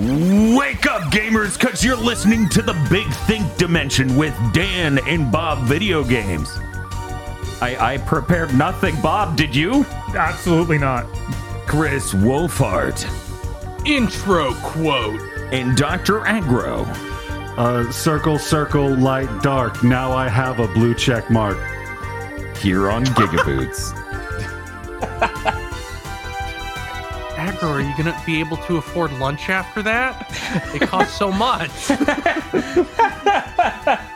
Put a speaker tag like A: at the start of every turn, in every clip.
A: Wake up, gamers, because you're listening to the Big Think Dimension with Dan and Bob Video Games. I, I prepared nothing. Bob, did you?
B: Absolutely not.
A: Chris Wolfhart
C: Intro quote.
A: and Dr. Agro.
D: Uh, circle, circle, light, dark. Now I have a blue check mark.
A: Here on Gigaboots.
C: Agro, are you gonna be able to afford lunch after that? It costs so much.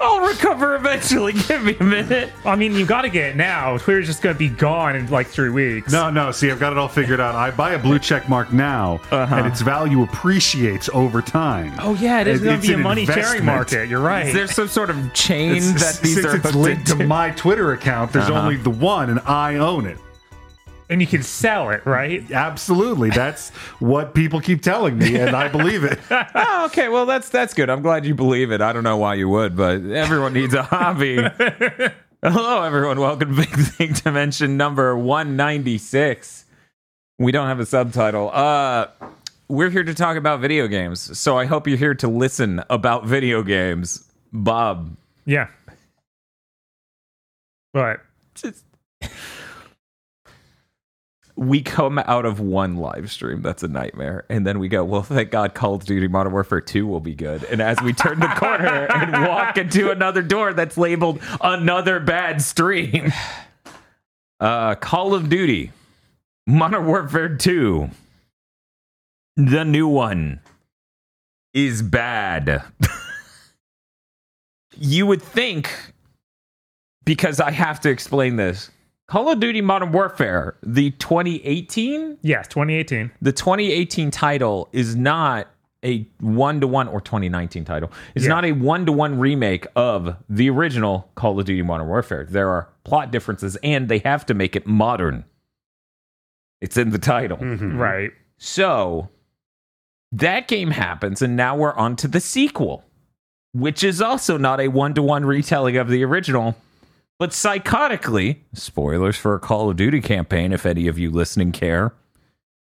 A: I'll recover eventually. Give me a minute.
B: I mean, you got to get it now. Twitter's just going to be gone in like three weeks.
D: No, no. See, I've got it all figured out. I buy a blue check mark now, and its value appreciates over time.
B: Oh yeah, it is going to be a
D: an
B: money sharing market. You're right.
E: Is there some sort of chain
D: It's-
E: that these
D: since
E: are
D: it's linked to
E: into?
D: my Twitter account, there's
A: Uh-huh.
D: only the one, and I own it.
B: And you can sell it, right?
D: Absolutely, that's what people keep telling me, and I believe it.
E: Oh, okay. Well, that's that's good. I'm glad you believe it. I don't know why you would, but everyone needs a hobby. Hello, everyone. Welcome to Big Think Dimension number 196. We don't have a subtitle. Uh, we're here to talk about video games, so I hope you're here to listen about video games. Bob,
B: Yeah. But
E: just- we come out of one live stream that's a nightmare. And then we go well thank god call of duty modern warfare 2 will be good. And as we turn the corner and walk into another door that's labeled another bad stream. Uh call of duty modern warfare 2 the new one is bad. You would think because I have to explain this. Call of Duty Modern Warfare, the 2018,
B: yes, 2018.
E: the 2018 title is not a one to one or 2019 title. It's
B: Yeah.
E: not a one to one remake of the original Call of Duty Modern Warfare. There are plot differences and they have to make it modern. It's in the title. Mm-hmm. Mm-hmm.
B: Right.
E: So that game happens, and now we're on to the sequel, which is also not a one to one retelling of the original. But psychotically, spoilers for a Call of Duty campaign, if any of you listening care.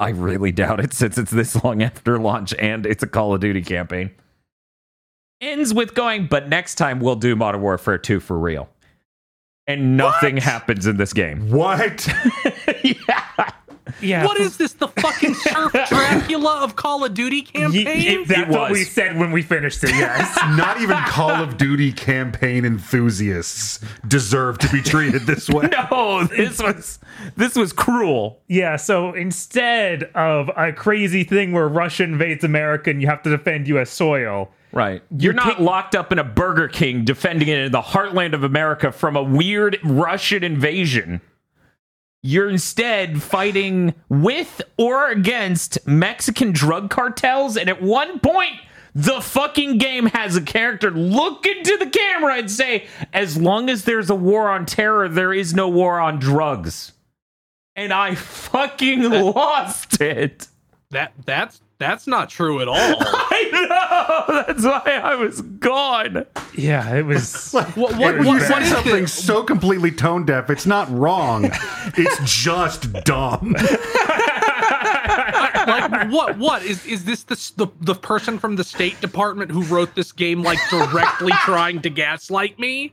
E: I really doubt it since it's this long after launch and it's a Call of Duty campaign. Ends with going, but next time we'll do Modern Warfare 2 for real. And nothing happens in this game.
D: What?
E: yeah.
B: Yeah.
C: What is this? The fucking Surf Dracula of Call of Duty
B: Ye-
C: campaign?
B: it- that's
E: It
B: what we said when we finished it. Yes.
D: Not even Call of Duty campaign enthusiasts deserve to be treated this way.
E: No, this was this was cruel.
B: yeah. So instead of a crazy thing where Russia invades America and you have to defend U.S. soil,
E: Right. You're not
B: pick-
E: locked up in a Burger King defending it in the heartland of America from a weird Russian invasion. You're instead fighting with or against Mexican drug cartels. And at one point, the fucking game has a character look into the camera and say, as long as there's a war on terror, there is no war on drugs. And I fucking lost it.
C: that that's that's not true at all.
E: I know. That's why I was gone.
B: yeah, it was.
C: What what,
B: It
C: what,
B: was
C: what
B: bad.
C: is
D: Something
C: this?
D: so completely tone deaf, it's not wrong. It's just dumb.
C: Like what what is is this the, the the person from the State Department who wrote this game like directly trying to gaslight me?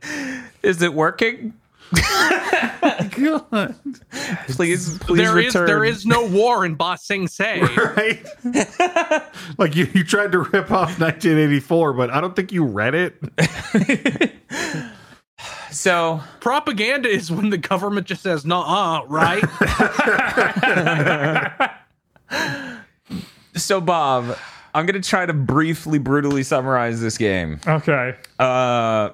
E: Is it working?
D: God.
E: Please, please
C: There is
E: return.
C: there is no war in Ba Sing Se.
D: Right? like you, you tried to rip off 1984, but I don't think you read it.
E: So
C: Propaganda is when the government just says no uh right?
E: So, Bob, I'm going to try to briefly, brutally summarize this game.
B: Okay.
E: Uh,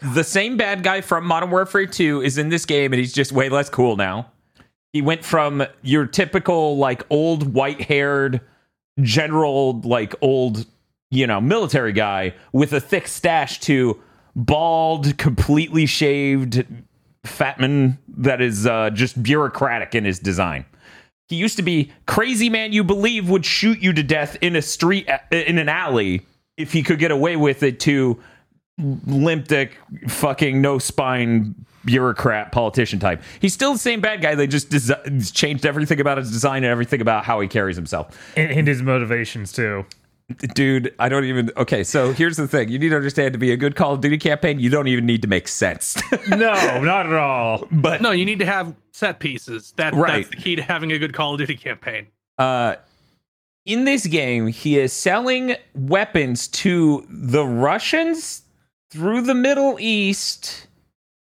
E: the same bad guy from Modern Warfare 2 is in this game, and he's just way less cool now. He went from your typical, like, old white haired general, like, old, you know, military guy with a thick stash to bald, completely shaved fatman that is uh, just bureaucratic in his design. He used to be crazy man you believe would shoot you to death in a street in an alley if he could get away with it to limp dick fucking no spine bureaucrat politician type. He's still the same bad guy. They just desi- changed everything about his design and everything about how he carries himself.
B: and, and his motivations too.
E: Dude, I don't even. Okay, so here's the thing: you need to understand to be a good Call of Duty campaign, you don't even need to make sense.
B: No, not at all.
E: but
C: No, you need to have set pieces. That,
E: Right.
C: That's the key to having a good Call of Duty campaign.
E: uh, in this game, he is selling weapons to the Russians through the Middle East,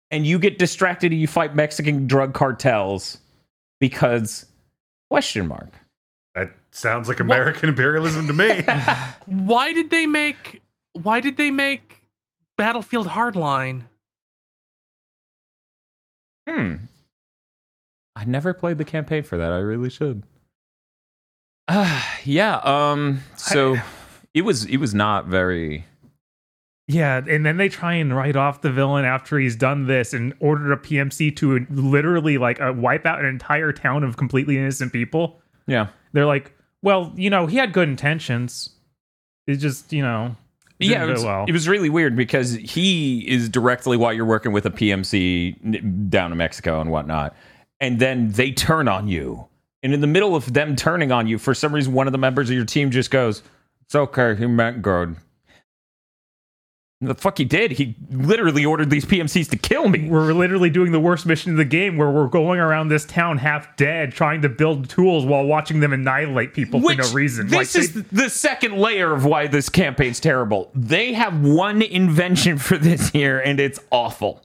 E: and you get distracted and you fight Mexican drug cartels because question mark.
D: That sounds like American imperialism to me.
C: Why did they make? Why did they make Battlefield Hardline?
E: Hmm. I never played the campaign for that. I really should. Uh, yeah. Um. So it was. It was not very.
B: Yeah, and then they try and write off the villain after he's done this and ordered a PMC to literally like uh, wipe out an entire town of completely innocent people.
E: Yeah.
B: They're like, well, you know, he had good intentions. It's just, you know,
E: yeah, it was,
B: well.
E: it was really weird because he is directly while you're working with a PMC down in Mexico and whatnot, and then they turn on you, and in the middle of them turning on you, for some reason, one of the members of your team just goes, "It's okay, he meant good." The fuck he did? He literally ordered these PMCs to kill me.
B: we're literally doing the worst mission in the game where we're going around this town half dead trying to build tools while watching them annihilate people for no reason.
E: This
B: like,
E: is
B: they-
E: the second layer of why this campaign's terrible. They have one invention for this here, and it's awful.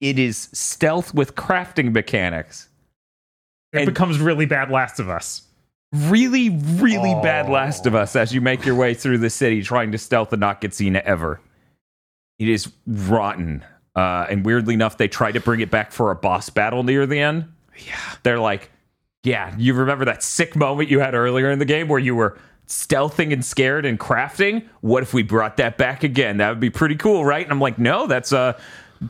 E: It is stealth with crafting mechanics.
B: it
E: and-
B: becomes really bad Last of Us.
E: Really, really bad oh. Last of Us as you make your way through the city trying to stealth and not get seen ever. It is rotten. Uh, and weirdly enough, they try to bring it back for a boss battle near the end. Yeah. They're like, yeah, you remember that sick moment you had earlier in the game where you were stealthing and scared and crafting? What if we brought that back again? That would be pretty cool, right? And I'm like, no, that's uh,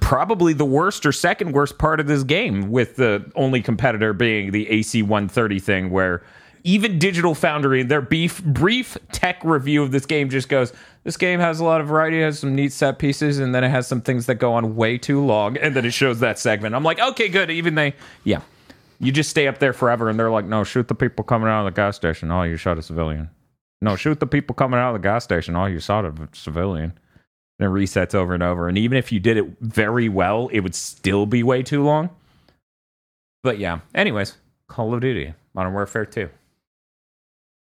E: probably the worst or second worst part of this game, with the only competitor being the AC 130 thing, where even Digital Foundry in their beef, brief tech review of this game just goes, this game has a lot of variety, it has some neat set pieces, and then it has some things that go on way too long, and then it shows that segment. I'm like, okay, good. Even they, yeah. You just stay up there forever, and they're like, no, shoot the people coming out of the gas station. Oh, you shot a civilian. No, shoot the people coming out of the gas station. Oh, you shot a civilian. And it resets over and over. And even if you did it very well, it would still be way too long. But yeah, anyways, Call of Duty, Modern Warfare 2.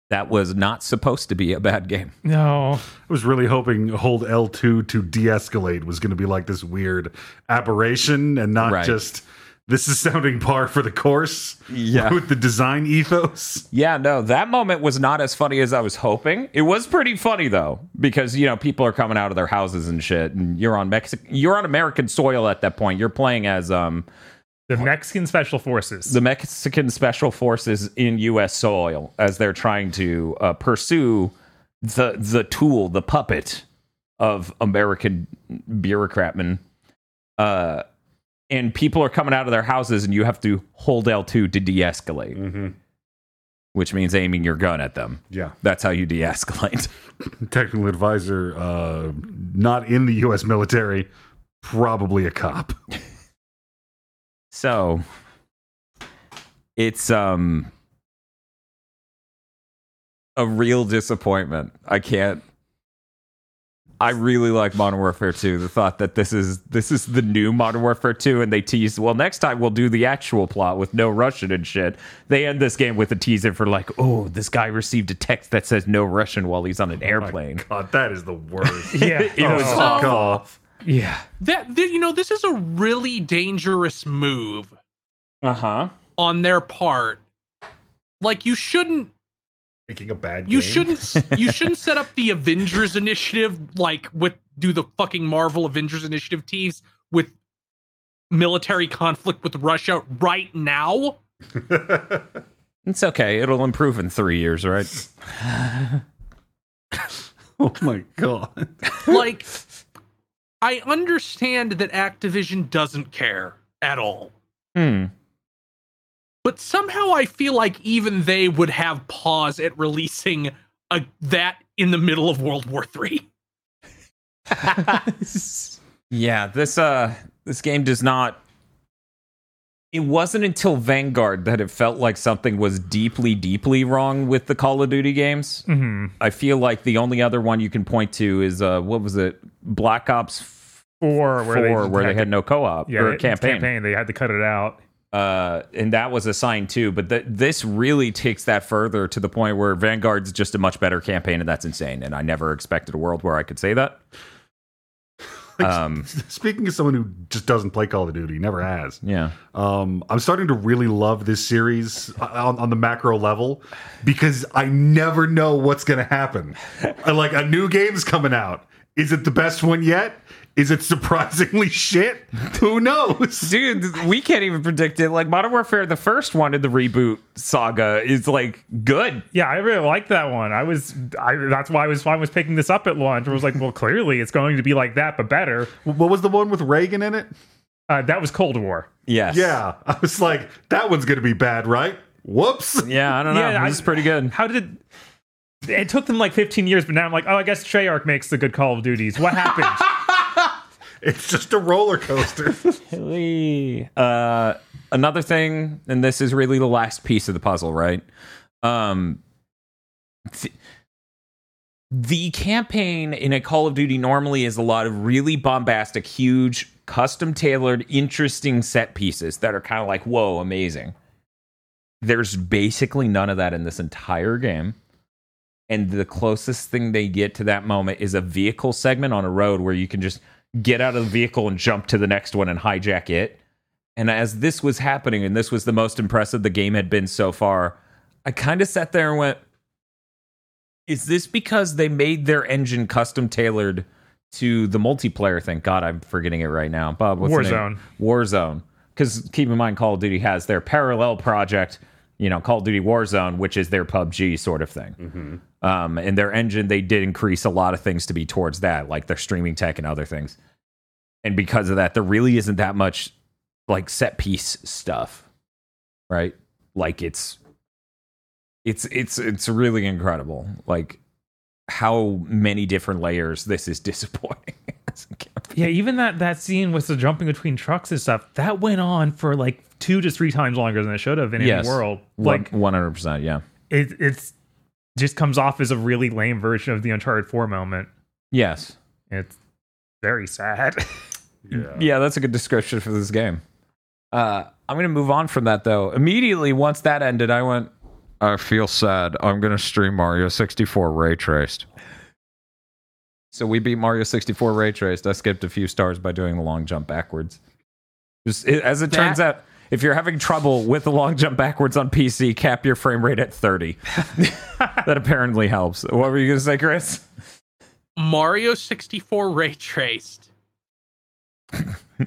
E: That was not supposed to be a bad game.
B: No.
D: I was really hoping hold L2 to de escalate was going to be like this weird aberration and not
E: Right.
D: just this is sounding par for the course
E: Yeah.
D: with the design ethos.
E: Yeah, no, that moment was not as funny as I was hoping. It was pretty funny though, because you know people are coming out of their houses and shit, and you're on Mexic, you're on American soil at that point. You're playing as um
B: The Mexican Special Forces.
E: the Mexican Special Forces in U.S. soil as they're trying to uh, pursue the the tool, the puppet of American bureaucratmen. Uh, and people are coming out of their houses, and you have to hold L two to de-escalate,
D: Mm-hmm.
E: which means aiming your gun at them.
D: Yeah.
E: That's how you de-escalate.
D: Technical advisor, uh, not in the U.S. military, probably a cop.
E: So it's um a real disappointment. I can't I really like Modern Warfare 2. The thought that this is this is the new Modern Warfare 2 and they tease, well next time we'll do the actual plot with no Russian and shit. They end this game with a teaser for like, oh, this guy received a text that says no Russian while he's on an airplane.
D: God, that is the worst.
B: yeah.
E: It was
B: Oh,
D: Fuck off.
B: Yeah.
C: That, that you know, this is a really dangerous move
E: Uh-huh.
C: on their part. Like you shouldn't
D: Making a bad
C: you
D: game.
C: shouldn't you shouldn't set up the Avengers initiative like with do the fucking Marvel Avengers initiative tease with military conflict with Russia right now.
E: It's okay. It'll improve in 3 years, right?
D: oh my god.
C: Like I understand that Activision doesn't care at all.
E: Hmm.
C: But somehow I feel like even they would have pause at releasing a, that in the middle of World War III.
E: yeah, this uh this game does not it wasn't until Vanguard that it felt like something was deeply, deeply wrong with the Call of Duty games.
B: Mhm.
E: I feel like the only other one you can point to is uh, what was it, Black Ops
B: Four, where they,
E: where they
B: to-
E: had no co-op
B: yeah,
E: or
B: it's
E: campaign.
B: They had to cut it out.
E: uh, and that was a sign too. But th- this really takes that further to the point where Vanguard's just a much better campaign, and that's insane. And I never expected a world where I could say that. Um,
D: Speaking of someone who just doesn't play Call of Duty, never has.
E: yeah,
D: Um, I'm starting to really love this series on, on the macro level because I never know what's going to happen. Like a new game's coming out. Is it the best one yet? Is it surprisingly shit? Who knows?
E: dude, we can't even predict it. Like Modern Warfare, the first one in the reboot saga, is like good.
B: Yeah, I really liked that one. I was, I that's why I was fine with picking this up at launch. I was like, well, clearly it's going to be like that, but better.
D: What was the one with Reagan in it?
B: Uh, that was Cold War.
E: Yes.
D: Yeah, I was like, that one's going to be bad, right? Whoops.
E: Yeah, I don't know.
B: Yeah, I-
E: is pretty good.
B: How did it took them like 15 years, but now I'm like, oh, I guess Treyarch makes the good Call of Duties. What happened?
D: It's just a roller coaster.
E: Uh, another thing, and this is really the last piece of the puzzle, right? Um, th- the campaign in a Call of Duty normally is a lot of really bombastic, huge, custom tailored, interesting set pieces that are kind of like, whoa, amazing. There's basically none of that in this entire game. And the closest thing they get to that moment is a vehicle segment on a road where you can just get out of the vehicle and jump to the next one and hijack it. And as this was happening, and this was the most impressive the game had been so far, I kind of sat there and went, Is this because they made their engine custom tailored to the multiplayer thing? God, I'm forgetting it right now. Bob, what's?
B: Warzone.
E: Warzone. Because keep in mind, Call of Duty has their parallel project, you know, Call of Duty Warzone, which is their PUBG sort of thing. Um, and their engine, they did increase a lot of things to be towards that, like their streaming tech and other things. And because of that, there really isn't that much like set piece stuff, right? Like it's it's it's it's really incredible. Like how many different layers this is disappointing. As a campaign.
B: yeah, even that that scene with the jumping between trucks and stuff that went on for like two to three times longer than it should have in
E: Yes.
B: any world.
E: Like
B: Like
E: one hundred percent, yeah.
B: it, it's just comes off as a really lame version of the Uncharted 4 moment.
E: Yes.
B: It's very sad.
D: Yeah.
E: Yeah, that's a good description for this game. Uh, I'm gonna move on from that though. Immediately once that ended, I went. I feel sad. I'm gonna stream Mario 64 ray traced. So we beat Mario 64 ray traced. I skipped a few stars by doing the long jump backwards. Just, it- as it
C: That-
E: turns out, if you're having trouble with the long jump backwards on PC, cap your frame rate at 30. that apparently helps. What were you gonna say, Chris?
C: Mario 64 ray traced.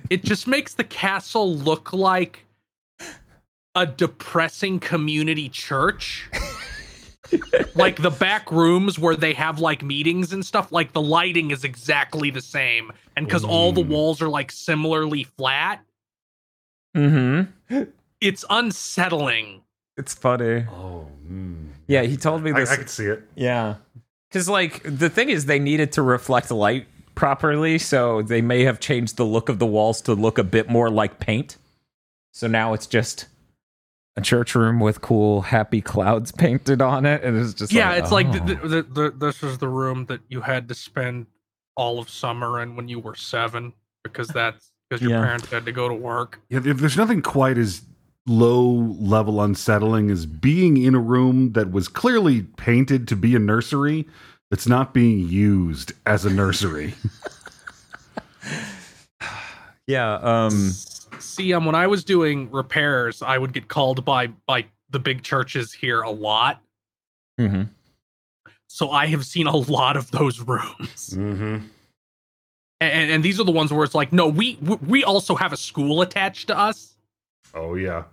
C: it just makes the castle look like a depressing community church. Like the back rooms where they have like meetings and stuff, like the lighting is exactly the same. And because all the walls are like similarly flat,
E: Mm-hmm.
C: it's unsettling.
E: It's funny.
D: Oh, mm.
E: Yeah, he told me
D: I,
E: this.
D: I could see it.
E: Yeah. Because, like, the thing is, they needed to reflect light properly, so they may have changed the look of the walls to look a bit more like paint. So now it's just a church room with cool, happy clouds painted on it, and it's just
C: yeah,
E: like,
C: it's like
E: oh.
C: the, the, the, this is the room that you had to spend all of summer in when you were seven because that's because your
E: Yeah.
C: parents had to go to work.
D: Yeah, there- there's nothing quite as low level unsettling as being in a room that was clearly painted to be a nursery that's not being used as a nursery.
E: yeah. Um.
C: See, um, when I was doing repairs, I would get called by by the big churches here a lot.
E: mhm.
C: So I have seen a lot of those rooms,
D: mm-hmm.
C: and, and these are the ones where it's like, no, we we- we also have a school attached to us,
D: Oh yeah.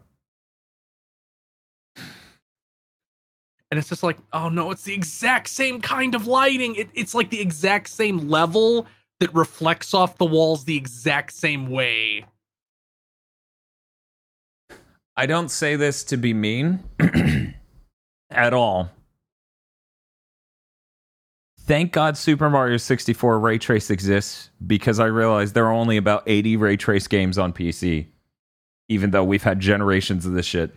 C: and it's just like, oh no, it's the exact same kind of lighting. It, it's like the exact same level that reflects off the walls the exact same way.
E: I don't say this to be mean at all. Thank God Super Mario 64 Ray Trace exists because I realized there are only about 80 Ray Trace games on PC. even though we've had generations of this shit.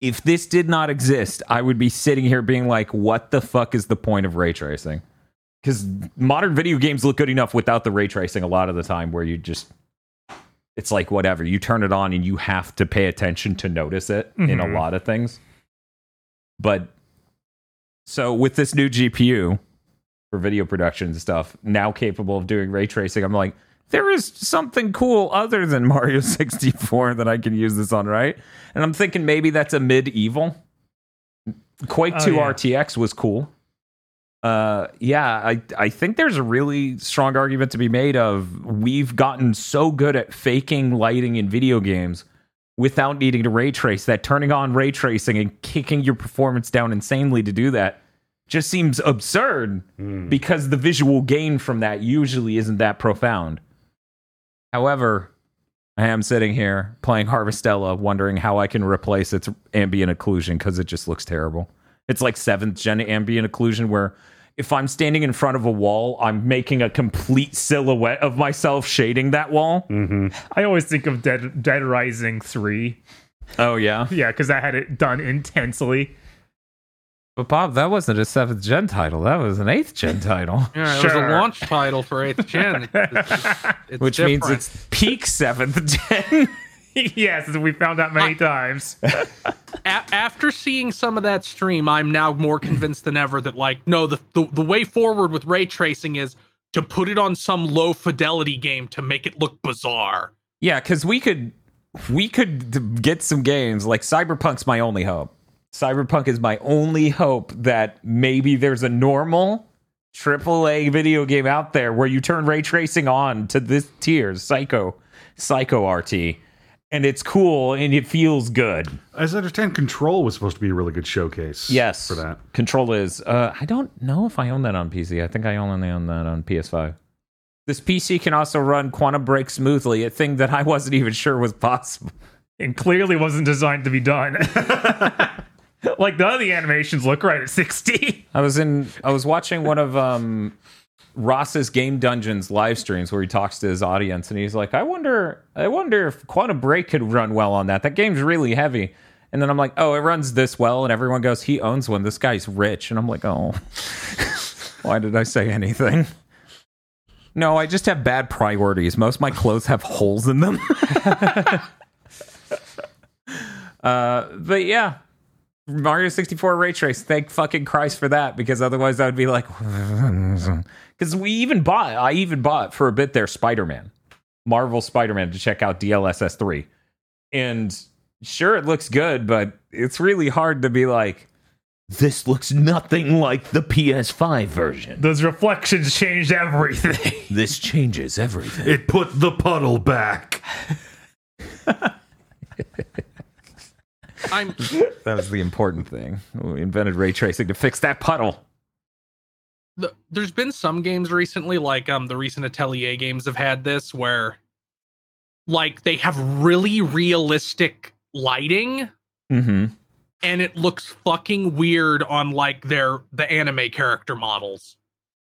E: If this did not exist, I would be sitting here being like, what the fuck is the point of ray tracing? Because modern video games look good enough without the ray tracing a lot of the time where you just it's like whatever you turn it on and you have to pay attention to notice it in a
B: Mhm.
E: lot of things but so with this new gpu for video production and stuff now capable of doing ray tracing i'm like there is something cool other than mario 64 that i can use this on right and i'm thinking maybe that's a medieval quake
B: Oh,
E: 2
B: yeah.
E: rtx was cool uh yeah i i think there's a really strong argument to be made of we've gotten so good at faking lighting in video games without needing to ray trace that turning on ray tracing and kicking your performance down insanely to do that just seems absurd because the visual gain from that usually isn't that profound. However i am sitting here playing harvestella wondering how i can replace its ambient occlusion because it just looks terrible. It's like seventh gen ambient occlusion where if I'm standing in front of a wall, I'm making a complete silhouette of myself shading that wall. Mm-hmm.
B: I always think of Dead Dead Rising three.
E: Oh yeah.
B: Yeah, because I had it done intensely.
E: But Bob, that wasn't a seventh gen title. That was an eighth gen title.
C: Yeah, it was a launch title for 8th gen. It's, just- it's
E: Which means it's peak seventh gen.
B: yes, we found out many times.
C: A- after seeing some of that stream, I'm now more convinced than ever that like no, the, the the way forward with ray tracing is to put it on some low fidelity game to make it look bizarre.
E: yeah, because we could we could get some games like Cyberpunk's my only hope. Cyberpunk is my only hope that maybe there's a normal AAA video game out there where you turn ray tracing on to this tier, Psycho, Psycho RT, and it's cool and it feels good.
D: As I understand, Control was supposed to be a really good showcase.
E: Yes,
D: for that.
E: Control is. Uh, I don't know if I own that on PC. I think I only own that on PS5. This PC can also run Quantum Break smoothly, a thing that I wasn't even sure was possible.
B: and clearly wasn't designed to be done. like none of the animations look right at 60.
E: I was in. I was watching one of um, Ross's Game Dungeons live streams where he talks to his audience, and he's like, "I wonder, I wonder if Quantum Break could run well on that. That game's really heavy." And then I'm like, "Oh, it runs this well," and everyone goes, "He owns one. This guy's rich." And I'm like, "Oh, why did I say anything?" No, I just have bad priorities. Most of my clothes have holes in them. uh, but yeah, Mario 64 ray trace. Thank fucking Christ for that, because otherwise I would be like, because we even bought, I even bought for a bit there Spider Man, Marvel Spider Man to check out DLSS 3. And sure, it looks good, but it's really hard to be like, this looks nothing like the PS5 version.
B: Those reflections changed everything.
E: This changes everything.
D: It put the puddle back.
C: I'm
E: That was the important thing. We invented ray tracing to fix that puddle.
C: the, there's been some games recently, like um the recent Atelier games have had this where like they have really realistic lighting
E: Mm-hmm.
C: and it looks fucking weird on like their the anime character models.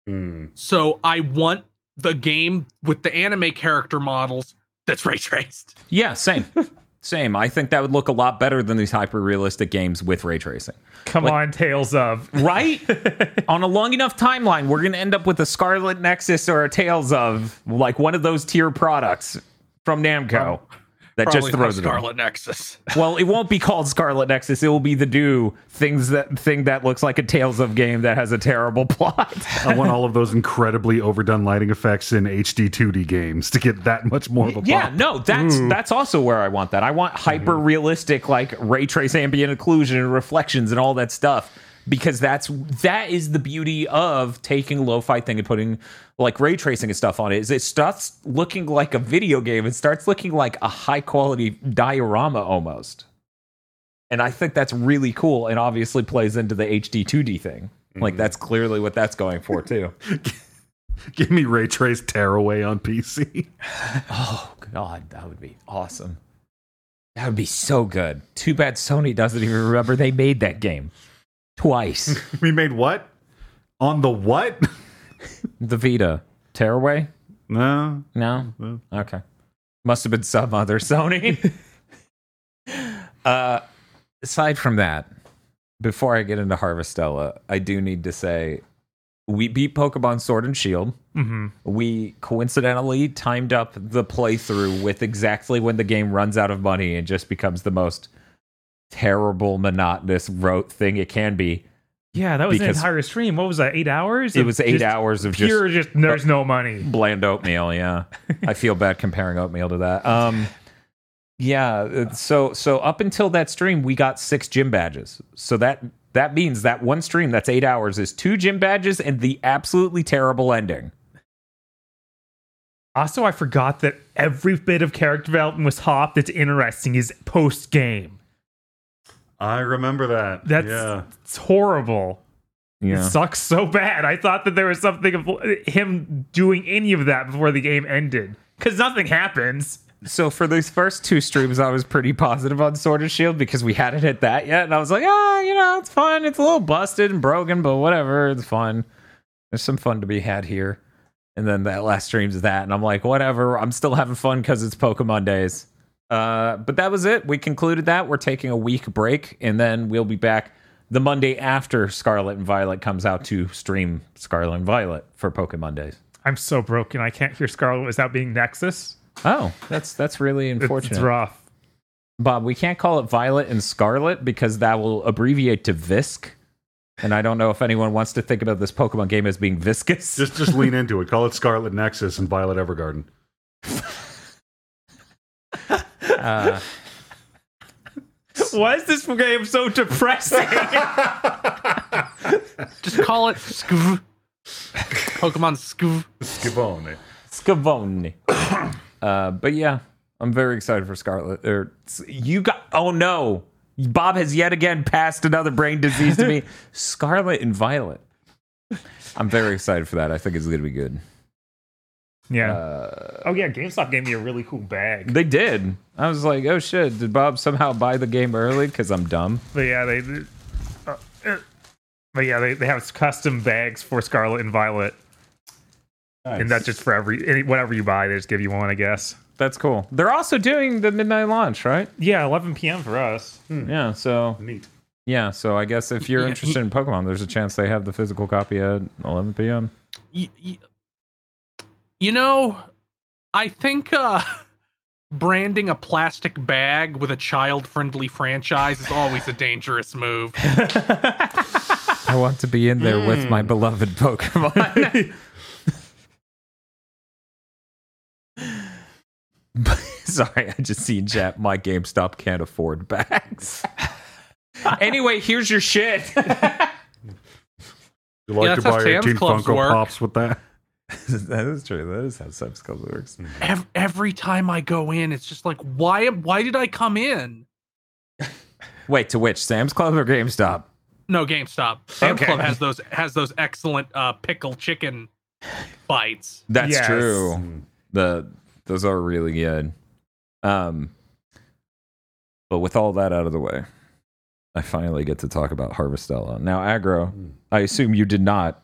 D: Hmm.
C: So I want the game with the anime character models that's ray traced.
E: Yeah, same. same. I think that would look a lot better than these hyper realistic games with ray tracing.
B: Come
E: Like-
B: on, Tales of.
E: Right? On a long enough timeline, we're going to end up with a Scarlet Nexus or a Tales of, like one of those tier products from Namco that
C: Probably
E: just
C: not
E: throws it on.
C: Scarlet Nexus.
E: Well, it won't be called Scarlet Nexus. It will be the do things that thing that looks like a Tales of game that has a terrible plot.
D: I want all of those incredibly overdone lighting effects in HD 2D games to get that much more of a
E: Yeah,
D: pop.
E: no, that's mm. that's also where I want that. I want mm-hmm. hyper realistic, like ray trace ambient occlusion and reflections and all that stuff. Because that's that is the beauty of taking a lo-fi thing and putting like ray tracing and stuff on it. Is it starts looking like a video game. It starts looking like a high quality diorama almost. And I think that's really cool and obviously plays into the HD 2D thing. Like mm-hmm. that's clearly what that's going for too.
D: Give me ray trace tearaway on PC.
E: Oh god, that would be awesome. That would be so good. Too bad Sony doesn't even remember they made that game twice.
D: we made what? On the what?
E: the Vita Tearaway?
D: no.
E: No.
D: No.
E: Okay. Must have been some other Sony. Uh, aside from that, before I get into Harvestella, I do need to say we beat Pokemon Sword and Shield.
B: hmm
E: We coincidentally timed up the playthrough with exactly when the game runs out of money and just becomes the most terrible, monotonous, rote thing it can be.
B: Yeah, that was
E: Because-
B: an entire stream. What was that? Eight hours?
E: It was eight hours of just
B: Pure, just there's no money.
E: bland oatmeal yeah i feel bad comparing oatmeal to that um yeah uh, so so up until that stream we got six gym badges so that that means that one stream that's eight hours is two gym badges and the absolutely terrible ending
B: Also, I forgot that every bit of character development was hop that's interesting is post game.
D: I remember that.
B: That's
D: yeah.
B: it's horrible.
E: yeah
B: It sucks so bad. I thought that there was something of him doing any of that before the game ended because nothing happens.
E: so for these first two streams i was pretty positive on sword and shield because we hadn't hit that yet and i was like ah you know it's fun it's a little busted and broken but whatever it's fun there's some fun to be had here and then that last stream's that and i'm like whatever i'm still having fun because it's pokemon days uh, but that was it we concluded that we're taking a week break and then we'll be back the monday after scarlet and violet comes out to stream scarlet and violet for pokemon days
B: I'm so broken. I can't hear Scarlet without being Nexus.
E: oh that's that's really unfortunate
B: it's rough.
E: Bob, we can't call it Violet and Scarlet because that will abbreviate to Visk. And I don't know if anyone wants to think about this Pokemon game as being viscous.
D: Just just lean into it. Call it Scarlet Nexus and Violet Evergarden.
E: Uh,
B: Why is this game so depressing?
C: Just call it Skv. Pokemon Skv.
D: Skibone.
E: Scavone. uh, but yeah, I'm very excited for Scarlet. Or you got? Oh no, Bob has yet again passed another brain disease to me. Scarlet and Violet. I'm very excited for that. I think it's going to be good.
B: Yeah.
E: Uh,
B: oh yeah, GameStop gave me a really cool bag.
E: they did. I was like, oh shit, did Bob somehow buy the game early? Because I'm dumb.
B: But yeah, they. Uh, uh, but yeah, they, they have custom bags for Scarlet and Violet, and that's just for every any, whatever you buy. They just give you one, I guess.
E: That's cool. They're also doing the midnight launch, right?
B: Yeah, 11 p.m. for us.
E: Yeah. So
D: Neat.
E: yeah. So I guess if you're interested in Pokemon, there's a chance they have the physical copy at 11 p.m.
C: Y- y- You know, I think uh, branding a plastic bag with a child-friendly franchise is always a dangerous move.
E: I want to be in there with my beloved Pokemon. Sorry, I just seen chat. My GameStop can't afford bags. anyway, here's your shit.
D: You like
C: Yeah,
D: to buy
C: Sam's
D: 18 Funko
C: work.
D: Pops with that?
E: that is true. That is how Sam's Club works.
C: Every, every time I go in, it's just like, why? Why did I come in?
E: Wait, to which Sam's Club or GameStop?
C: No, GameStop. Sam's
B: Okay.
C: Club has those has those excellent uh, pickle chicken bites.
E: That's
B: Yes.
E: true. The those are really good. Um, but with all that out of the way, I finally get to talk about Harvestella. Now, Agro, I assume you did not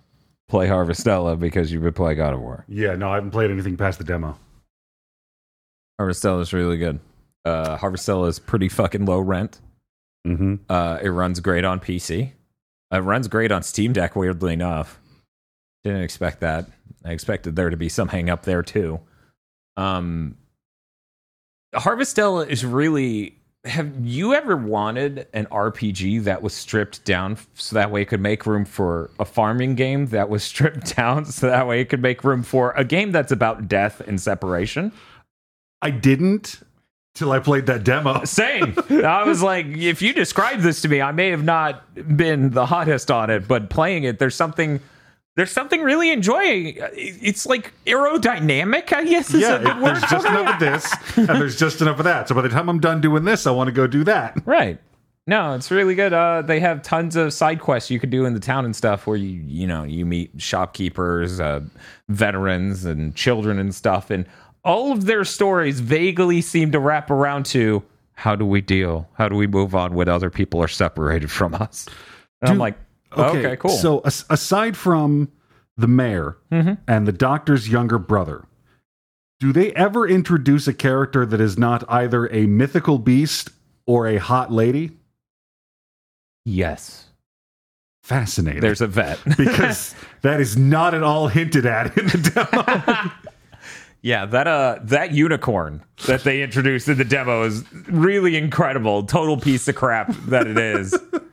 E: play Harvestella because you've been playing God of War.
D: Yeah, no, I haven't played anything past the demo.
E: Harvestella is really good. Uh, Harvestella is pretty fucking low rent.
D: Mm-hmm.
E: Uh, it runs great on PC. It runs great on Steam Deck. Weirdly enough, didn't expect that. I expected there to be some hang up there too. Um, Harvestella is really. Have you ever wanted an RPG that was stripped down so that way it could make room for a farming game that was stripped down so that way it could make room for a game that's about death and separation?
D: I didn't till I played that demo.
E: Same. I was like, if you describe this to me, I may have not been the hottest on it, but playing it, there's something. There's something really enjoying. It's like aerodynamic, I guess. Is
D: Yeah, it- there's just enough of this, and there's just enough of that. So by the time I'm done doing this, I want to go do that.
E: Right. No, it's really good. Uh, they have tons of side quests you could do in the town and stuff where you, you know, you meet shopkeepers, uh, veterans, and children and stuff. And all of their stories vaguely seem to wrap around to how do we deal? How do we move on when other people are separated from us? And I'm like, okay, cool.
D: So as- aside from the mayor
E: Mhm.
D: and the doctor's younger brother, do they ever introduce a character that is not either a mythical beast or a hot lady?
E: Yes.
D: Fascinating.
E: There's a vet.
D: because that is not at all hinted at in the demo.
E: Yeah, that uh that unicorn that they introduced in the demo is really incredible. Total piece of crap that it is.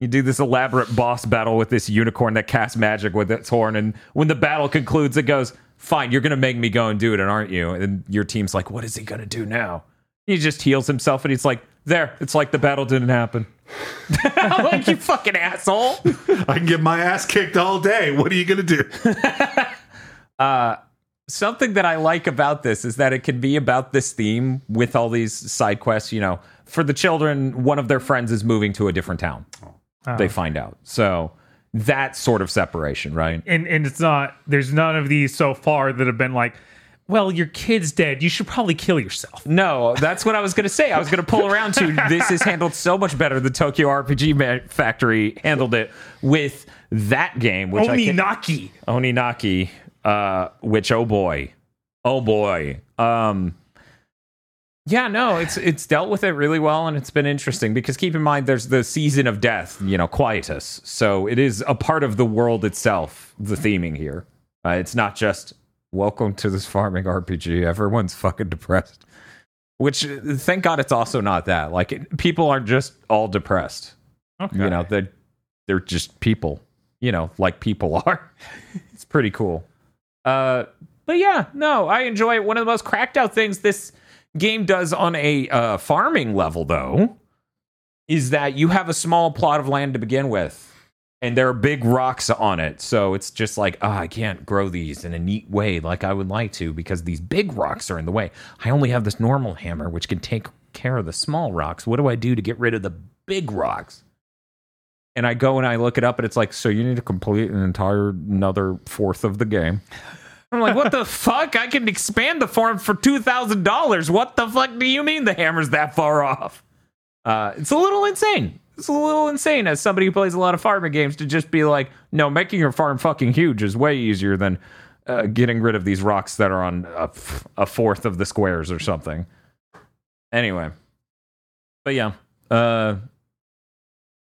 E: you do this elaborate boss battle with this unicorn that casts magic with its horn, and when the battle concludes, it goes, Fine, you're gonna make me go and do it, aren't you? And your team's like, What is he gonna do now? He just heals himself and he's like, There, it's like the battle didn't happen. I'm like, you fucking asshole.
D: I can get my ass kicked all day. What are you going to do?
E: Uh, something that I like about this is that it can be about this theme with all these side quests. You know, for the children, one of their friends is moving to a different town. They find out. So that sort of separation, right?
B: and and it's not there's none of these so far that have been like well your kid's dead you should probably kill yourself
E: No, that's what I was going to say. I was going to pull around to this is handled so much better. The Tokyo RPG Factory handled it with that game, which I
B: only
E: can-
B: naki
E: Oninaki, uh, which oh boy, oh boy. Um, yeah, no, it's it's dealt with it really well, and it's been interesting because keep in mind there's the season of death, you know, quietus. So it is a part of the world itself. The theming here, uh, it's not just welcome to this farming RPG. Everyone's fucking depressed. Which, thank God, it's also not that. Like, it, people aren't just all depressed.
B: okay
E: You know, they're, they're just people, you know, like people are. it's pretty cool. Uh, but yeah, no, I enjoy it. One of the most cracked out things this game does on a uh, farming level, though, is that you have a small plot of land to begin with. And there are big rocks on it. So it's just like, oh, I can't grow these in a neat way like I would like to because these big rocks are in the way. I only have this normal hammer, which can take care of the small rocks. What do I do to get rid of the big rocks? and I go and I look it up, and it's like, so you need to complete an entire another fourth of the game. I'm like, what the fuck? I can expand the farm for two thousand dollars. What the fuck do you mean the hammer's that far off? Uh, it's a little insane. It's a little insane as somebody who plays a lot of farming games to just be like, no, making your farm fucking huge is way easier than uh, getting rid of these rocks that are on a, f- a fourth of the squares or something. Anyway, but yeah, uh,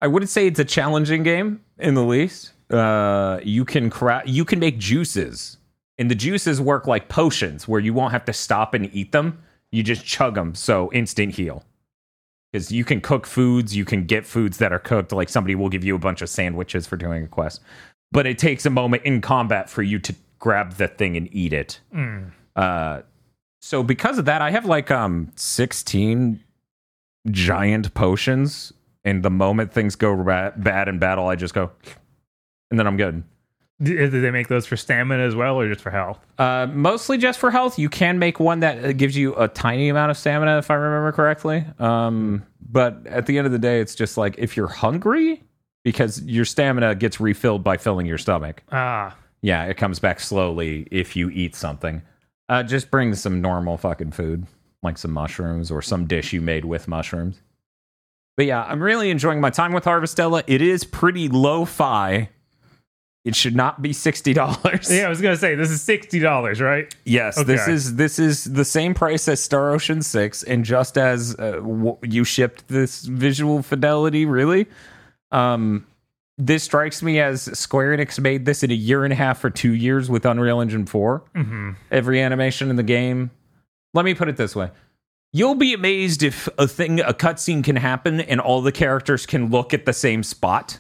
E: I wouldn't say it's a challenging game in the least. Uh, you can cra- you can make juices, and the juices work like potions, where you won't have to stop and eat them. You just chug them, so instant heal. Because you can cook foods, you can get foods that are cooked. Like somebody will give you a bunch of sandwiches for doing a quest, but it takes a moment in combat for you to grab the thing and eat it. Uh, so because of that, I have like um sixteen giant potions and the moment things go ba- bad in battle, I just go, and then I'm good.
B: Did they make those for stamina as well, or just for health?
E: Uh, mostly just for health. You can make one that uh, gives you a tiny amount of stamina, if I remember correctly. Um, but at the end of the day, it's just like if you're hungry, because your stamina gets refilled by filling your stomach.
B: Ah,
E: Yeah, it comes back slowly if you eat something. Uh, just bring some normal fucking food, like some mushrooms or some dish you made with mushrooms. But yeah, I'm really enjoying my time with Harvestella. It is pretty lo-fi. It should not be sixty dollars.
B: yeah. I was gonna say this is sixty dollars, right?
E: Yes, this is this is the same price as Star Ocean Six, and just as uh, w- you shipped this visual fidelity, really, um, this strikes me as Square Enix made this in a year and a half or two years with Unreal Engine 4
B: Mm-hmm.
E: Every animation in the game. Let me put it this way: you'll be amazed if a thing, a cutscene, can happen and all the characters can look at the same spot.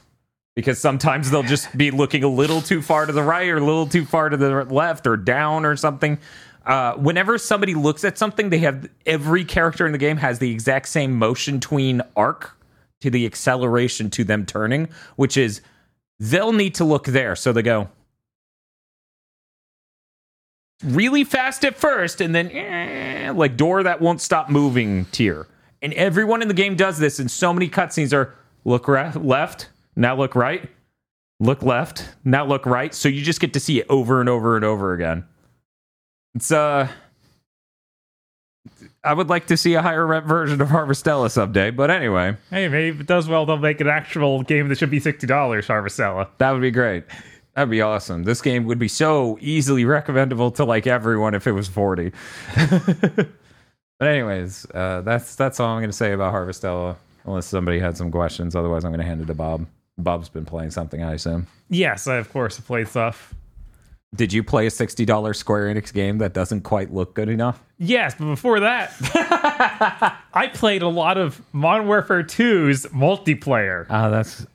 E: Because sometimes they'll just be looking a little too far to the right or a little too far to the left or down or something. Uh, whenever somebody looks at something, they have every character in the game has the exact same motion tween arc to the acceleration to them turning, which is they'll need to look there. So they go really fast at first and then eh, like door that won't stop moving tier. And everyone in the game does this, and so many cutscenes are look re- left, now look right, look left, now look right. So you just get to see it over and over and over again. It's uh I would like to see a higher rep version of Harvestella someday, but anyway,
B: Hey, maybe if it does well, they'll make an actual game that should be sixty dollars. Harvestella.
E: that would be great. That'd be awesome. This game would be so easily recommendable to like everyone if it was 40. But anyways, uh, that's that's all I'm going to say about Harvestella. Unless somebody had some questions, otherwise I'm going to hand it to Bob. Bob's been playing something, I assume.
B: Yes, I of course have played stuff.
E: Did you play a sixty dollars Square Enix game that doesn't quite look good enough?
B: Yes, but before that, I played a lot of Modern Warfare 2's multiplayer.
E: Ah, that's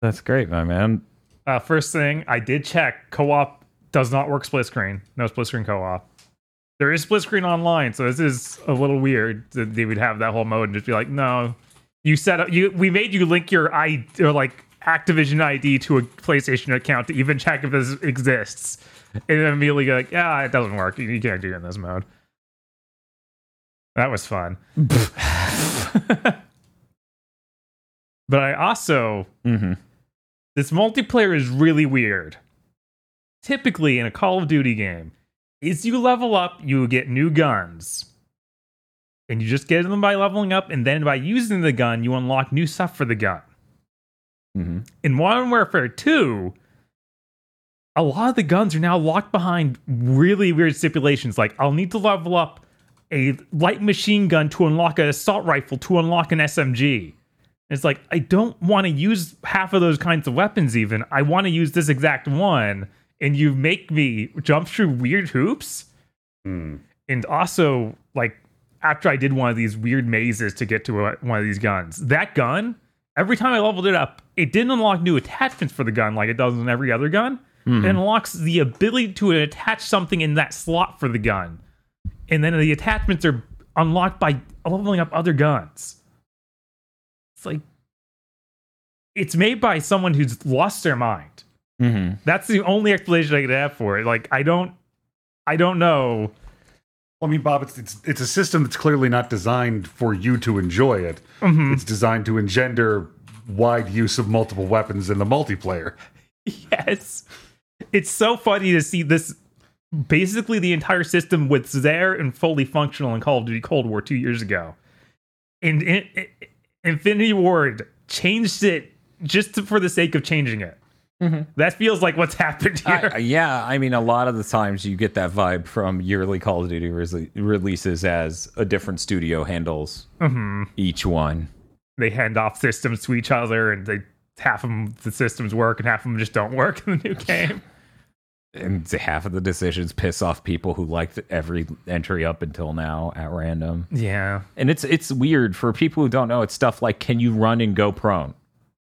E: that's great, my man.
B: Uh, first thing, I did check co-op does not work split screen. No split screen co-op. There is split screen online, so this is a little weird that they would have that whole mode and just be like, no, you set up you. We made you link your i or like Activision ID to a PlayStation account to even check if this exists, and then immediately go like, yeah, it doesn't work. You can't do it in this mode. That was fun. but I also
E: Mm-hmm.
B: this multiplayer is really weird. Typically, in a Call of Duty game, is you level up, you get new guns. And you just get them by leveling up, and then by using the gun, you unlock new stuff for the gun.
E: Mm-hmm.
B: In Modern Warfare 2, a lot of the guns are now locked behind really weird stipulations. Like, I'll need to level up a light machine gun to unlock an assault rifle to unlock an SMG. It's like, I don't want to use half of those kinds of weapons, even. I want to use this exact one. And you make me jump through weird hoops.
D: Hmm.
B: And also, like, after I did one of these weird mazes to get to a, one of these guns, that gun, every time I leveled it up, it didn't unlock new attachments for the gun like it does in every other gun. It unlocks the ability to attach something in that slot for the gun. And then the attachments are unlocked by leveling up other guns. It's like it's made by someone who's lost their mind.
E: Mm-hmm.
B: That's the only explanation I could have for it. Like I don't I don't know.
D: Well, I mean, Bob, it's, it's it's a system that's clearly not designed for you to enjoy it.
B: Mm-hmm.
D: It's designed to engender wide use of multiple weapons in the multiplayer.
B: Yes. It's so funny to see this basically the entire system was there and fully functional in Call of Duty Cold War 2 years ago. And in, in- Infinity Ward changed it just to- for the sake of changing it. Mm-hmm. That feels like what's happened here.
E: I, yeah, I mean, a lot of the times you get that vibe from yearly Call of Duty rele- releases as a different studio handles mm-hmm. each one.
B: they hand off systems to each other and they half of them the systems work and half of them just don't work in the new game.
E: And half of the decisions piss off people who liked every entry up until now at random.
B: Yeah.
E: And it's it's weird for people who don't know. It's stuff like can you run and go prone?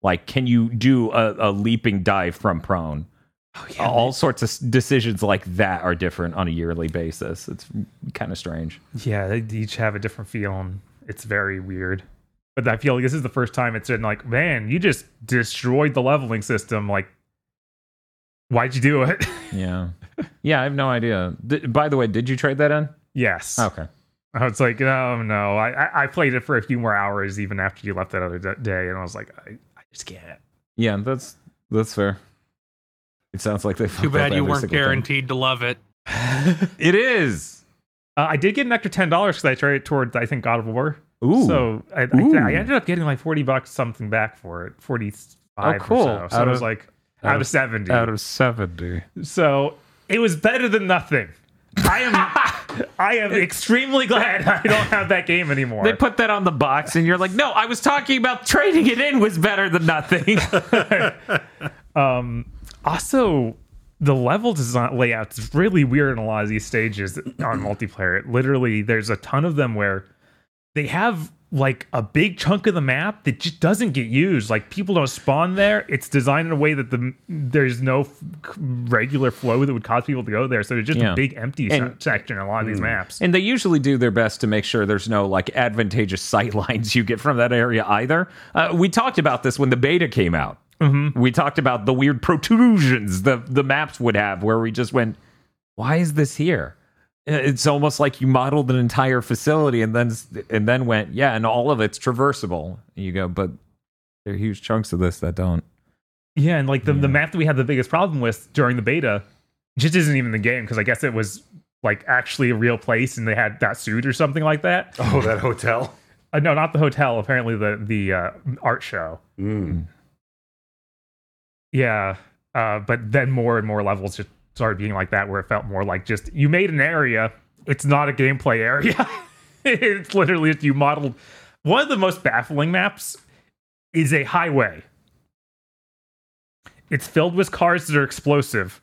E: Like can you do a, a leaping dive from prone? Oh, All sorts of decisions like that are different on a yearly basis. It's kind of strange.
B: Yeah, they each have a different feel and it's very weird. But I feel like this is the first time it's been like, man, you just destroyed the leveling system. Like, why'd you do it?
E: Yeah, yeah. I have no idea. By the way, did you trade that in?
B: yes.
E: Okay.
B: I was like, oh no. I, I played it for a few more hours even after you left that other day, and I was like, I, I just can't.
E: Yeah, that's that's fair. It sounds like they.
C: Too bad you weren't guaranteed to love it.
E: It is.
B: Uh, I did get an extra ten dollars because I traded it towards I think God of War.
E: Ooh.
B: So I,
E: Ooh.
B: I, I ended up getting like forty bucks something back for it, forty five.
E: Oh, cool.
B: Or so. so
E: Out
B: it was
E: of-
B: like
E: out
B: out,
E: of-
B: of seventy.
E: out of seventy.
B: So it was better than nothing. I am I am extremely glad I don't have that game anymore.
E: They put that on the box, and you're like, "No, I was talking about trading it in was better than nothing."
B: Um, also, the level design layout is really weird in a lot of these stages on multiplayer. It literally, there's a ton of them where they have like a big chunk of the map that just doesn't get used. Like people don't spawn there. It's designed in a way that the there's no f- regular flow that would cause people to go there. So there's just
E: Yeah.
B: a big empty se- section in a lot of these maps.
E: and they usually do their best to make sure there's no like advantageous sight lines you get from that area either. Uh, we talked about this when the beta came out. We talked about the weird protrusions the the maps would have, where we just went, "Why is this here?" It's almost like you modeled an entire facility and then and then went, "Yeah," and all of it's traversable. And you go, but there are huge chunks of this that don't.
B: Yeah, and like the, the map that we had the biggest problem with during the beta just isn't even the game because I guess it was like actually a real place and they had that suit or something like that.
D: Oh, that hotel.
B: Uh, no, not the hotel. Apparently the the uh, art show.
D: Mm.
B: Yeah, uh, but then more and more levels just started being like that, where it felt more like just you made an area. It's not a gameplay area. it's literally if you modeled one of the most baffling maps is a highway. It's filled with cars that are explosive.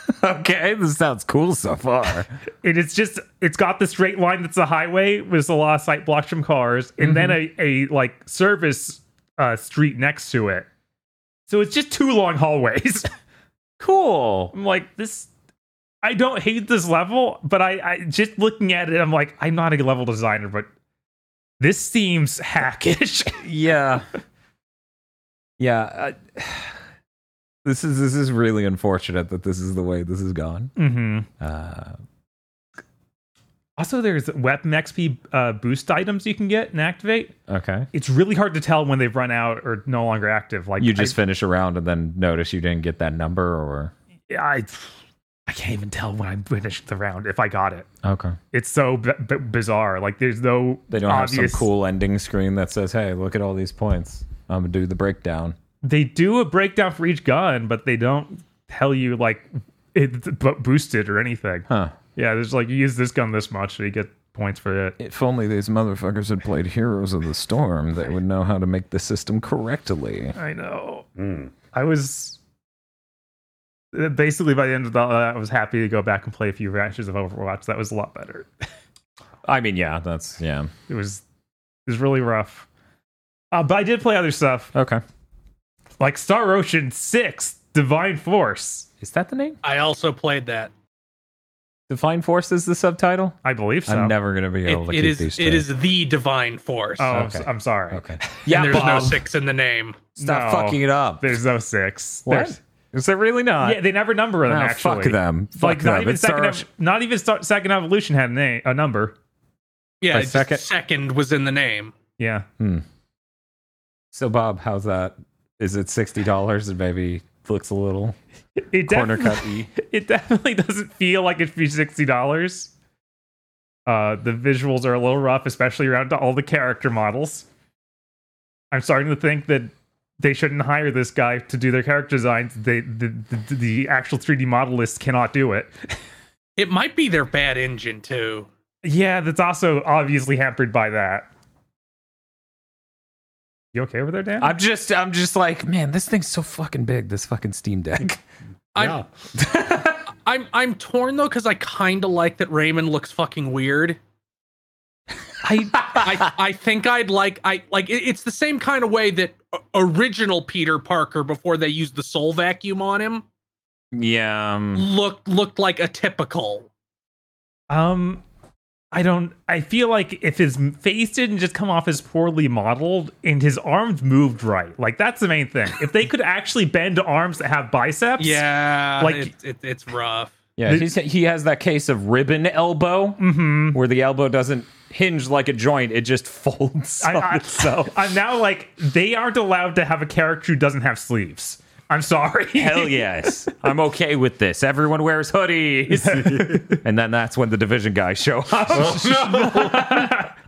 E: okay, this sounds cool so far.
B: And it's just it's got the straight line that's a highway with a lot of sight blocks from cars, and then a, a like service uh, street next to it. So it's just two long hallways.
E: Cool.
B: I'm like, this I don't hate this level, but I, I just looking at it, I'm like, I'm not a level designer, but this seems hackish.
E: Yeah. Yeah. I, this is this is really unfortunate that this is the way this has gone.
B: mm-hmm.
E: Uh,
B: Also, there's weapon XP uh, boost items you can get and activate.
E: okay.
B: It's really hard to tell when they've run out or no longer active. Like
E: You just
B: I,
E: finish a round and then notice you didn't get that number or
B: I, I can't even tell when I finished the round if I got it.
E: Okay.
B: It's so b- b- bizarre. Like there's no
E: They don't have some cool ending screen that says, "Hey, look at all these points. I'm going to do the breakdown."
B: They do a breakdown for each gun, but they don't tell you like it's b- boosted or anything.
E: Huh.
B: Yeah, there's like you use this gun this much, so you get points for it.
E: If only these motherfuckers had played Heroes of the Storm, they would know how to make the system correctly.
B: I know. I was uh, basically by the end of that, I was happy to go back and play a few rashes of Overwatch. That was a lot better.
E: I mean, yeah, that's yeah.
B: It was it was really rough. Uh, but I did play other stuff
E: Okay.
B: like Star Ocean Six: Divine Force.
E: Is that the name?
C: I also played that.
E: Divine Force is the subtitle?
B: I believe so.
E: I'm never going to be
C: It,
E: able to
C: it
E: keep
C: is
E: these
C: it
E: straight.
C: is the divine force.
B: Oh, I'm,
E: Okay.
B: s- I'm sorry.
E: Okay.
C: and there's no
E: Bob.
C: six in the name.
E: Stop
B: No.
E: fucking it up.
B: There's no six.
E: What?
B: There's-
E: Is there really not?
B: yeah, they never number them.
E: Oh,
B: actually,
E: fuck them. Fuck
B: like
E: them.
B: not even
E: It's
B: second.
E: Star
B: Ev- not even Star- second evolution had a name, a number.
C: Yeah,
E: By
C: just
E: second-
C: second was in the name.
B: Yeah, hmm.
E: So, Bob, how's that? Is it sixty dollars and maybe looks a little
B: it
E: corner
B: definitely,
E: cut y?
B: it definitely doesn't feel like it should be sixty dollars. Uh, the visuals are a little rough, especially around all the character models. I'm starting to think that they shouldn't hire this guy to do their character designs. They, the, the, the actual 3D modelists cannot do it.
C: It might be their bad engine too.
B: Yeah, that's also obviously hampered by that. You okay over there, Dan?
E: I'm just, I'm just like, man, this thing's so fucking big. This fucking Steam Deck.
C: I'm I'm I'm torn though because I kind of like that Raymond looks fucking weird. I, I I think I'd like I like it- it's the same kind of way that original Peter Parker before they used the soul vacuum on him
E: yeah. Um,
C: looked looked like a typical.
B: Um, I don't. I feel like if his face didn't just come off as poorly modeled and his arms moved right, like that's the main thing. If they could actually bend arms that have biceps,
C: Yeah,
B: Like-
C: like it, it, it's rough.
E: yeah, he's, he has that case of ribbon elbow
B: Mm-hmm.
E: where the elbow doesn't hinge like a joint; it just folds
B: I,
E: on
B: I,
E: itself.
B: I'm now like they aren't allowed to have a character who doesn't have sleeves. I'm sorry.
E: Hell yes. I'm okay with this. Everyone wears hoodies. and then that's when the division guys show up.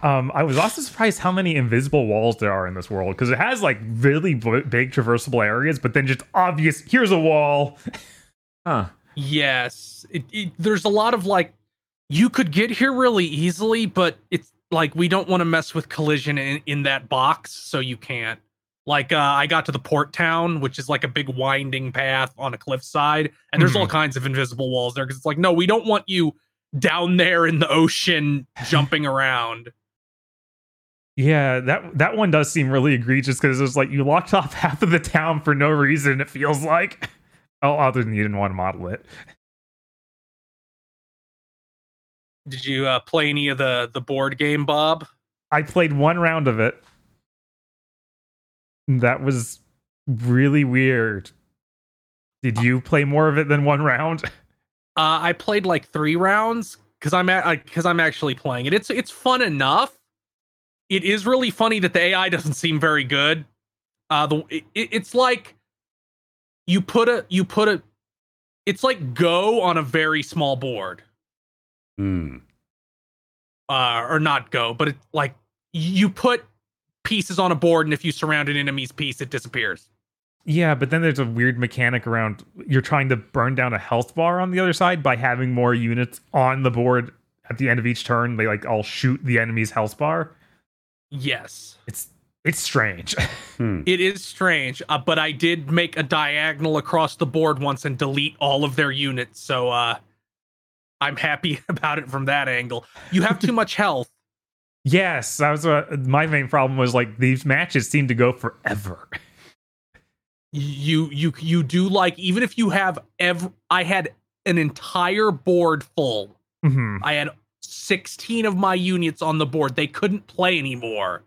B: Um, I was also surprised how many invisible walls there are in this world because it has like really b- big traversable areas, but then just obvious. Here's a wall.
E: Huh.
C: Yes, it, it, there's a lot of like you could get here really easily, but it's like we don't want to mess with collision in, in that box, so you can't. Like uh, I got to the port town, which is like a big winding path on a cliffside, and there's all kinds of invisible walls there because it's like no, we don't want you down there in the ocean jumping around.
B: Yeah, that that one does seem really egregious because it's like you locked off half of the town for no reason. It feels like, oh, other than you didn't want to model it.
C: Did you uh, play any of the the board game, Bob?
B: I played one round of it. That was really weird. Did you play more of it than one round?
C: Uh, I played like three rounds because I'm because I'm actually playing it. It's it's fun enough. It is really funny that the AI doesn't seem very good. Uh, the it, it's like you put a you put a it's like Go on a very small board,
D: Hmm.
C: uh, or not Go, but it like you put pieces on a board, and if you surround an enemy's piece, it disappears.
B: Yeah, but then there's a weird mechanic around you're trying to burn down a health bar on the other side by having more units on the board at the end of each turn. They like all shoot the enemy's health bar.
C: Yes.
B: It's it's strange.
C: It is strange, uh, but I did make a diagonal across the board once and delete all of their units. So uh, I'm happy about it from that angle. You have too much health.
B: yes, that was what my main problem was like these matches seem to go forever.
C: You you you do like even if you have ev I had an entire board full.
B: Mhm.
C: I had 16 of my units on the board. They couldn't play anymore.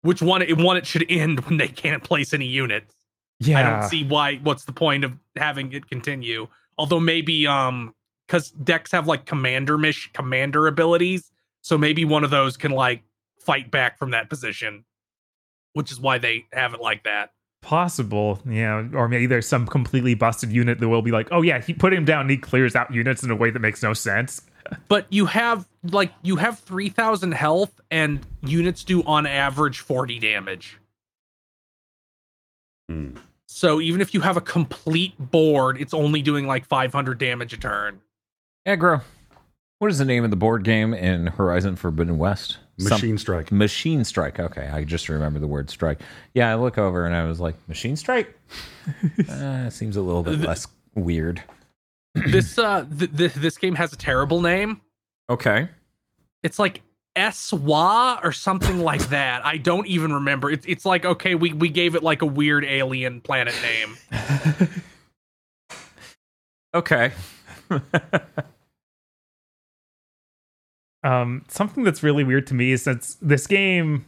C: Which one it one it should end when they can't place any units.
B: Yeah.
C: I don't see why what's the point of having it continue. Although maybe um because decks have like commander mish commander abilities, so maybe one of those can like fight back from that position, which is why they have it like that.
B: Possible, yeah, or maybe there's some completely busted unit that will be like, oh yeah, he put him down, and he clears out units in a way that makes no sense.
C: But you have like you have three thousand health, and units do on average forty damage.
D: Hmm.
C: So even if you have a complete board, it's only doing like five hundred damage a turn.
E: Aggro. What is the name of the board game in Horizon Forbidden West? Some-
D: Machine Strike.
E: Machine Strike. Okay, I just remember the word strike. Yeah, I look over and I was like, Machine Strike. uh, seems a little bit less weird.
C: this uh th- th- this game has a terrible name.
E: Okay.
C: It's like Eswa or something like that. I don't even remember. It's it's like okay, we we gave it like a weird alien planet name.
E: Okay.
B: Um, something that's really weird to me is that this game,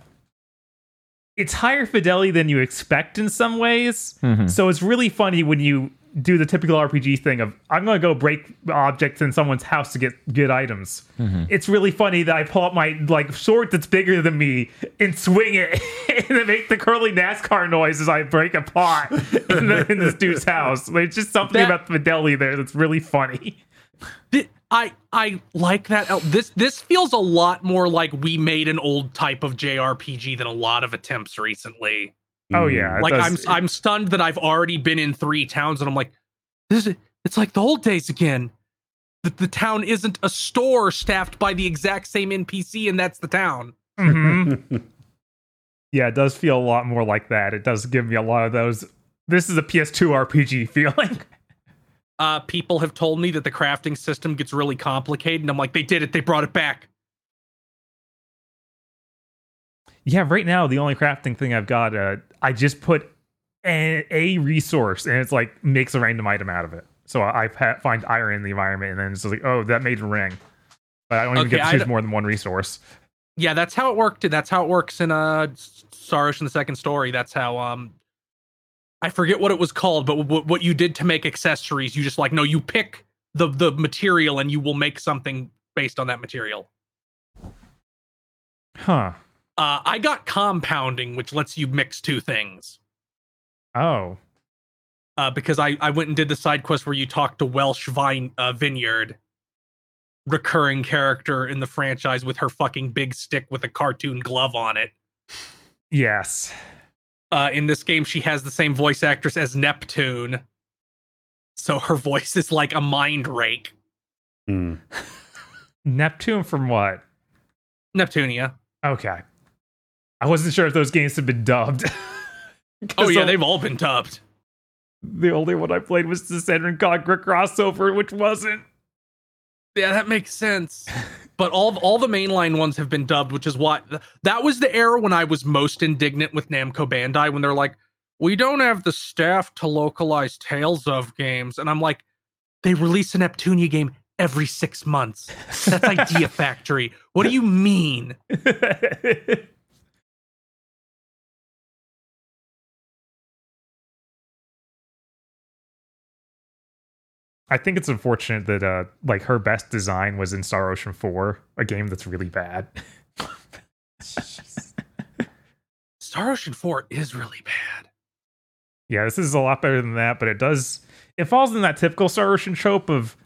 B: it's higher fidelity than you expect in some ways.
E: Mhm.
B: So it's really funny when you do the typical RPG thing of I'm going to go break objects in someone's house to get good items. It's really funny that I pull up my like sword that's bigger than me and swing it and then make the curly NASCAR noise as I break a pot in, the, in this dude's house. There's just something
C: That-
B: about the fidelity there that's really funny.
C: Thi- I I like that. el- This this feels a lot more like we made an old type of JRPG than a lot of attempts recently.
B: Oh yeah,
C: Like
B: does-
C: I'm I'm stunned that I've already been in three towns and I'm like, this is it's like the old days again. The, the town isn't a store staffed by the exact same NPC, and that's the town.
B: Mhm. yeah, it does feel a lot more like that. It does give me a lot of those. This is a PS2 RPG feeling.
C: Uh, people have told me that the crafting system gets really complicated, and I'm like, they did it. They brought it back.
B: yeah, right now the only crafting thing I've got, uh, I just put a, a resource and it's like makes a random item out of it. So I pa- find iron in the environment and then it's just like, oh, that made a ring. But I don't even
C: Okay,
B: get to
C: I
B: choose more than one resource.
C: Yeah, that's how it worked. That's how it works in uh Star Ocean: The Second Story. That's how um I forget what it was called, but w- what you did to make accessories, you just like no, you pick the the material and you will make something based on that material.
B: Huh.
C: Uh, I got compounding, which lets you mix two things.
B: Oh.
C: Uh, because I I went and did the side quest where you talk to Welch Vine uh, Vineyard, recurring character in the franchise with her fucking big stick with a cartoon glove on it.
B: Yes.
C: Uh, in this game, she has the same voice actress as Neptune. So her voice is like a mind rake.
D: Hmm.
B: Neptune from what?
C: Neptunia.
B: Okay. I wasn't sure if those games had been dubbed.
C: Oh
B: 'Cause
C: yeah,
B: the-
C: they've all been dubbed.
B: The only one I played was the Senran Kagura crossover, which wasn't.
C: Yeah, that makes sense. But all all the mainline ones have been dubbed, which is why that was the era when I was most indignant with Namco Bandai when they're like, "We don't have the staff to localize Tales of games," and I'm like, "They release a Neptunia game every six months. That's Idea Factory. What do you mean?"
B: I think it's unfortunate that uh like her best design was in Star Ocean 4, a game that's really bad.
C: Star Ocean 4 is really bad.
B: yeah, this is a lot better than that, but it does it falls in that typical Star Ocean trope of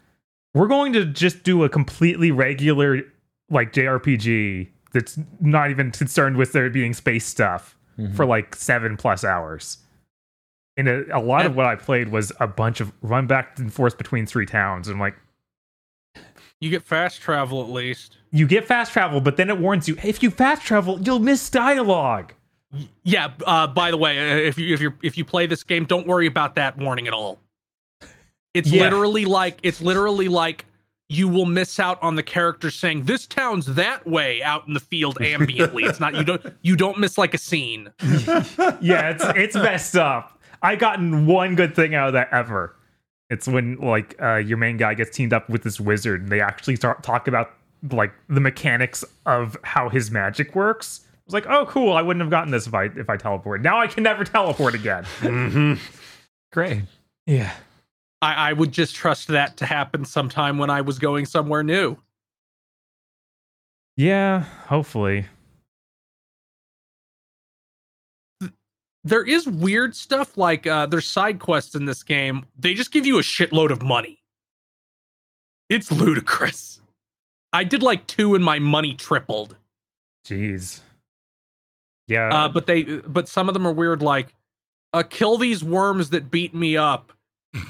B: we're going to just do a completely regular like JRPG that's not even concerned with there being space stuff for like 7 plus hours. And a, a lot of what I played was a bunch of run back and forth between three towns. And I'm like,
C: You get fast travel at least.
B: you get fast travel, but then it warns you if you fast travel, you'll miss dialogue.
C: Yeah. Uh, by the way, uh, if you if you if you play this game, don't worry about that warning at all. It's
B: Yeah.
C: literally like it's literally like you will miss out on the character saying this town's that way out in the field ambiently. it's not you don't you don't miss like a scene.
B: yeah, it's it's messed up. I gotten one good thing out of that ever. It's when like uh, your main guy gets teamed up with this wizard, and they actually start talk about like the mechanics of how his magic works. I was like, oh, cool. I wouldn't have gotten this if I if I teleport. Now I can never teleport again.
E: Great.
B: yeah.
C: I, I would just trust that to happen sometime when I was going somewhere new.
B: Yeah. Hopefully.
C: There is weird stuff like uh, there's side quests in this game. They just give you a shitload of money. It's ludicrous. I did like two and my money tripled.
B: Jeez. Yeah.
C: Uh, but they but some of them are weird like uh, kill these worms that beat me up.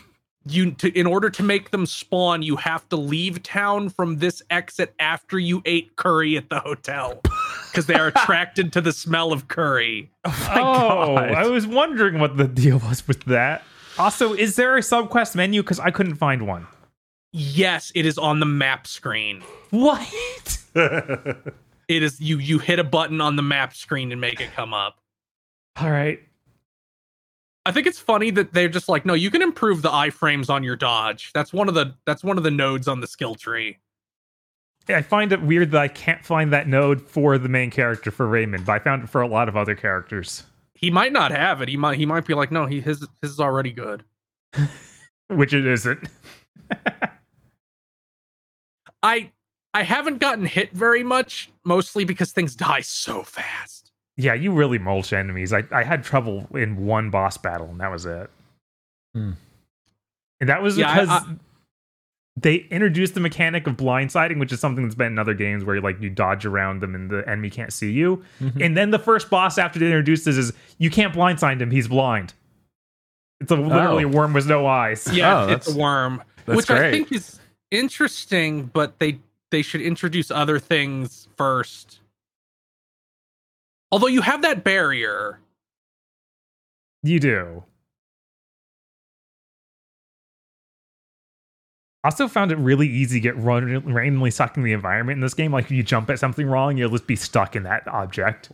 C: You to, in order to make them spawn, you have to leave town from this exit after you ate curry at the hotel because they are attracted to the smell of curry.
B: Oh, oh,
E: God.
B: I was wondering what the deal was with that. Also, is there a subquest menu? Because I couldn't find one.
C: Yes, it is on the map screen.
B: What?
C: It is you you hit a button on the map screen and make it come up.
B: All right.
C: I think it's funny that they're just like, no, you can improve the iframes on your dodge. That's one of the that's one of the nodes on the skill tree.
B: I find it weird that I can't find that node for the main character for Raymond, but I found it for a lot of other characters,
C: He might not have it. He might he might be like, no, he his his is already good.
B: which it isn't.
C: I I haven't gotten hit very much, mostly because things die so fast.
B: Yeah, you really mulch enemies. I, I had trouble in one boss battle, and that was it.
E: Hmm.
B: And that was
C: Yeah, I-
B: because
C: I-
B: they introduced the mechanic of blindsiding, which is something that's been in other games where like you dodge around them and the enemy can't see you.
E: Mhm.
B: And then the first boss after they introduced this is you can't blindside him; he's blind. It's a, literally
E: Oh.
B: a worm with no eyes.
C: Yeah,
E: Oh,
C: it's a worm,
E: that's
C: which I think is interesting, but they they should introduce other things first. Although you have that barrier,
B: You do. Also found it really easy to get run- randomly stuck in the environment in this game. Like if you jump at something wrong, you'll just be stuck in that object.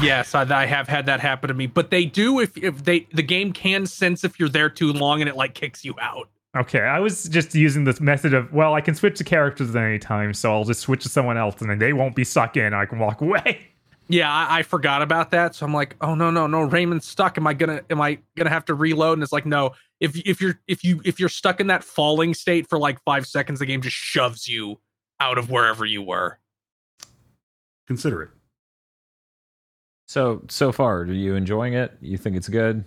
C: Yes, I, I have had that happen to me. But they do if if they the game can sense if you're there too long and it like kicks you out.
B: Okay, I was just using this method of well, I can switch to characters at any time, so I'll just switch to someone else, and then they won't be stuck in. I can walk away.
C: Yeah, I, I forgot about that. So I'm like, oh no, no, no, Raymond's stuck. Am I gonna am I gonna have to reload? And it's like, no. If if you're if you if you're stuck in that falling state for like five seconds, the game just shoves you out of wherever you were.
D: Consider it.
E: So so far, are you enjoying it? You think it's good?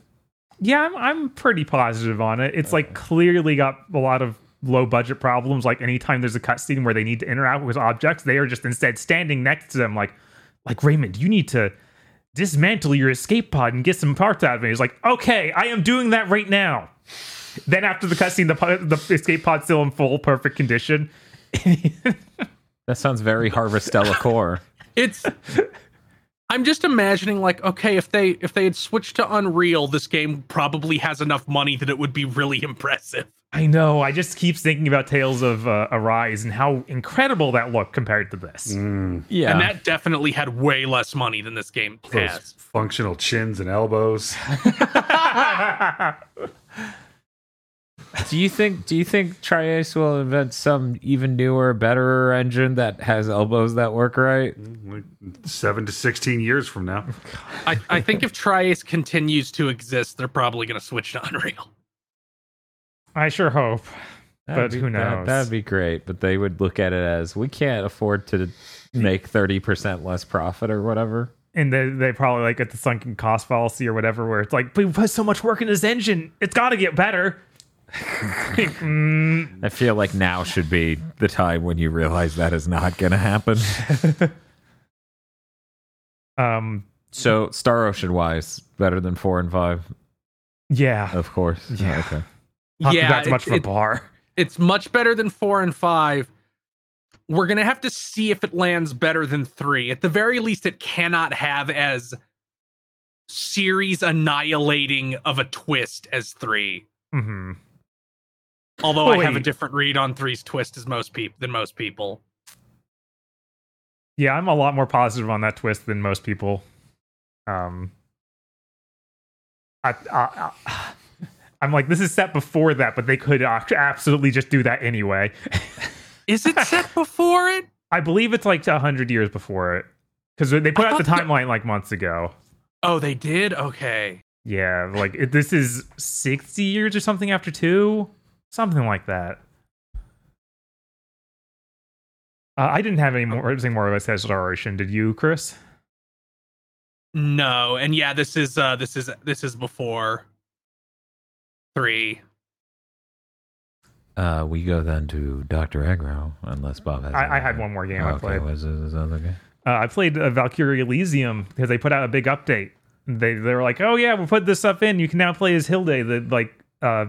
B: Yeah, I'm I'm pretty positive on it. It's like clearly got a lot of low budget problems. Like anytime there's a cutscene where they need to interact with objects, they are just instead standing next to them, like like Raymond, you need to dismantle your escape pod and get some parts out of it. He's like, okay, I am doing that right now. Then after the cutscene, the the escape pod's still in full perfect condition.
E: That sounds very Harvestella core.
C: It's I'm just imagining like, okay, if they if they had switched to Unreal, this game probably has enough money that it would be really impressive.
B: I know. I just keep thinking about Tales of uh, Arise and how incredible that looked compared to this.
D: Mm,
E: Yeah.
C: And that definitely had way less money than this game
D: those
C: has.
D: functional chins and elbows.
E: do you think do you think tri-Ace will invent some even newer, better engine that has elbows that work right?
D: Mm, seven to sixteen years from now.
C: I, I think if tri-Ace continues to exist, they're probably going to switch to Unreal.
B: I sure hope.
E: That'd
B: But
E: be-
B: who knows?
E: that'd be great, but they would look at it as we can't afford to make thirty percent less profit or whatever.
B: And they, they probably like at the sunken cost fallacy or whatever, where it's like, but we put so much work in this engine, it's got to get better.
E: I feel like now should be the time when you realize that is not going to happen.
B: um,
E: so, Star Ocean wise, better than four and five.
B: Yeah.
E: Of course.
B: Yeah.
E: Okay.
B: Not that
C: yeah,
B: that's much of a
C: it-
B: bar.
C: it's much better than four and five. We're gonna have to see if it lands better than three. At the very least, it cannot have as series annihilating of a twist as three.
B: hmm
C: Although I have a different read on three's twist as most people than most people.
B: Yeah, I'm a lot more positive on that twist than most people. Um, I, I, I, I'm like, this is set before that, but they could absolutely just do that anyway.
C: Is it set before it?
B: I believe it's like a hundred years before it because they put
C: I
B: out the timeline like months ago.
C: Oh, they did. Okay.
B: Yeah, like it, this is 60 years or something after two, something like that. Uh, I didn't have any more anything more about Acceleration. Did you, Chris?
C: No, and yeah, this is uh this is this is before three.
E: Uh, we go then to Doctor Aggro, unless Bob has.
B: I, I had one more game I
E: Okay, was this this other game?
B: Uh, I played uh, Valkyrie Elysium because they put out a big update. They they were like, "Oh yeah, we'll put this stuff in. You can now play as Hilde, the like uh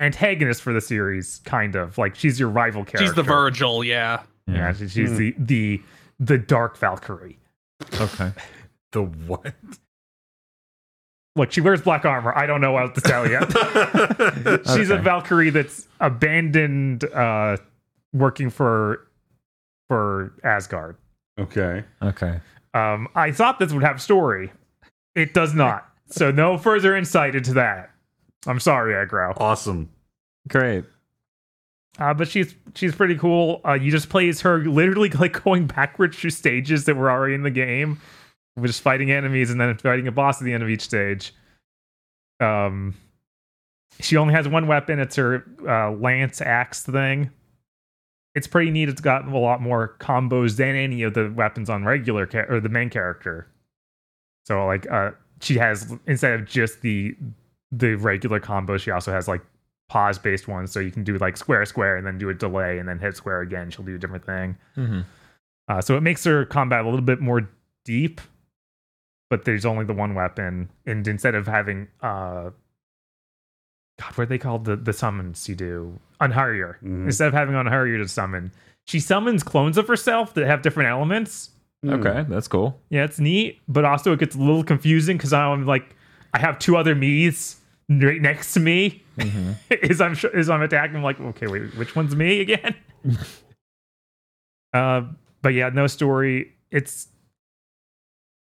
B: antagonist for the series, kind of like she's your rival character.
C: She's the Virgil, yeah.
B: Yeah, she- she's
D: Hmm.
B: the the the dark Valkyrie.
E: Okay.
D: The what?
B: Look, she wears black armor. I don't know what to tell you. she's a Valkyrie that's abandoned, uh, working for for Asgard.
D: okay.
E: Okay.
B: Um, I thought this would have story. It does not. So no further insight into that. I'm sorry, Aggro.
D: Awesome.
E: Great.
B: Uh, but she's she's pretty cool. Uh, you just play as her literally like going backwards through stages that were already in the game, We're just fighting enemies and then fighting a boss at the end of each stage. Um, she only has one weapon. It's her uh, lance axe thing. It's pretty neat. It's got a lot more combos than any of the weapons on regular cha- or the main character. So like, uh, she has instead of just the the regular combo, she also has like pause based ones. So you can do like square square and then do a delay and then hit square again. She'll do a different thing.
E: Mm-hmm.
B: Uh, so it makes her combat a little bit more deep, but there's only the one weapon. And instead of having, uh, God, what are they called? The, the summons you do? Einherjar.
D: Mhm.
B: Instead of having Einherjar to summon, she summons clones of herself that have different elements.
E: Okay, that's cool.
B: Yeah, it's neat, but also it gets a little confusing because I'm like, I have two other me's right next to me. Is I'm as I'm attacking, I'm like, okay, wait, which one's me again? uh, but yeah, no story. It's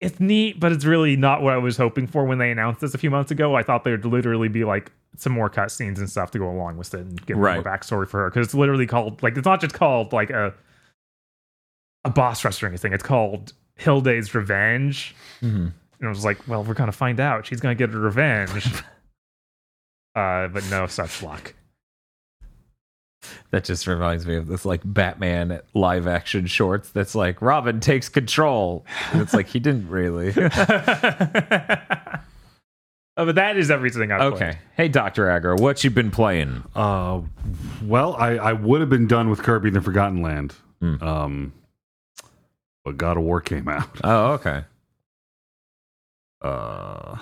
B: it's neat, but it's really not what I was hoping for when they announced this a few months ago. I thought there'd literally be like some more cutscenes and stuff to go along with it and give
E: Right.
B: more backstory for her because it's literally called like it's not just called like a a boss rush or anything. It's called Hilde's Revenge.
E: Mm-hmm.
B: And I was like, well, we're gonna find out. She's gonna get her revenge. uh, but no such luck.
E: That just reminds me of this like Batman live action shorts. That's like Robin takes control. And it's like he didn't really.
B: Oh, but that is everything I've
E: okay.
B: played.
E: Hey, Doctor Aggro, what you been playing?
D: Uh, well, I, I would have been done with Kirby and the Forgotten Land.
E: Hmm.
D: Um, but God of War came out.
E: Oh, okay.
D: Uh,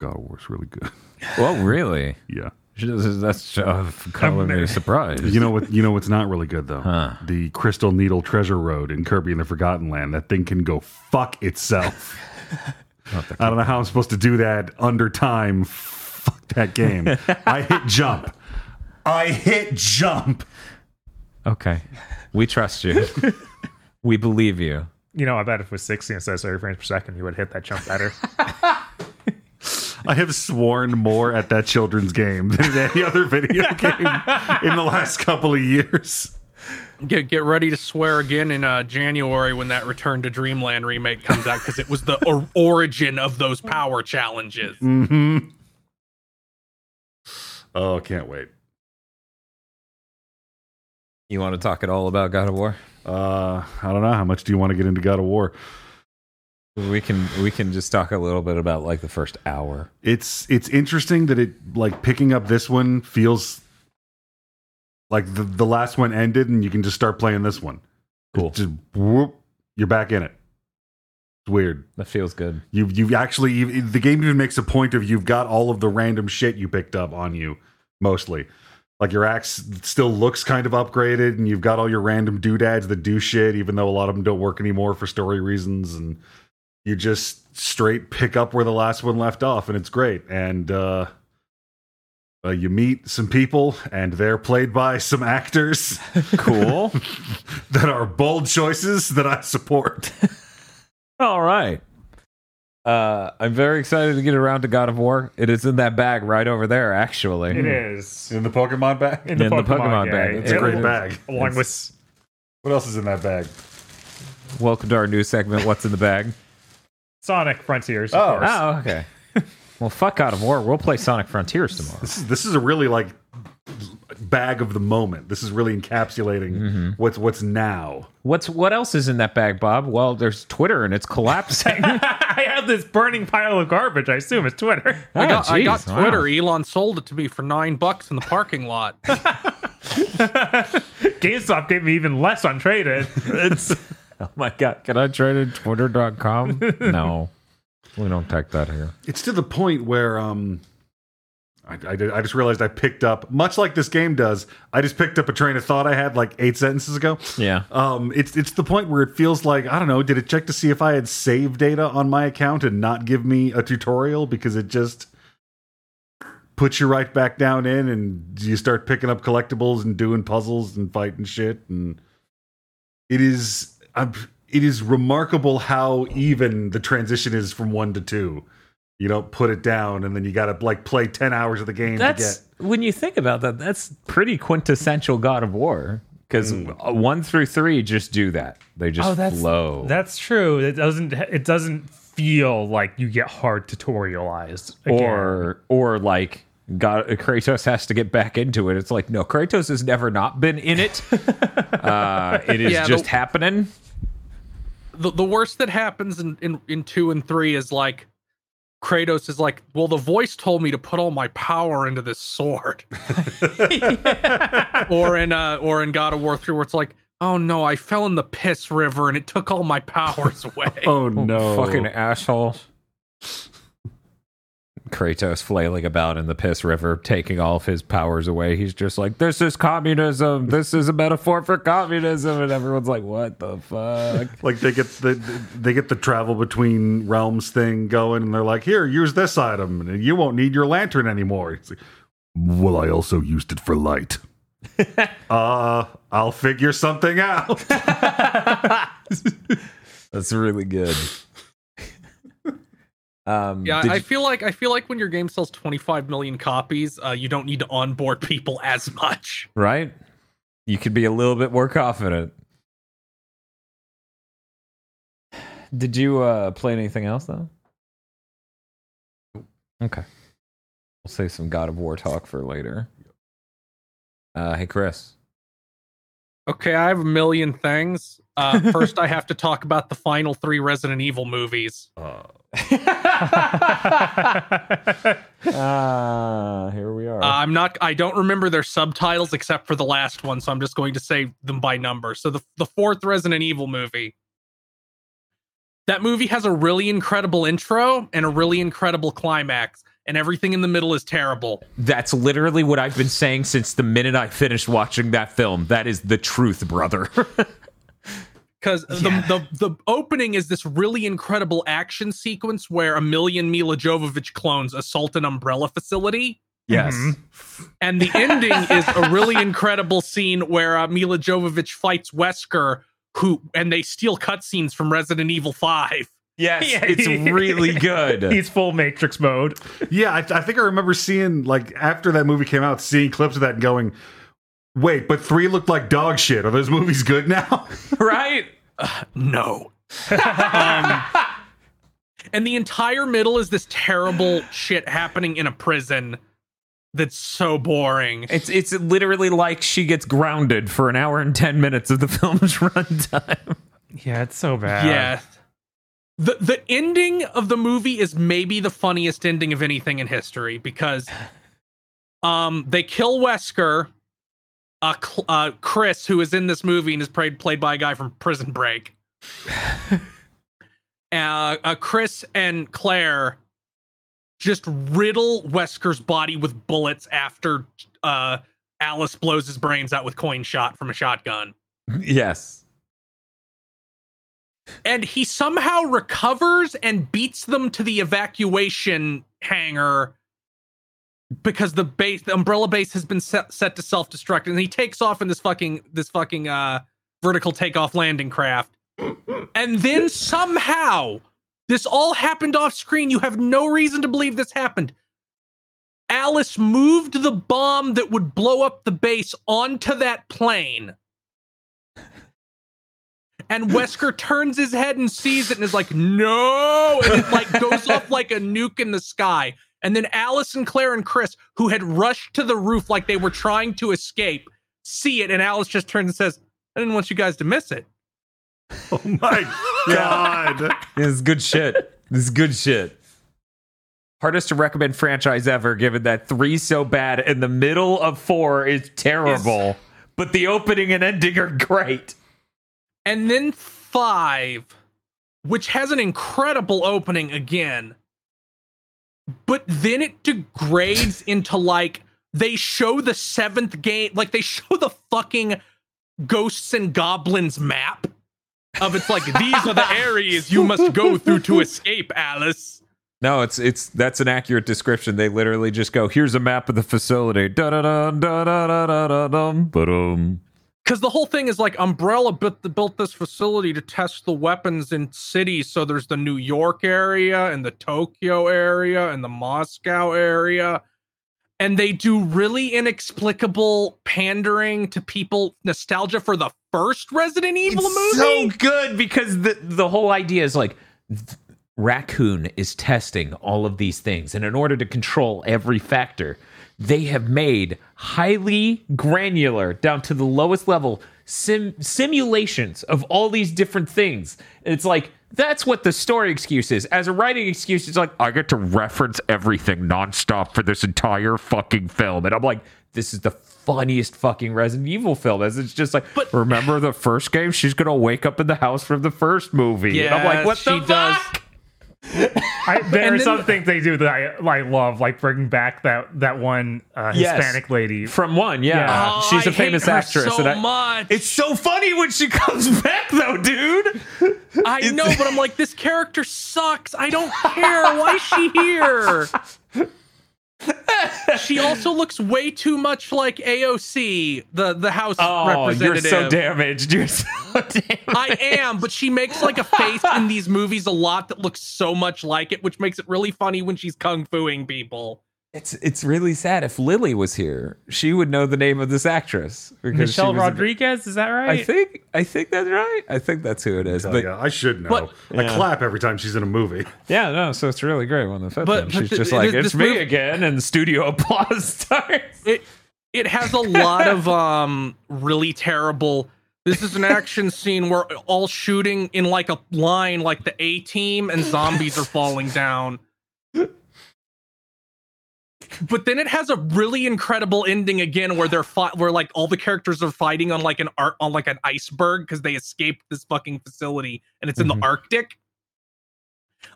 D: God of War's really good.
E: Well, really?
D: Yeah.
E: That's uh, calling me surprised.
D: You know what? You know what's not really good though.
E: Huh.
D: The Crystal Needle Treasure Road in Kirby and the Forgotten Land. That thing can go fuck itself. I don't know how I'm supposed to do that under time. Fuck that game. I hit jump. I hit jump.
E: Okay. We trust you. we believe you.
B: You know, I bet if it was 60 instead of 30 frames per second, you would hit that jump better.
D: I have sworn more at that children's game than any other video game in the last couple of years.
C: Get get ready to swear again in uh, January when that Return to Dreamland remake comes out because it was the or- origin of those power challenges.
D: Mm-hmm. Oh, can't wait.
E: You want to talk at all about God of War?
D: Uh, I don't know. How much do you want to get into God of War?
E: We can we can just talk a little bit about like the first hour.
D: It's it's interesting that it like picking up this one feels like the the last one ended and you can just start playing this one.
E: Cool.
D: Just whoop, you're back in it. It's weird.
E: That feels good.
D: You you've actually you, the game even makes a point of you've got all of the random shit you picked up on you mostly. Like your axe still looks kind of upgraded, and you've got all your random doodads that do shit, even though a lot of them don't work anymore for story reasons. And you just straight pick up where the last one left off, and it's great. And uh, uh, you meet some people, and they're played by some actors
E: Cool.
D: that are bold choices that I support.
E: All right. Uh, I'm very excited to get around to God of War. It is in that bag right over there, actually.
B: It is
D: In the Pokemon bag,
B: in the
E: In the
B: Pokemon,
E: Pokemon
B: bag.
E: bag.
D: it's a great bag.
B: Along with
D: What else is in that bag?
E: Welcome to our new segment. What's in the bag?
B: Sonic Frontiers. of
D: Oh.
B: course.
E: Oh, okay. well, fuck God of War. We'll play Sonic Frontiers tomorrow.
D: This is this is a really like bag of the moment. This is really encapsulating what's what's now.
E: What's what else is in that bag, Bob? Well, there's Twitter and it's collapsing.
B: I have this burning pile of garbage. I assume it's Twitter.
C: I got, I got
E: jeez, wow.
C: Twitter. Elon sold it to me for nine bucks in the parking lot.
B: GameStop gave me even less untraded. It's
E: oh my god, can I trade in Twitter.com? no, we don't take that here.
D: It's to the point where um I, I, I just realized I picked up much like this game does. I just picked up a train of thought I had like eight sentences ago.
E: Yeah.
D: Um, it's it's the point where it feels like I don't know. Did it check to see if I had save data on my account and not give me a tutorial because it just puts you right back down in and you start picking up collectibles and doing puzzles and fighting shit and it is I'm, it is remarkable how even the transition is from one to two. You don't put it down and then you got to like play ten hours of the game
E: That's
D: to
E: when you think about that. That's pretty quintessential God of War because
D: Mm.
E: one through three just do that. They just
B: Oh, that's-
E: flow.
B: that's true. It doesn't. It doesn't feel like you get hard tutorialized. again.
E: or or like God Kratos has to get back into it. It's like no, Kratos has never not been in it. uh, it is
C: Yeah, the-
E: just happening.
C: the, the worst that happens in, in, in two and three is like Kratos is like, well, the voice told me to put all my power into this sword. or in uh or in God of War 3 where it's like, oh no, I fell in the piss river and it took all my powers away.
D: Oh no!
E: Fucking assholes. Kratos flailing about in the piss river, taking all of his powers away. He's just like, "This is communism. This is a metaphor for communism," and everyone's like, "What the fuck?"
D: like they get the they get the travel between realms thing going and they're like here use this item and you won't need your lantern anymore it's like, well i also used it for light uh i'll figure something out
E: That's really good. Um,
C: Yeah, I
E: you-
C: feel like I feel like when your game sells 25 million copies, uh, you don't need to onboard people as much.
E: right? You could be a little bit more confident. Did you uh, play anything else though? Okay, we'll save some God of War talk for later. Uh, hey, Chris.
C: Okay, I have a million things. Uh, first, I have to talk about the final three Resident Evil movies.
E: Ah, here we are.
C: Uh, I'm not. I don't remember their subtitles except for the last one, so I'm just going to say them by number. So the the fourth Resident Evil movie. That movie has a really incredible intro and a really incredible climax, and everything in the middle is terrible.
E: That's literally what I've been saying since the minute I finished watching that film. That is the truth, brother.
C: because the, the the opening is this really incredible action sequence where a million Milla Jovovich clones assault an umbrella facility.
E: yes.
C: And the ending is a really incredible scene where uh, Milla Jovovich fights Wesker, who and they steal cutscenes from Resident Evil Five.
E: Yes.
B: Yeah.
E: It's really good.
B: He's full Matrix mode.
D: yeah I, I think i remember seeing like after that movie came out seeing clips of that and going wait but three looked like dog shit are those movies good now
E: right?
C: No. um, and the entire middle is this terrible shit happening in a prison that's so boring.
E: It's it's literally like she gets grounded for an hour and 10 minutes of the film's runtime.
B: Yeah, it's so bad.
C: Yeah. The the ending of the movie is maybe the funniest ending of anything in history because um they kill Wesker uh, uh Chris who is in this movie and is played played by a guy from Prison Break. uh, uh, Chris and Claire just riddle Wesker's body with bullets after uh, Alice blows his brains out with coin shot from a shotgun.
E: Yes.
C: And he somehow recovers and beats them to the evacuation hangar because the base, the umbrella base, has been set, set to self destruct, and he takes off in this fucking this fucking uh, vertical takeoff landing craft, and then somehow this all happened off screen. You have no reason to believe this happened. Alice moved the bomb that would blow up the base onto that plane. And Wesker turns his head and sees it and is like, no. And it like goes off like a nuke in the sky. And then Alice and Claire and Chris, who had rushed to the roof like they were trying to escape, see it. And Alice just turns and says, I didn't want you guys to miss it.
D: Oh my god.
E: This is good shit. This is good shit. Hardest to recommend franchise ever, given that three so bad and the middle of four is terrible, but the opening and ending are great.
C: And then five, which has an incredible opening again. But then it degrades into like they show the seventh game, like they show the fucking ghosts and goblins map of it's like these are the areas you must go through to escape, Alice.
E: No, it's it's that's an accurate description. They literally just go, "Here's a map of the facility." Da da da da da da da da dum ba-dum.
C: Because the whole thing is like Umbrella built, built this facility to test the weapons in cities. So there's the New York area and the Tokyo area and the Moscow area. And they do really inexplicable pandering to people, nostalgia for the first Resident Evil
E: It's
C: movie.
E: so good because the the whole idea is like Raccoon is testing all of these things, and in order to control every factor, they have made highly granular, down to the lowest level, sim- simulations of all these different things. It's like that's what the story excuse is. As a writing excuse, it's like I get to reference everything nonstop for this entire fucking film, and I'm like, this is the funniest fucking Resident Evil film. As it's just like,
C: But-
E: remember the first game? She's gonna wake up in the house from the first movie. and I'm like, what the
C: she does.
E: fuck?
B: I, there are some things they do that I, I love, like bringing back that that one uh,
E: Yes.
B: Hispanic lady.
E: From one, yeah,
B: Yeah.
C: Oh,
E: she's a
C: I hate
E: famous
C: her
E: actress.
C: So
E: and I-
C: much.
E: It's so funny when she comes back, though, dude.
C: I know, but I'm like, this character sucks. I don't care. Why is she here? she also looks way too much like AOC, the the House
E: Oh, you're
C: representative.
E: so damaged. You're so damaged.
C: I am, but she makes like a face in these movies a lot that looks so much like it, which makes it really funny when she's kung fuing people.
E: It's it's really sad. If Lily was here, she would know the name of this actress because she
B: Michelle
E: was a-
B: Rodriguez, is that right?
E: I think I think that's right. I think that's who it is.
D: Oh,
E: But
D: yeah, I should know.
C: But-
D: I
E: Yeah.
D: clap every time she's in a movie.
E: yeah, no. So it's really great when the fifth
C: But-
E: one,
C: but
E: she's
C: th-
E: just
C: th-
E: like,
C: this
E: "It's me
C: movie-
E: again," and studio applause starts.
C: It it has a lot of um really terrible. This is an action scene where all shooting in like a line, like the A team, and zombies are falling down. But then it has a really incredible ending again, where they're fi- where like all the characters are fighting on like an art on like an iceberg because they escaped this fucking facility, and it's in
E: Mhm.
C: the Arctic.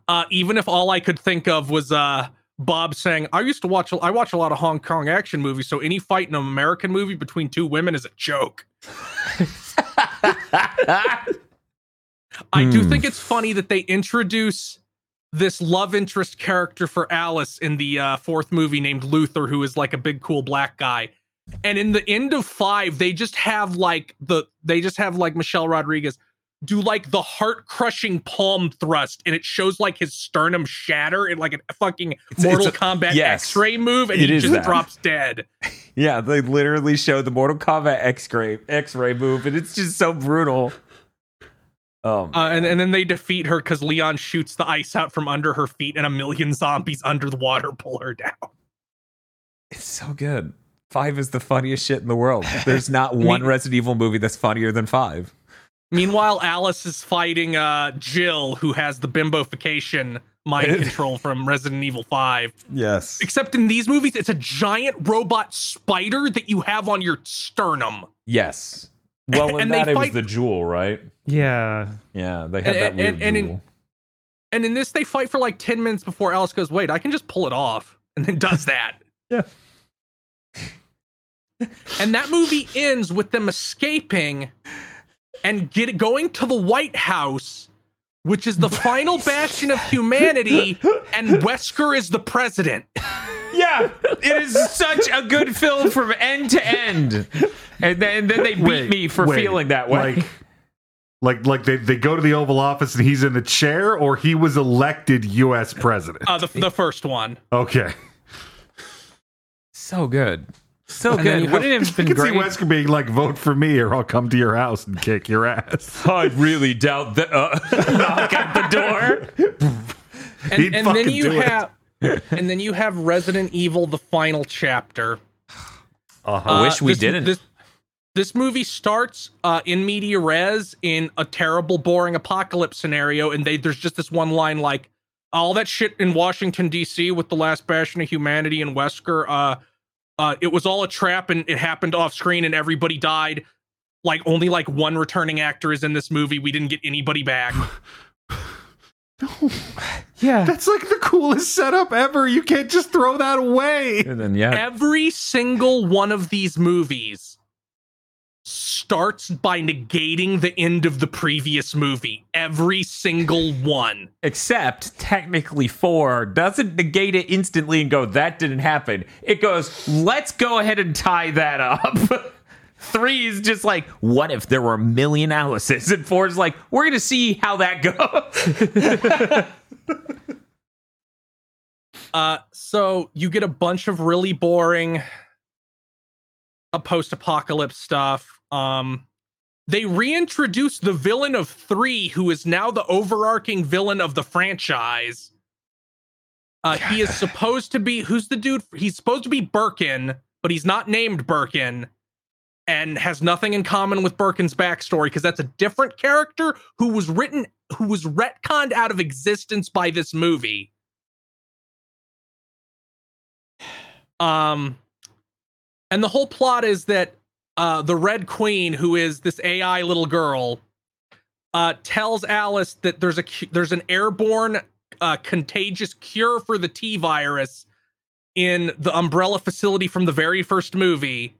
C: Uh, even if all I could think of was uh Bob saying, "I used to watch. I watch a lot of Hong Kong action movies, so any fight in an American movie between two women is a joke." I do
E: Hmm.
C: think it's funny that they introduce this love interest character for Alice in the uh, fourth movie named Luther, who is like a big cool black guy. And in the end of five, they just have like the they just have like Michelle Rodriguez do like the heart crushing palm thrust, and it shows like his sternum shatter in like a fucking
E: It's-
C: Mortal
E: it's a-
C: Kombat
E: yes.
C: X-ray move, and
E: It
C: he just
E: that.
C: drops dead.
E: Yeah, they literally showed the Mortal Kombat X-ray X-ray move, and it's just so brutal. Um,
C: Uh, and, and then they defeat her because Leon shoots the ice out from under her feet, and a million zombies under the water pull her down.
E: it's so good. Five is the funniest shit in the world. There's not one Resident Evil movie that's funnier than five.
C: Meanwhile, Alice is fighting uh, Jill, who has the bimbofication mind control from Resident Evil 5.
E: Yes.
C: Except in these movies, it's a giant robot spider that you have on your sternum.
E: Yes. Well, in
C: And
E: that
C: they
E: it was
C: fight-
E: the jewel, right?
B: yeah.
E: Yeah, they had
C: And-
E: that weird
C: and- and in- And in this, they fight for like 10 minutes before Alice goes, wait, I can just pull it off. And then does that.
B: Yeah.
C: and that movie ends with them escaping and get going to the White House, which is the final bastion of humanity, and Wesker is the president.
E: Yeah, it is such a good film from end to end. And then, then they beat
D: Wait,
E: me for
D: wait,
E: feeling that way.
D: Like, like, like they, they go to the Oval Office and he's in the chair, or he was elected U.S. president.
C: Uh, the, the first one.
D: Okay,
E: so good. So
C: And
E: good.
C: you
E: Wouldn't it have
D: I
E: been
D: can see? Wesker being like, "Vote for me, or I'll come to your house and kick your ass."
E: I really doubt that. Uh, knock at the door.
C: And,
D: He'd
C: and then you
D: do it.
C: have and then you have Resident Evil the final chapter.
D: Uh-huh.
E: I wish we
C: this,
E: didn't.
C: This, this movie starts uh, in media res in a terrible, boring apocalypse scenario, and they there's just this one line like all that shit in Washington D.C. with the last bastion of humanity and Wesker. Uh, uh, it was all a trap, and it happened off screen, and everybody died. Like only like one returning actor is in this movie. We didn't get anybody back.
E: yeah.
D: That's like the coolest setup ever. You can't just throw that away.
E: And then yeah,
C: Every single one of these movies starts by negating the end of the previous movie. Every single one.
E: except technically four doesn't negate it instantly and go that didn't happen. It goes let's go ahead and tie that up. Three is just like, what if there were a million Alices? And four is like, we're gonna see how that goes.
C: Uh, so you get a bunch of really boring uh, post-apocalypse stuff. Um, they reintroduce the villain of three, who is now the overarching villain of the franchise. Uh, he is supposed to be who's the dude? He's supposed to be Birkin, but he's not named Birkin, and has nothing in common with Birkin's backstory because that's a different character who was written, who was retconned out of existence by this movie. Um, and the whole plot is that uh, the Red Queen, who is this AI little girl, uh, tells Alice that there's a there's an airborne uh, contagious cure for the T virus in the Umbrella facility from the very first movie.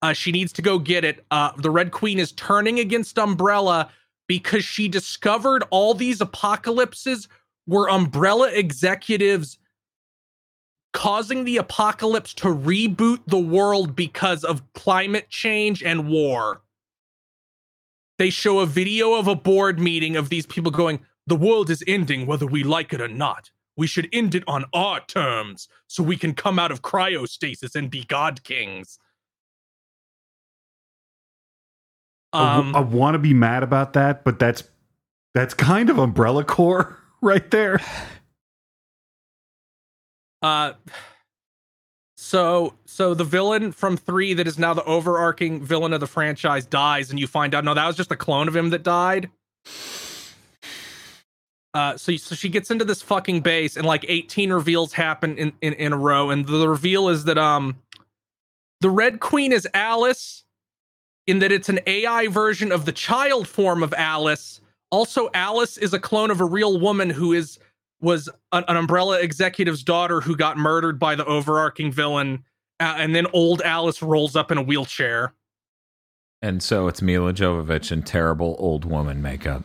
C: Uh, she needs to go get it. Uh, the Red Queen is turning against Umbrella because she discovered all these apocalypses were Umbrella executives causing the apocalypse to reboot the world because of climate change and war. They show a video of a board meeting of these people going, The world is ending whether we like it or not. We should end it on our terms so we can come out of cryostasis and be god kings. Um,
D: I, want to be mad about that, but that's that's kind of Umbrella Core right there.
C: Uh, so so the villain from three that is now the overarching villain of the franchise dies, and you find out no, that was just a clone of him that died. Uh, so so she gets into this fucking base, and like eighteen reveals happen in in, in a row, and the reveal is that um, the Red Queen is Alice, in that it's an AI version of the child form of Alice. Also, Alice is a clone of a real woman who is was an, an umbrella executive's daughter who got murdered by the overarching villain uh, and then old alice rolls up in a wheelchair.
E: And so it's Milla Jovovich in terrible old woman makeup.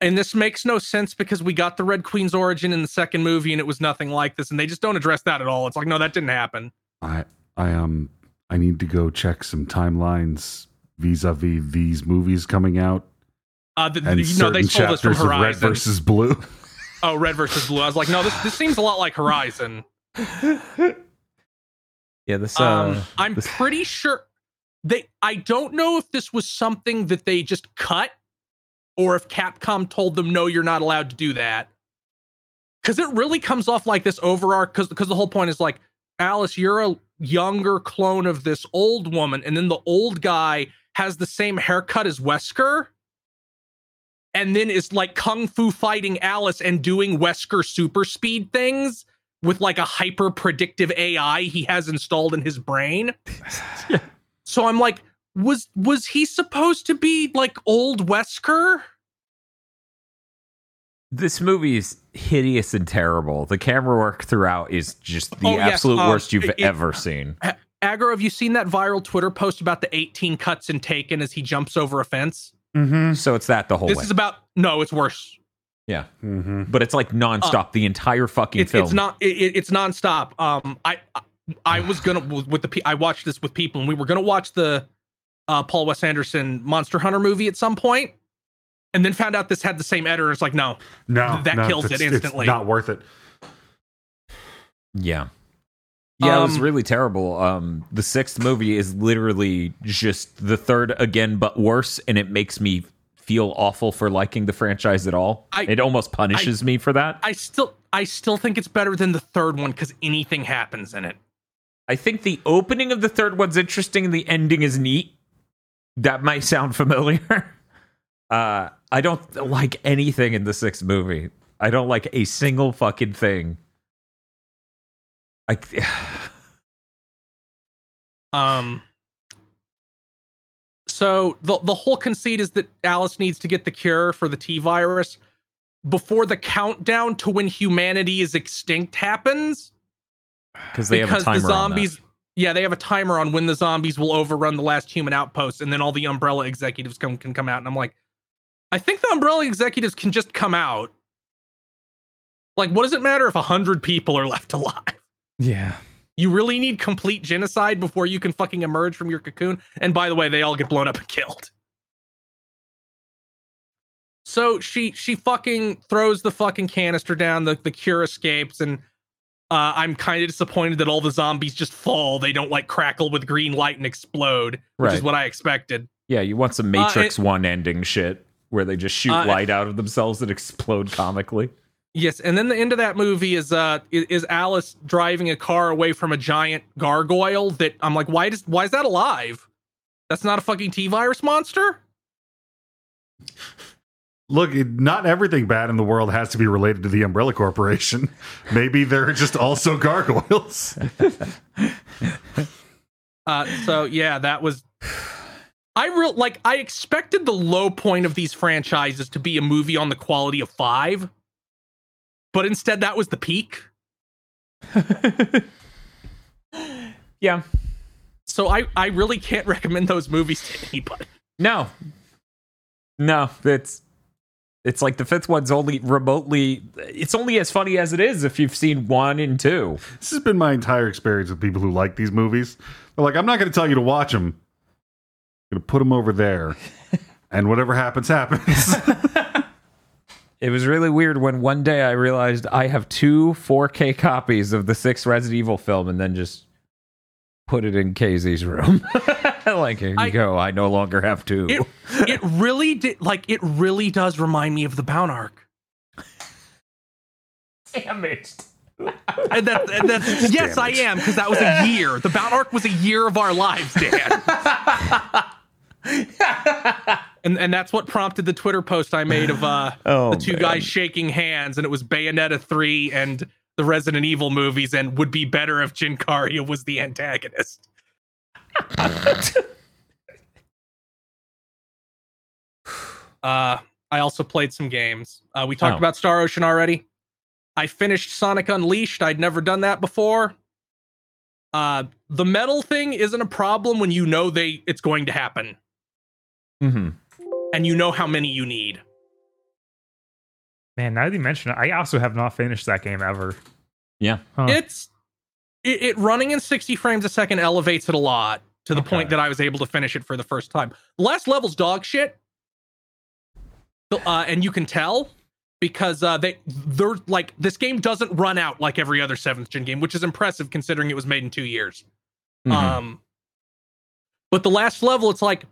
C: and this makes no sense because we got the red queen's origin in the second movie and it was nothing like this and they just don't address that at all. It's like no that didn't happen.
D: I I um I need to go check some timelines vis-a-vis these movies coming out.
C: Uh the,
D: and
C: you know they
D: certain
C: told us from
D: chapters of Red versus Blue.
C: oh red versus blue. I was like no this, this seems a lot like horizon.
E: Yeah, this.
C: um
E: Uh,
C: i'm
E: this-
C: pretty sure they i don't know if this was something that they just cut or if capcom told them no you're not allowed to do that. Because it really comes off like this overarch because because the whole point is like alice you're a younger clone of this old woman and then the old guy has the same haircut as wesker and then is like kung fu fighting alice and doing wesker super speed things with like a hyper predictive ai he has installed in his brain so i'm like was was he supposed to be like old wesker
E: This movie is hideous and terrible. The camera work throughout is just the
C: Oh, yes,
E: absolute
C: um,
E: worst you've
C: it-
E: ever seen.
C: Aggro, have you seen that viral Twitter post about the 18 cuts in Taken as he jumps over a fence?
D: Mm-hmm.
E: So it's that the whole
C: This
E: way.
C: is about no, it's worse.
E: yeah.
D: Mm-hmm.
E: But it's like nonstop the entire fucking
C: Uh, It's
E: film.
C: it's not it, it- it's nonstop. Um, I I- I was gonna with the pe- I watched this with people and we were gonna watch the uh, Paul Wes Anderson Monster Hunter movie at some point, and then found out this had the same editor. It's like no,
D: No,
C: That
D: no,
C: kills it
D: it's- it's
C: instantly.
D: not worth it.
E: Yeah. Yeah, it was
C: Um,
E: really terrible. Um, the sixth movie is literally just the third again, but worse, and it makes me feel awful for liking the franchise at all.
C: I-
E: it almost punishes me for that.
C: I still I still think it's better than the third one because anything happens in it.
E: I think the opening of the third one's interesting and the ending is neat. That might sound familiar. uh, I don't like anything in the sixth movie. I don't like a single fucking thing. I
C: Um. So the the whole conceit is that Alice needs to get the cure for the T virus before the countdown to when humanity is extinct happens.
E: because they have a timer
C: the zombies, yeah, they have a timer on when the zombies will overrun the last human outpost, and then all the Umbrella executives come can come out. And I'm like, I think the Umbrella executives can just come out. Like, what does it matter if a hundred people are left alive?
B: Yeah.
C: You really need complete genocide before you can fucking emerge from your cocoon. And by the way, they all get blown up and killed. So she she fucking throws the fucking canister down. The the cure escapes, and uh, I'm kind of disappointed that all the zombies just fall. They don't like crackle with green light and explode, which is what I expected.
E: Yeah, you want some
C: Uh,
E: Matrix
C: it-
E: One ending shit where they just shoot
C: Uh,
E: light out of themselves and explode comically.
C: Yes, and then the end of that movie is uh is, Alice driving a car away from a giant gargoyle that I'm like, why does why is that alive? That's not a fucking T virus monster.
D: Look, not everything bad in the world has to be related to the Umbrella Corporation. Maybe they're just also gargoyles.
C: Uh, so yeah, that was. I real like. I expected the low point of these franchises to be a movie on the quality of five, but instead that was the peak.
E: Yeah.
C: So I I really can't recommend those movies to anybody.
E: No. No, it's it's like the fifth one's only remotely it's only as funny as it is if you've seen one and two.
D: This has been my entire experience with people who like these movies. They're like, I'm not going to tell you to watch them. I'm going to put them over there, and whatever happens, happens.
E: It was really weird when one day I realized I have two 4K copies of the sixth Resident Evil film and then just put it in KZ's room. like, here you
C: I-
E: go. I no longer have two.
C: It it really did like it really does remind me of the Bount Arc.
E: Damaged.
C: And that, and that's, yes, I am because that was a year. The Bount Arc was a year of our lives, Dan. and and that's what prompted the Twitter post I made of uh,
E: Oh,
C: the two
E: man.
C: guys shaking hands, and it was Bayonetta three and the Resident Evil movies, and would be better if Jin Kariya was the antagonist. uh, I also played some games. Uh, we talked
E: Oh.
C: about Star Ocean already. I finished Sonic Unleashed. I'd never done that before. Uh, the medal thing isn't a problem when you know they it's going to happen
E: hmm
C: and you know how many you need.
B: Man, now that you mention it, I also have not finished that game ever.
E: Yeah.
B: Huh.
C: It's it, it running in 60 frames a second elevates it a lot to the point that I was able to finish it for the first time. The last level's dog shit. Uh, and you can tell because uh, they they're like this game doesn't run out like every other seventh gen game, which is impressive considering it was made in two years.
E: Mhm.
C: Um, but the last level, it's like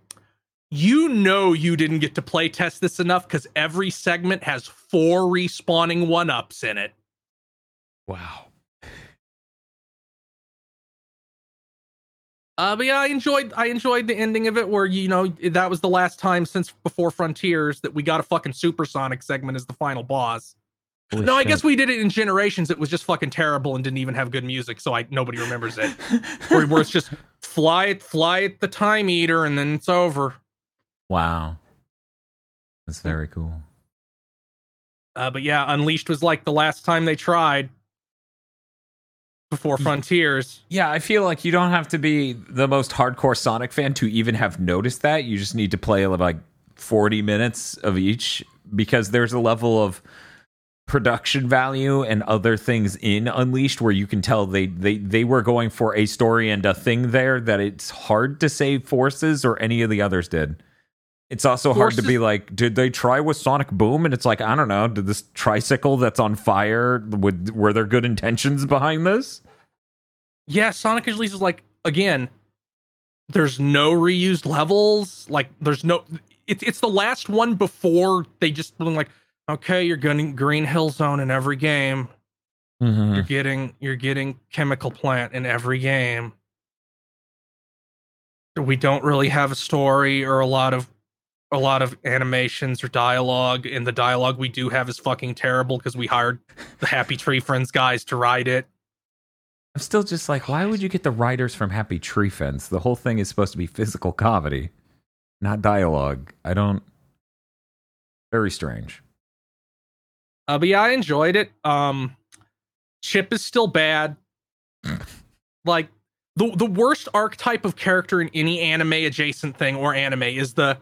C: you know you didn't get to play test this enough because every segment has four respawning one ups in it.
E: wow.
C: Uh, but yeah, I enjoyed I enjoyed the ending of it where you know that was the last time since before Frontiers that we got a fucking supersonic segment as the final boss.
E: Holy
C: no, I guess we did it in Generations. It was just fucking terrible and didn't even have good music, so I nobody remembers it. where, where it's just fly it, fly it the time eater, and then it's over.
E: Wow. That's very cool.
C: Uh, but yeah, Unleashed was like the last time they tried before Frontiers.
E: Yeah, I feel like you don't have to be the most hardcore Sonic fan to even have noticed that. You just need to play like 40 minutes of each because there's a level of production value and other things in Unleashed where you can tell they they they were going for a story and a thing there that it's hard to say Forces or any of the others did. It's also hard to be like, did they try with Sonic Boom? And it's like, I don't know. Did this tricycle that's on fire? Would were there good intentions behind this?
C: Yeah, Sonic Unleashed is like again. There's no reused levels. Like there's no. It's it's the last one before they just been like, okay, you're getting Green Hill Zone in every game.
E: Mm-hmm.
C: You're getting you're getting Chemical Plant in every game. We don't really have a story or a lot of a lot of animations or dialogue, and the dialogue we do have is fucking terrible because we hired the Happy Tree Friends guys to write it.
E: I'm still just like, why would you get the writers from Happy Tree Friends? The whole thing is supposed to be physical comedy, not dialogue. I don't. Very strange.
C: Uh, but yeah, I enjoyed it. Um, Chip is still bad. like the the worst archetype of character in any anime adjacent thing or anime is the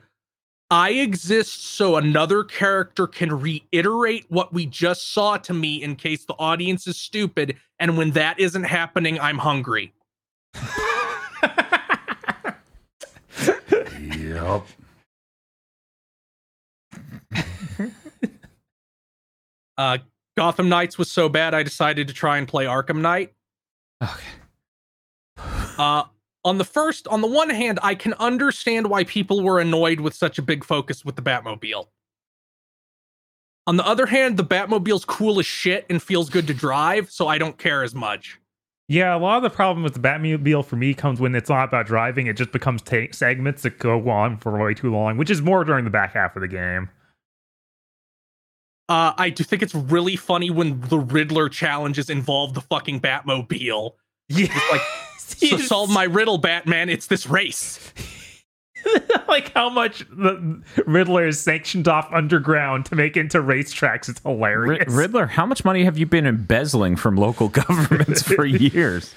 C: I exist so another character can reiterate what we just saw to me in case the audience is stupid, and when that isn't happening, I'm hungry.
D: Yep.
C: Uh, Gotham Knights was so bad, I decided to try and play Arkham Knight.
E: Okay.
C: Uh, on the first, on the one hand, I can understand why people were annoyed with such a big focus with the Batmobile. On the other hand, the Batmobile's cool as shit and feels good to drive, so I don't care as much.
B: Yeah, a lot of the problem with the Batmobile for me comes when it's not about driving. It just becomes ta segments that go on for way too long, which is more during the back half of the game.
C: Uh, I do think it's really funny when the Riddler challenges involve the fucking Batmobile.
B: Yeah,
C: It's like, so solve my riddle, Batman. It's this race.
B: like how much the Riddler is sanctioned off underground to make into racetracks. It's hilarious.
E: Riddler, how much money have you been embezzling from local governments for years?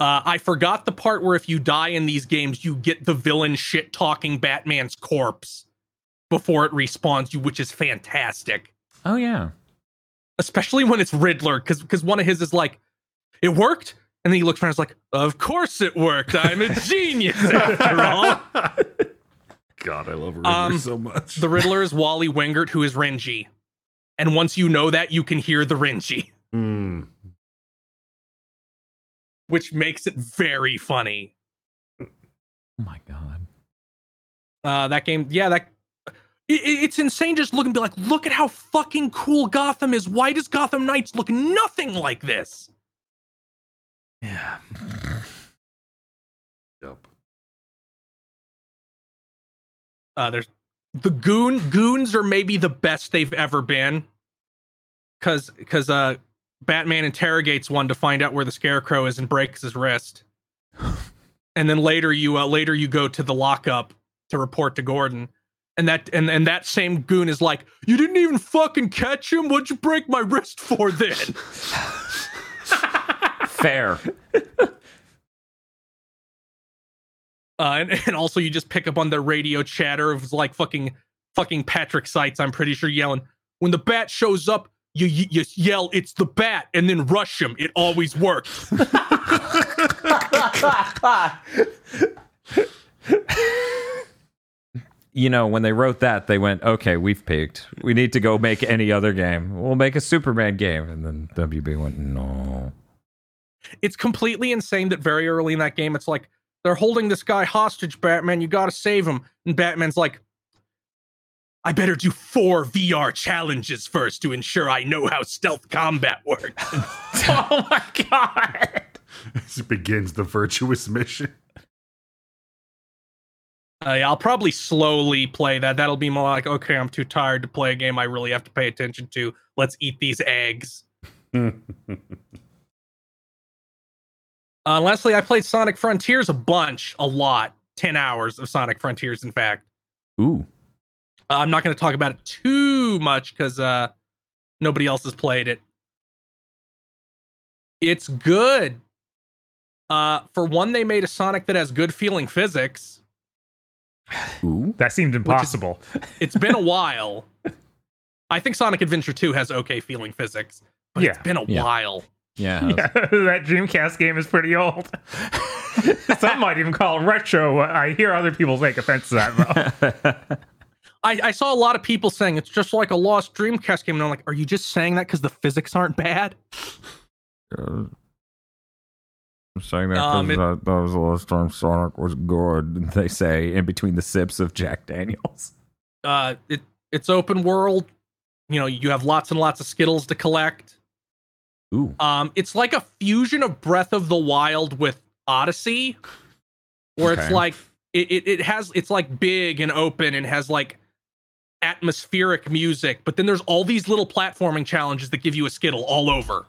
C: Uh, I forgot the part where if you die in these games, you get the villain shit talking Batman's corpse before it respawns you, which is fantastic.
E: Oh yeah.
C: Especially when it's Riddler, because because one of his is like, it worked, and then he looks around and is like, of course it worked. I'm a genius after all.
D: God, I love Riddler
C: Um,
D: so much.
C: The Riddler is Wally Wingert, who is Renji. And once you know that, you can hear the Renji,
D: Hmm.
C: which makes it very funny.
E: Oh my god.
C: Uh, that game, yeah, that it, it- it's insane. Just look and be like, look at how fucking cool Gotham is. Why does Gotham Knights look nothing like this?
D: Yeah. Yep.
C: Uh, there's the goon goons are maybe the best they've ever been, because because uh, Batman interrogates one to find out where the Scarecrow is and breaks his wrist, and then later you uh, later you go to the lockup to report to Gordon. And that and, and that same goon is like, you didn't even fucking catch him. What'd you break my wrist for then?
E: Fair.
C: Uh, and, and also you just pick up on the radio chatter of like fucking fucking Patrick Seitz. I'm pretty sure yelling when the bat shows up. You, you you yell it's the bat and then rush him. It always works.
E: you know, when they wrote that, they went, "Okay, we've peaked. We need to go make any other game. We'll make a Superman game." And then WB went, "No."
C: It's completely insane that very early in that game, it's like they're holding this guy hostage. Batman, you got to save him. And Batman's like, I better do four VR challenges first to ensure I know how stealth combat works.
B: oh my god!
D: It begins the virtuous mission.
C: Uh, yeah, I'll probably slowly play that. That'll be more like, okay, I'm too tired to play a game I really have to pay attention to. Let's eat these eggs. Uh, lastly, I played Sonic Frontiers a bunch, a lot, 10 hours of Sonic Frontiers, in fact.
E: Ooh.
C: Uh, I'm not going to talk about it too much because uh, Nobody else has played it. It's good. Uh, for one, they made a Sonic that has good feeling physics.
E: Ooh.
B: That seemed impossible.
C: It's been a while. I think Sonic Adventure 2 has okay feeling physics, but it's been a
E: Yeah.
C: while.
E: Yeah.
B: Yeah, that Dreamcast game is pretty old. Some might even call it retro. I hear other people take offense to that, though.
C: I, I saw a lot of people saying it's just like a lost Dreamcast game, and I'm like, are you just saying that because the physics aren't bad?
E: I'm saying that
C: Um,
E: 'cause
C: it-
E: that, that was the last time Sonic was good. They say in between the sips of Jack Daniels.
C: Uh, it it's open world. You know, you have lots and lots of Skittles to collect.
E: Ooh.
C: Um, it's like a fusion of Breath of the Wild with Odyssey, where it's like it, it it has it's like big and open and has like atmospheric music, but then there's all these little platforming challenges that give you a Skittle all over.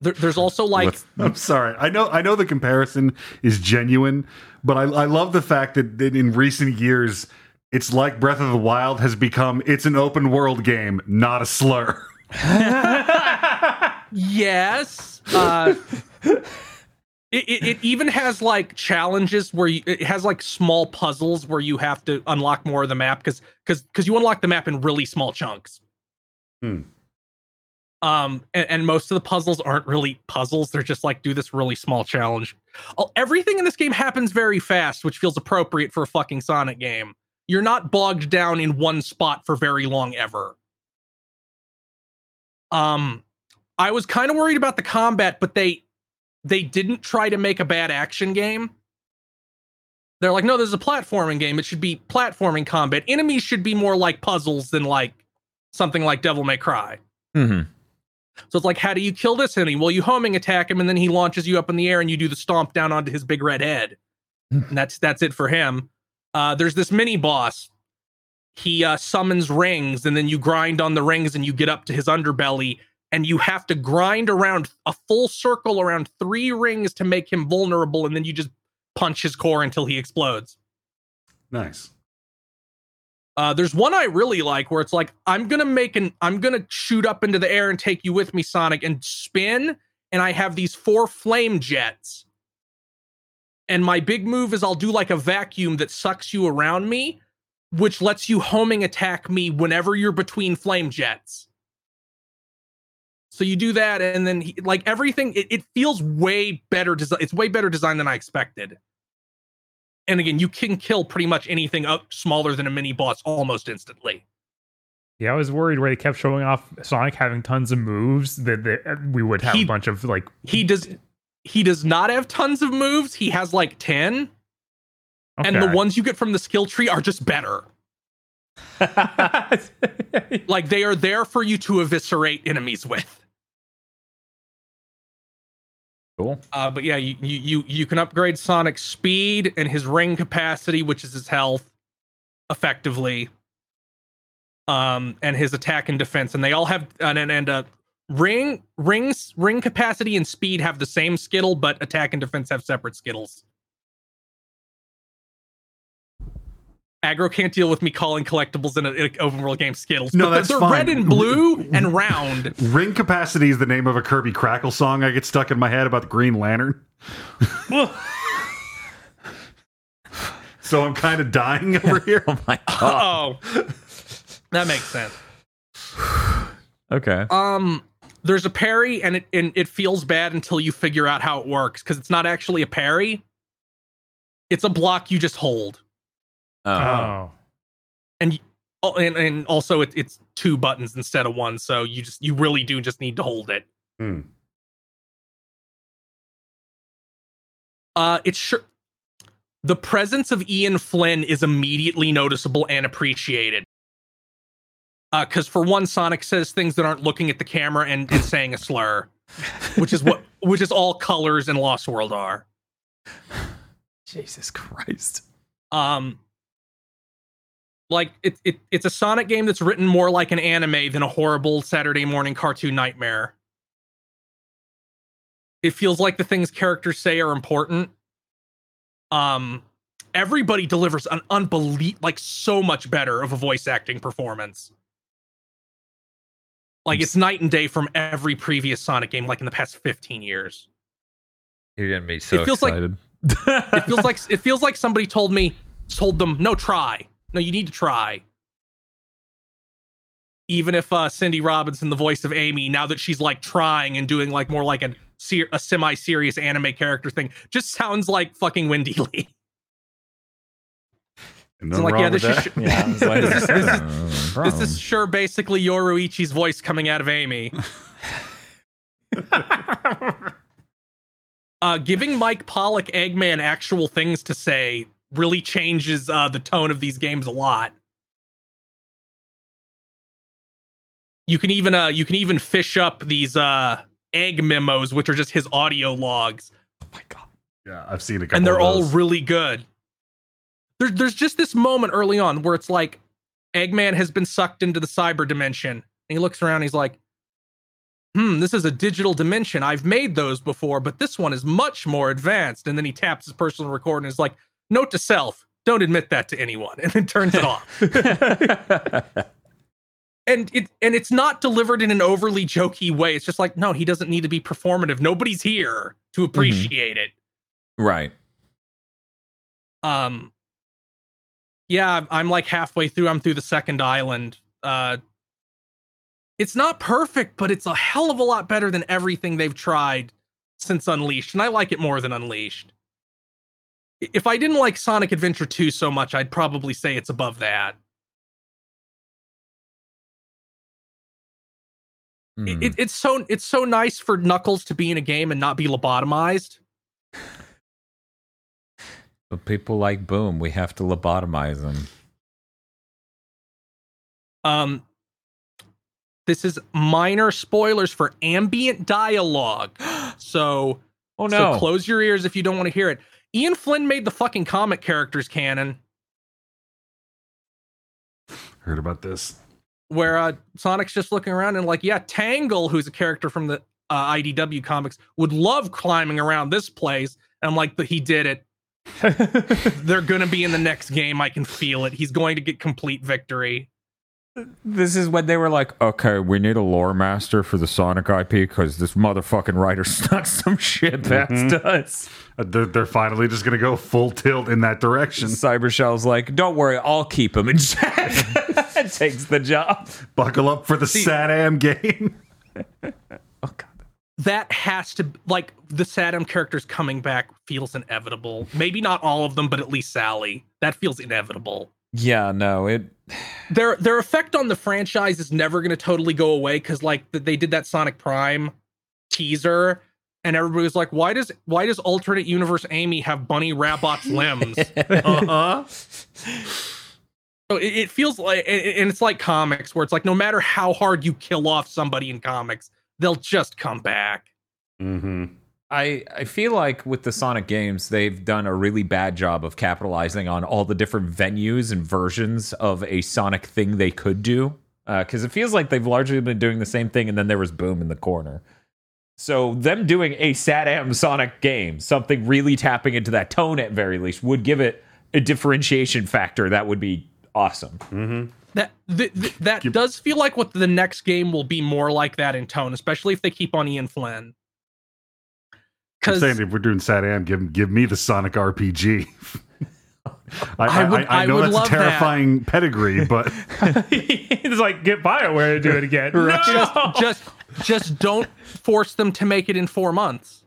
C: There, there's also like
E: What's-
D: I'm sorry. I know I know the comparison is genuine, but I, I love the fact that, that in recent years it's like Breath of the Wild has become it's an open world game, not a slur.
C: Yes. Uh, it, it, it even has like challenges where you, it has like small puzzles where you have to unlock more of the map because because because you unlock the map in really small chunks.
D: Hmm.
C: Um, and, and most of the puzzles aren't really puzzles; they're just like do this really small challenge. Oh, everything in this game happens very fast, which feels appropriate for a fucking Sonic game. You're not bogged down in one spot for very long ever. Um, I was kind of worried about the combat, but they they didn't try to make a bad action game. They're like, no, this is a platforming game. It should be platforming combat. Enemies should be more like puzzles than like something like Devil May Cry.
E: hmm
C: So it's like, how do you kill this enemy? Well, you homing attack him, and then he launches you up in the air, and you do the stomp down onto his big red head. and that's that's it for him. Uh, there's this mini boss. He uh, summons rings, and then you grind on the rings, and you get up to his underbelly, and you have to grind around a full circle around three rings to make him vulnerable, and then you just punch his core until he explodes.
D: Nice.
C: Uh, there's one I really like where it's like I'm gonna make an I'm gonna shoot up into the air and take you with me, Sonic, and spin, and I have these four flame jets. And my big move is I'll do like a vacuum that sucks you around me, which lets you homing attack me whenever you're between flame jets. So you do that, and then he, like everything, it, it feels way better. Desi- it's way better designed than I expected. And again, you can kill pretty much anything up smaller than a mini boss almost instantly.
B: Yeah, I was worried where they kept showing off Sonic having tons of moves that, that uh, we would have
C: He-
B: a bunch of like.
C: He does he does not have tons of moves. He has like 10, and the ones you get from the skill tree are just better. Like they are there for you to eviscerate enemies with.
E: Cool.
C: Uh, but yeah, you, you you you can upgrade Sonic's speed and his ring capacity, which is his health, effectively. Um, and his attack and defense, and they all have and and, and uh, ring rings ring capacity and speed have the same skittle, but attack and defense have separate skittles. Aggro can't deal with me calling collectibles in an open world game skittles.
D: No,
C: but they're-
D: that's
C: they're
D: fine.
C: red and blue and round.
D: Ring capacity is the name of a Kirby Krackle song I get stuck in my head about the Green Lantern. so I'm kind of dying over here.
E: Oh my god.
C: Oh, that makes sense.
E: Okay.
C: Um, there's a parry, and it and it feels bad until you figure out how it works because it's not actually a parry. It's a block you just hold,
E: Oh.
B: oh,
C: and oh, and, and also it, it's two buttons instead of one, so you just you really do just need to hold it.
D: Hmm.
C: Uh, it's sure the presence of Ian Flynn is immediately noticeable and appreciated. Uh, because for one, Sonic says things that aren't looking at the camera and, and saying a slur, which is what which is all colors in Lost World are.
E: Jesus Christ.
C: Um, like it, it it's a Sonic game that's written more like an anime than a horrible Saturday morning cartoon nightmare. It feels like the things characters say are important. Um, everybody delivers an unbelievable, like so much better of a voice acting performance. Like it's night and day from every previous Sonic game, like in the past 15 years.
F: You're gonna be so
C: It feels like-
F: excited.
C: It feels like it feels like somebody told me, told them, no, try. No, you need to try. Even if uh, Cindy Robinson, the voice of Amy, now that she's like trying and doing like more like a a semi-serious anime character thing, just sounds like fucking Wendy Lee.
D: No
C: So like, yeah,
D: with
C: this
D: that.
C: is
E: Yeah, like,
C: This is- this is-
E: "Uh,
C: this is sure basically Yoruichi's voice coming out of Amy. uh, giving Mike Pollock Eggman actual things to say really changes uh, the tone of these games a lot. You can even uh, you can even fish up these uh, egg memos, which are just his audio logs,
E: oh my god.
D: Yeah, I've seen a couple
C: and they're
D: of
C: all really good. There, there's just this moment early on where it's like Eggman has been sucked into the cyber dimension, and he looks around. He's like, "Hmm, this is a digital dimension. I've made those before, but this one is much more advanced." And then he taps his personal record and is like, "Note to self: Don't admit that to anyone," and then turns it off. and it and it's not delivered in an overly jokey way. It's just like, no, he doesn't need to be performative. Nobody's here to appreciate it.
E: right.
C: um yeah I'm- like halfway through i'm through the second island. Uh it's not perfect but it's a hell of a lot better than everything they've tried since unleashed and i like it more than unleashed. If i didn't like sonic adventure 2 so much i'd probably say it's above that. It-
E: Mm.
C: it, it's so it's so nice for knuckles to be in a game and not be lobotomized
E: but people like Boom. We have to lobotomize them.
C: Um, this is minor spoilers for ambient dialogue. So,
E: Oh no.
C: so close your ears if you don't want to hear it. Ian Flynn made the fucking comic characters canon,
D: Heard about this.
C: where uh, Sonic's just looking around and like, yeah, Tangle, who's a character from the uh, IDW comics, would love climbing around this place. And I'm like, but he did it. They're gonna be in the next game. I can feel it. He's going to get complete victory.
E: This is when they were like, okay, we need a lore master for the Sonic IP because this motherfucking writer snuck some shit past
D: Mhm.
E: us.
D: Uh, They're, they're finally just going to go full tilt in that direction.
E: Cybershell's like, don't worry, I'll keep him. And Jack takes the job.
D: Buckle up for the SATAM game.
C: That has to like the SatAM characters coming back feels inevitable. Maybe not all of them, but at least Sally. That feels inevitable.
E: Yeah, no, it.
C: Their their effect on the franchise is never going to totally go away because like they did that Sonic Prime teaser, and everybody was like, "Why does why does alternate universe Amy have Bunnie Rabbot's limbs?" uh huh. So it, it feels like, and it's like comics where it's like no matter how hard you kill off somebody in comics, they'll just come back.
D: Mm-hmm.
E: I, I feel like with the Sonic games, they've done a really bad job of capitalizing on all the different venues and versions of a Sonic thing they could do. Because it feels like they've largely been doing the same thing, and then there was Boom in the corner. So them doing a SatAM Sonic game, something really tapping into that tone at very least, would give it a differentiation factor that would be awesome.
D: Mm-hmm.
C: That th- th- that does feel like what the next game will be more like that in tone, especially if they keep on Ian Flynn. Because
D: saying if we're doing SATAM, give give me the Sonic RPG. I, I,
C: I would-
D: I, I know
C: I would
D: that's a terrifying pedigree, but
B: it's like get Bioware to do it again.
C: just
B: No!
C: just just don't force them to make it in four months.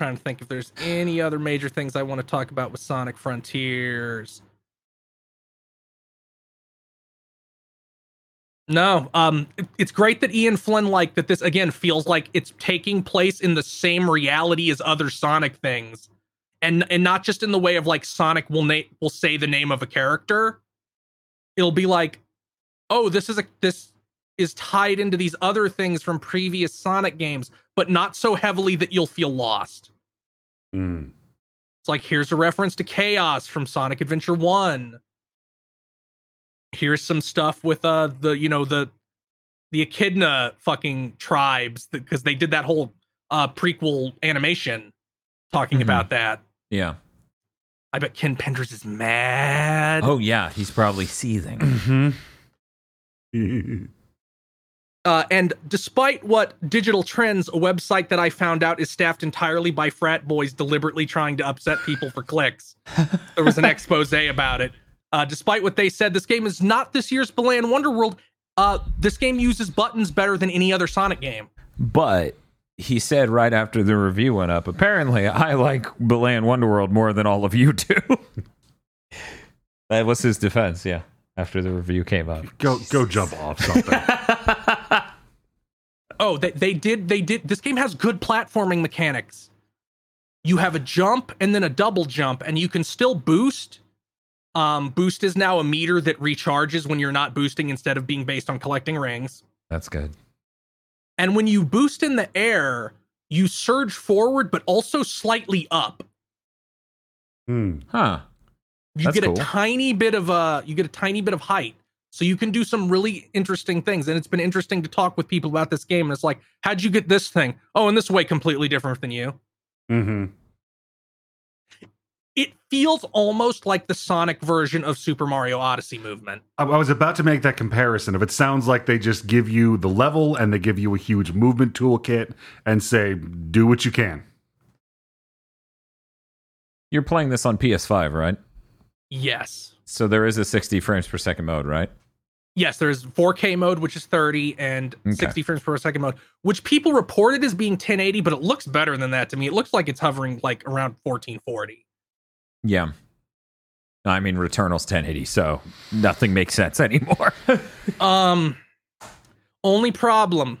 C: Trying to think if there's any other major things I want to talk about with Sonic Frontiers. No, um, it- it's great that Ian Flynn like that. This again feels like it's taking place in the same reality as other Sonic things, and and not just in the way of like Sonic will na- will say the name of a character. It'll be like, oh, this is a this is tied into these other things from previous Sonic games, but not so heavily that you'll feel lost.
D: Mm.
C: It's like here's a reference to Chaos from Sonic Adventure 1. Here's some stuff with uh the you know the the Echidna fucking tribes because they did that whole uh, prequel animation talking
E: Mhm.
C: about that.
E: Yeah.
C: I bet Ken Penders is mad.
E: Oh yeah, he's probably seething.
B: Mm-hmm.
C: Uh, and despite what Digital Trends, a website that I found out is staffed entirely by frat boys deliberately trying to upset people for clicks, there was an expose about it. Uh, despite what they said, this game is not this year's Balan Wonderworld. Uh, this game uses buttons better than any other Sonic game.
E: But he said right after the review went up, apparently I like Balan Wonderworld more than all of you do. that was his defense, yeah. After the review came up.
D: go go jump off something.
C: Oh, they, they did. They did. This game has good platforming mechanics. You have a jump and then a double jump, and you can still boost. Um, boost is now a meter that recharges when you're not boosting instead of being based on collecting rings.
E: That's good.
C: And when you boost in the air, you surge forward, but also slightly up.
D: Hmm.
E: Huh.
C: You
E: That's
C: get
E: cool.
C: a tiny bit of uh you get a tiny bit of height. So you can do some really interesting things. And it's been interesting to talk with people about this game. And it's like, how'd you get this thing? Oh, in this way, completely different than you.
D: hmm
C: It feels almost like the Sonic version of Super Mario Odyssey movement.
D: I, I was about to make that comparison. If it sounds like they just give you the level and they give you a huge movement toolkit and say, do what you can.
E: You're playing this on PS5, right?
C: Yes.
E: So there is a 60 frames per second mode, right?
C: Yes, there's 4K mode, which is 30, and
E: Okay.
C: 60 frames per second mode, which people reported as being 1080, but it looks better than that to me. It looks like it's hovering like around 1440.
E: Yeah. I mean, Returnal's 1080, so nothing makes sense anymore.
C: Um, only problem.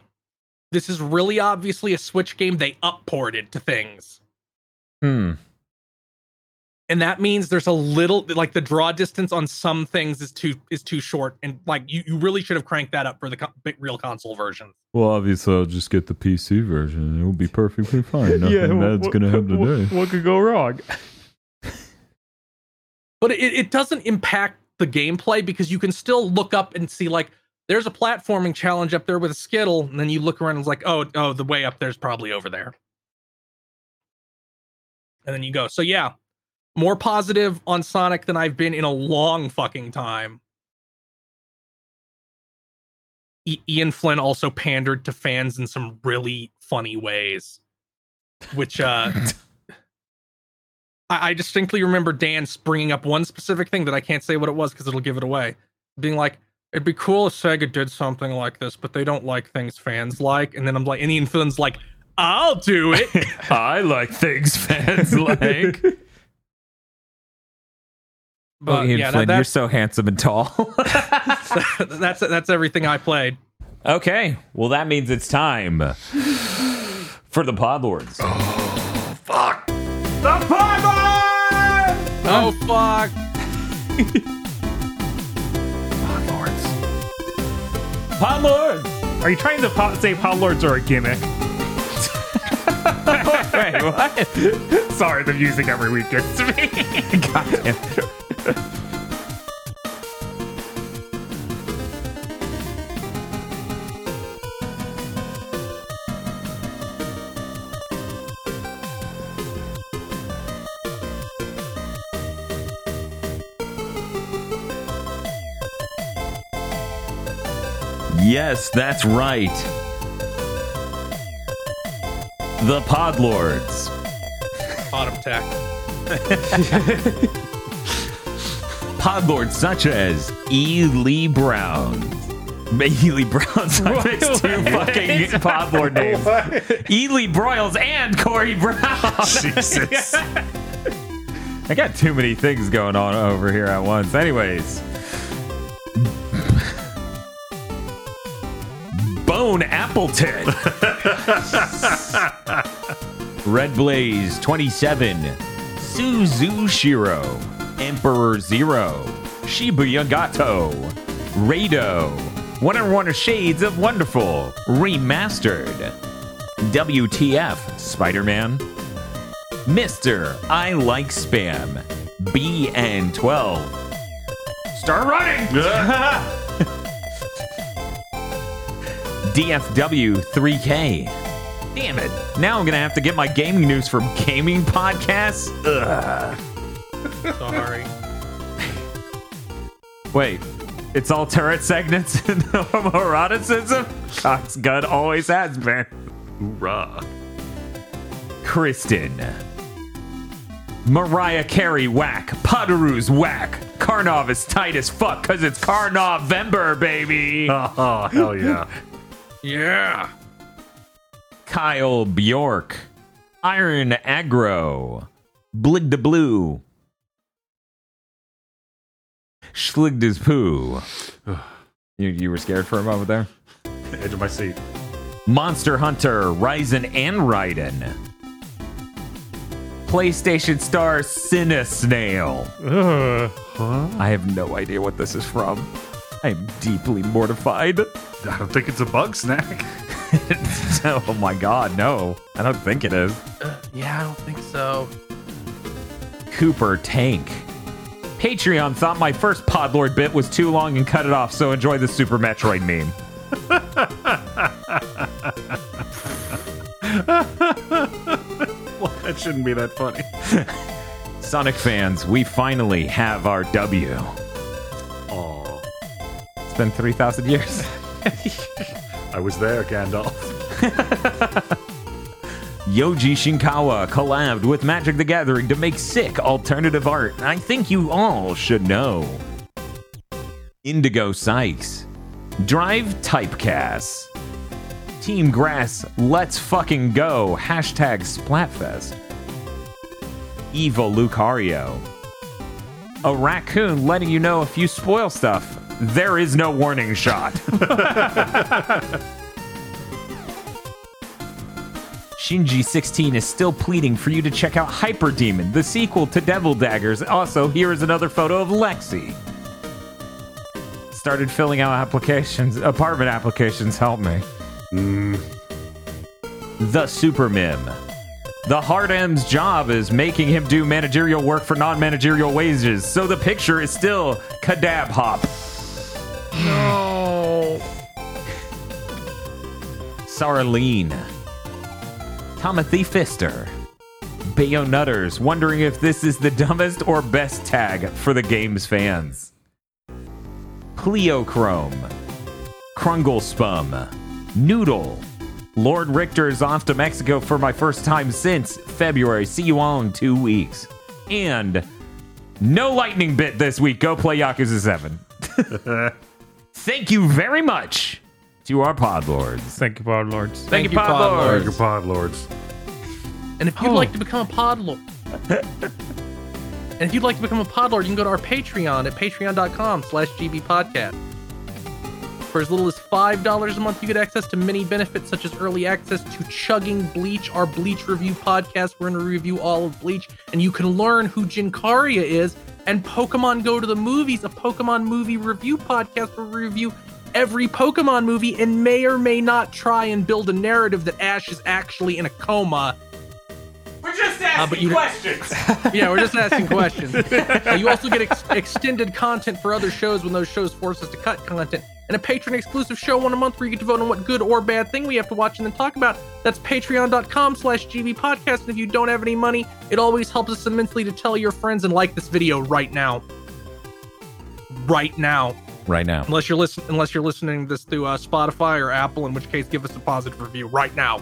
C: This is really obviously a Switch game they upported to things.
E: hmm.
C: And that means there's a little like the draw distance on some things is too is too short, and like you, you really should have cranked that up for the co- big real console version.
G: Well, obviously, I'll just get the PC version and it will be perfectly fine. Nothing bad's
B: what-
G: going to happen
B: what-
G: today.
B: What could go wrong?
C: But it, it doesn't impact the gameplay because you can still look up and see like there's a platforming challenge up there with a skittle, and then you look around and it's like, oh, oh, the way up there's probably over there. And then you go. So yeah, more positive on Sonic than I've been in a long fucking time. I- Ian Flynn also pandered to fans in some really funny ways, which uh I, I distinctly remember Dan bringing up one specific thing that I can't say what it was because it'll give it away. Being like, it'd be cool if Sega did something like this, but they don't like things fans like. And then I'm like, and Ian Flynn's like, I'll do it.
E: I like things fans like.
C: But
E: oh, Ian
C: yeah,
E: Flynn,
C: that,
E: you're so handsome and tall.
C: that's that's everything I played.
E: okay, well, that means it's time for the Podlords.
D: Oh fuck. The Podlord!
C: Oh fuck!
E: Podlords! Podlords.
B: Are you trying to po- say Power Lords are a gimmick?
E: Wait, what?
B: Sorry, the music every week gets to me.
E: God damn. Yes, that's right. The Podlords.
C: Bottom tech.
E: Podlords such as E. Lee Brown. E. Brown's I mixed two fucking Podlord names. E. Lee Broyles and Corey Brown.
D: Jesus.
E: I got too many things going on over here at once. Anyways. Bone Appleton. Red Blaze 27. Suzu Shiro. Emperor Zero. Shibuya Gato. Rado. One and One Shades of Wonderful. Remastered. WTF Spider Man. Mr. I Like Spam. BN12. Start running! DFW 3K. Damn it. Now I'm going to have to get my gaming news from gaming podcasts. Ugh.
C: Sorry.
E: Wait, it's all turret segments and homoeroticism? Ah, Cox Gun always has been.
D: Hoorah.
E: Kristen. Mariah Carey whack. Potteroo's whack. Karnov is tight as fuck because it's Karnovember, baby.
D: Oh, hell yeah.
C: Yeah.
E: Kyle Bjork. Iron Aggro. Blig de Blue. Schligda's Poo. You, you were scared for a moment there?
D: Edge of my seat.
E: Monster Hunter, Ryzen and Raiden. PlayStation star Cinesnail.
B: Ugh. Uh-huh.
E: I have no idea what this is from. I am deeply mortified.
D: I don't think it's a bug snack.
E: oh my god, no. I don't think it is.
C: Yeah, I don't think so.
E: Cooper Tank. Patreon thought my first Podlord bit was too long and cut it off, so enjoy the Super Metroid meme.
D: Well, that shouldn't be that funny.
E: Sonic fans, we finally have our W.
D: Oh,
E: It's been 3,000 years.
D: I was there, Gandalf.
E: Yoji Shinkawa collabed with Magic the Gathering to make sick alternative art. I think you all should know. Indigo Sykes. Drive Typecast. Team Grass, let's fucking go. Hashtag Splatfest. Evo Lucario. A raccoon letting you know if you spoil stuff, there is no warning shot. Shinji16 is still pleading for you to check out Hyper Demon, the sequel to Devil Daggers. Also, here is another photo of Lexi. Started filling out applications, apartment applications. Help me. The Super Mim. The Hard M's job is making him do managerial work for non managerial wages, so the picture is still Kadab Hop.
C: No.
E: Saraline. Timothy Fister. Bayonutters, wondering if this is the dumbest or best tag for the game's fans. Cleochrome. Krungle Spum. Noodle. Lord Richter is off to Mexico for my first time since February. See you all in two weeks. And no lightning bit this week. Go play Yakuza 7. Thank you very much to our podlords.
B: Thank you, Pod Lords.
E: Thank,
C: Thank
E: you,
C: you,
E: podlords.
D: Your pod lords.
C: And if you'd
B: Oh.
C: like to become a podlord, and if you'd like to become a podlord, you can go to our Patreon at patreon.com slash gbpodcast. For as little as $5 a month, you get access to many benefits such as early access to Chugging Bleach, our Bleach review podcast. We're going to review all of Bleach, and you can learn who Jin Kariya is, and Pokemon Go to the Movies, a Pokemon movie review podcast where we review every Pokemon movie and may or may not try and build a narrative that Ash is actually in a coma
E: We're just
C: Uh, but you-
E: questions.
C: yeah, we're just asking questions. Uh, you also get ex- extended content for other shows when those shows force us to cut content, and a patron exclusive show one a month where you get to vote on what good or bad thing we have to watch and then talk about. That's patreon.com slash GB podcast. And if you don't have any money, it always helps us immensely to tell your friends and like this video right now. Right now.
E: Right now.
C: Unless you're listening unless you're listening to this through uh, Spotify or Apple, in which case give us a positive review right now.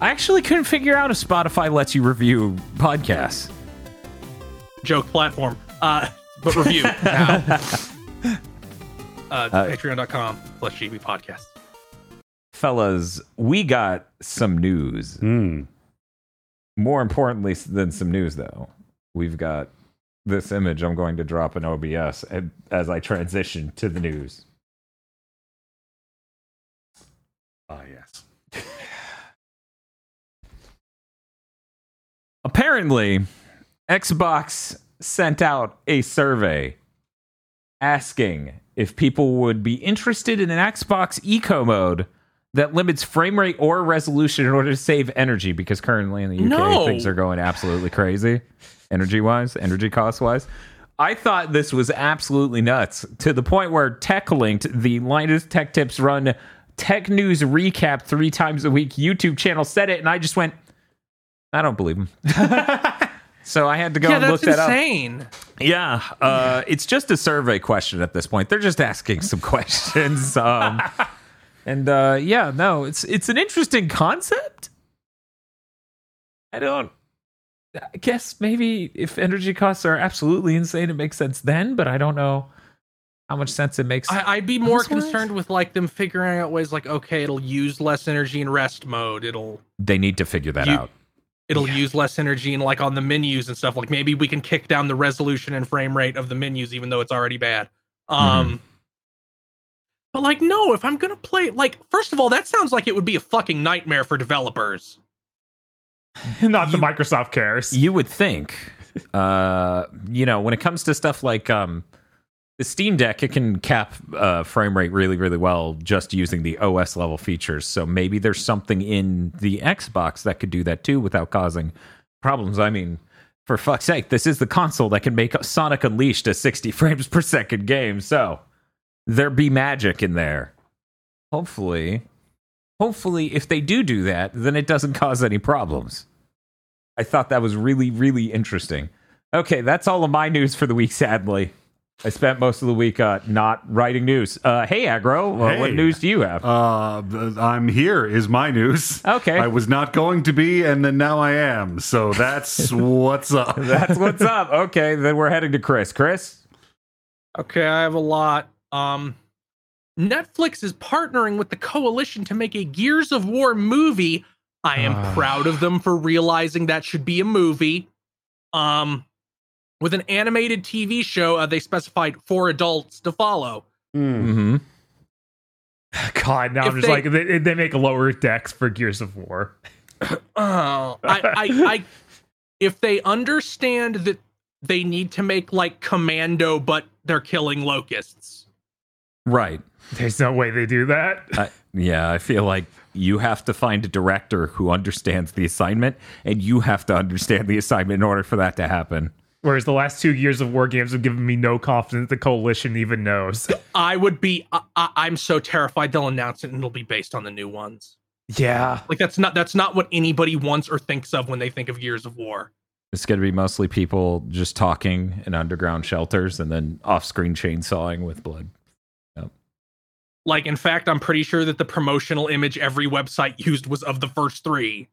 E: I actually couldn't figure out if Spotify lets you review podcasts.
C: joke platform. Uh, but review now. Uh, Patreon.com slash GB podcast.
E: Fellas, we got some news.
D: Hmm.
E: More importantly than some news, though, we've got this image I'm going to drop in OBS as I transition to the news.
D: Ah, yes.
E: Apparently, Xbox sent out a survey asking if people would be interested in an Xbox Eco mode that limits frame rate or resolution in order to save energy because currently in the UK
C: No.
E: things are going absolutely crazy energy wise, energy cost wise. I thought this was absolutely nuts to the point where TechLinked, the Linus Tech Tips run tech news recap three times a week YouTube channel said it, and I just went, I don't believe him. so I had to go
C: yeah,
E: and look that up.
C: insane.
E: Yeah, uh, it's just a survey question at this point. They're just asking some questions. Um, and uh, yeah, no, it's it's an interesting concept. I don't. I guess maybe if energy costs are absolutely insane, it makes sense then. But I don't know how much sense it makes.
C: I, I'd be more concerned with like them figuring out ways like, okay, it'll use less energy in rest mode. It'll
E: they need to figure that
C: You-
E: out.
C: it'll use less energy in like on the menus and stuff. Like maybe we can kick down the resolution and frame rate of the menus, even though it's already bad. Um but like no, if I'm gonna play like first of all, that sounds like it would be a fucking nightmare for developers.
B: Not the Microsoft cares.
E: You would think, uh, you know, when it comes to stuff like um, the Steam Deck, it can cap uh, frame rate really, really well just using the OS level features. So maybe there's something in the Xbox that could do that too without causing problems. I mean, for fuck's sake, this is the console that can make Sonic Unleashed a 60 frames per second game. So there be magic in there. Hopefully, hopefully, if they do do that, then it doesn't cause any problems. I thought that was really, really interesting. Okay, that's all of my news for the week, sadly. I spent most of the week uh, not writing news. Uh, hey, Agro, uh, what news do you have?
D: Uh, I'm here is my news.
E: Okay.
D: I was not going to be, and then now I am. So that's what's up.
E: that's what's up. Okay, then we're heading to Chris. Chris?
C: Okay, I have a lot. Um Netflix is partnering with the coalition to make a Gears of War movie. I am
B: Ah.
C: proud of them for realizing that should be a movie. Um with an animated TV show, uh, they specified for adults to follow.
E: Mm-hmm.
B: God, now
C: If
B: I'm just
C: they-
B: like they, they make lower decks for Gears of War.
C: Oh, I, I, I, if they understand that they need to make like Commando, but they're killing locusts.
E: Right.
B: There's no way they do that.
E: I yeah, I feel like you have to find a director who understands the assignment, and you have to understand the assignment in order for that to happen.
B: Whereas the last two Gears of War games have given me no confidence the coalition even knows.
C: I would be. I, I, I'm so terrified they'll announce it and it'll be based on the new ones.
B: yeah.
C: Like that's not that's not what anybody wants or thinks of when they think of Gears of War.
E: It's going to be mostly people just talking in underground shelters and then off-screen chainsawing with blood.
C: Like in fact, I'm pretty sure that the promotional image every website used was of the first three.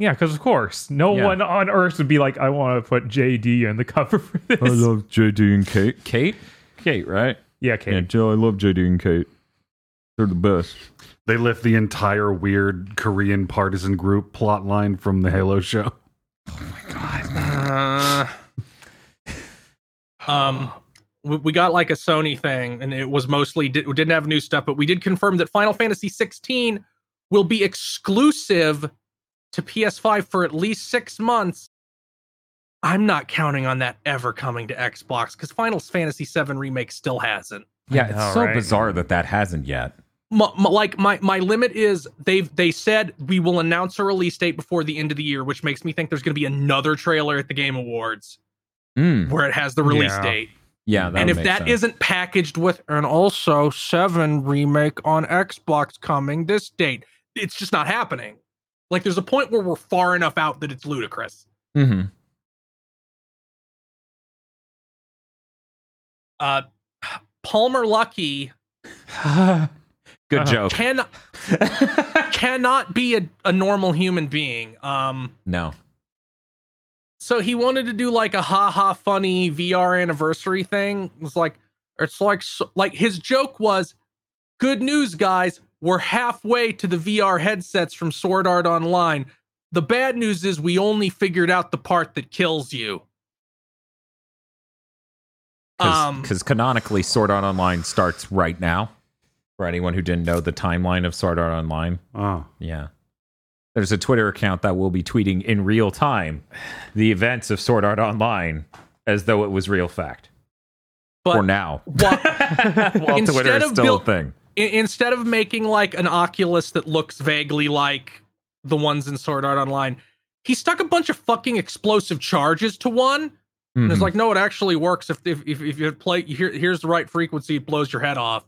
B: Yeah, because of course, no
E: Yeah.
B: one on Earth would be like, I want to put JD in the cover for this.
G: I love JD and Kait.
E: Kait? Kait, right?
B: yeah,
G: Yeah,
B: Kait.
G: Joe, I love JD and Kait. They're the best.
D: They lift the entire weird Korean partisan group plot line from the Halo show. Oh my god.
C: Uh, um, we, we got like a Sony thing, and it was mostly did, we didn't have new stuff, but we did confirm that Final Fantasy 16 will be exclusive to PS5 for at least six months. I'm not counting on that ever coming to Xbox because Final Fantasy 7 remake still hasn't.
E: Yeah,
B: know,
E: it's so
B: right?
E: bizarre that that hasn't yet.
C: my, my- like my my limit is they've they said we will announce a release date before the end of the year, which makes me think there's going to be another trailer at the Game Awards
E: Mm,
C: where it has the release
B: Yeah.
C: date.
E: Yeah,
C: and if that not packaged with and also seven remake on Xbox coming this date, it's just not happening. Like there's a point where we're far enough out that it's ludicrous.
E: Mm-hmm.
C: Uh, Palmer Luckey
E: good
B: Uh-huh.
E: joke.
C: can cannot be a, a normal human being. Um,
E: no.
C: So he wanted to do like a ha ha funny VR anniversary thing. It was like it's like like his joke was, "Good news, guys, we're halfway to the VR headsets from Sword Art Online. The bad news is we only figured out the part that kills you." Um,
E: Because canonically, Sword Art Online starts right now. For anyone who didn't know the timeline of Sword Art Online,
D: Oh.
E: yeah. There's a Twitter account that will be tweeting in real time the events of Sword Art Online as though it was real fact.
C: but
E: For now.
C: wha-
E: While
C: Instead
E: Twitter is
C: of
E: still
C: build-
E: a thing.
C: instead of making like an Oculus that looks vaguely like the ones in Sword Art Online, he stuck a bunch of fucking explosive charges to one. And it's
E: Mhm.
C: like, no, it actually works if if if, if you play here. Here's the right frequency, it blows your head off.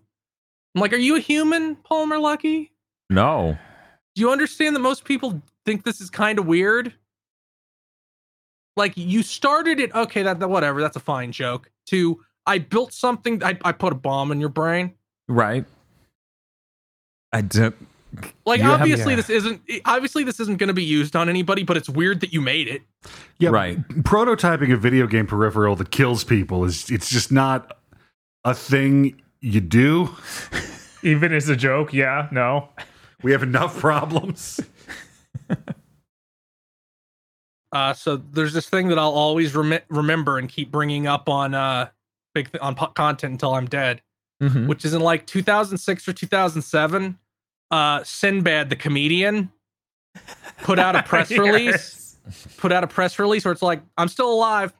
C: I'm like, are you a human, Palmer Luckey?
E: No.
C: Do you understand that most people think this is kind of weird? Like you started it, okay, that, that whatever, that's a fine joke. To I built something, I, I put a bomb in your brain.
E: Right. I don't.
C: Like
E: You have-
C: obviously
B: yeah.
C: this isn't obviously this isn't going to be used on anybody, but it's weird that you made it.
D: Yeah,
E: Right.
D: Prototyping a video game peripheral that kills people is it's just not a thing you do.
B: Even as a joke, yeah, no.
D: We have enough problems.
C: Uh, so there's this thing that I'll always remi- remember and keep bringing up on uh big th- on po- content until I'm dead,
E: Mhm.
C: which is in like 2006 or 2007. Uh, Sinbad the comedian put out a press release. Put out a press release where it's like I'm still alive.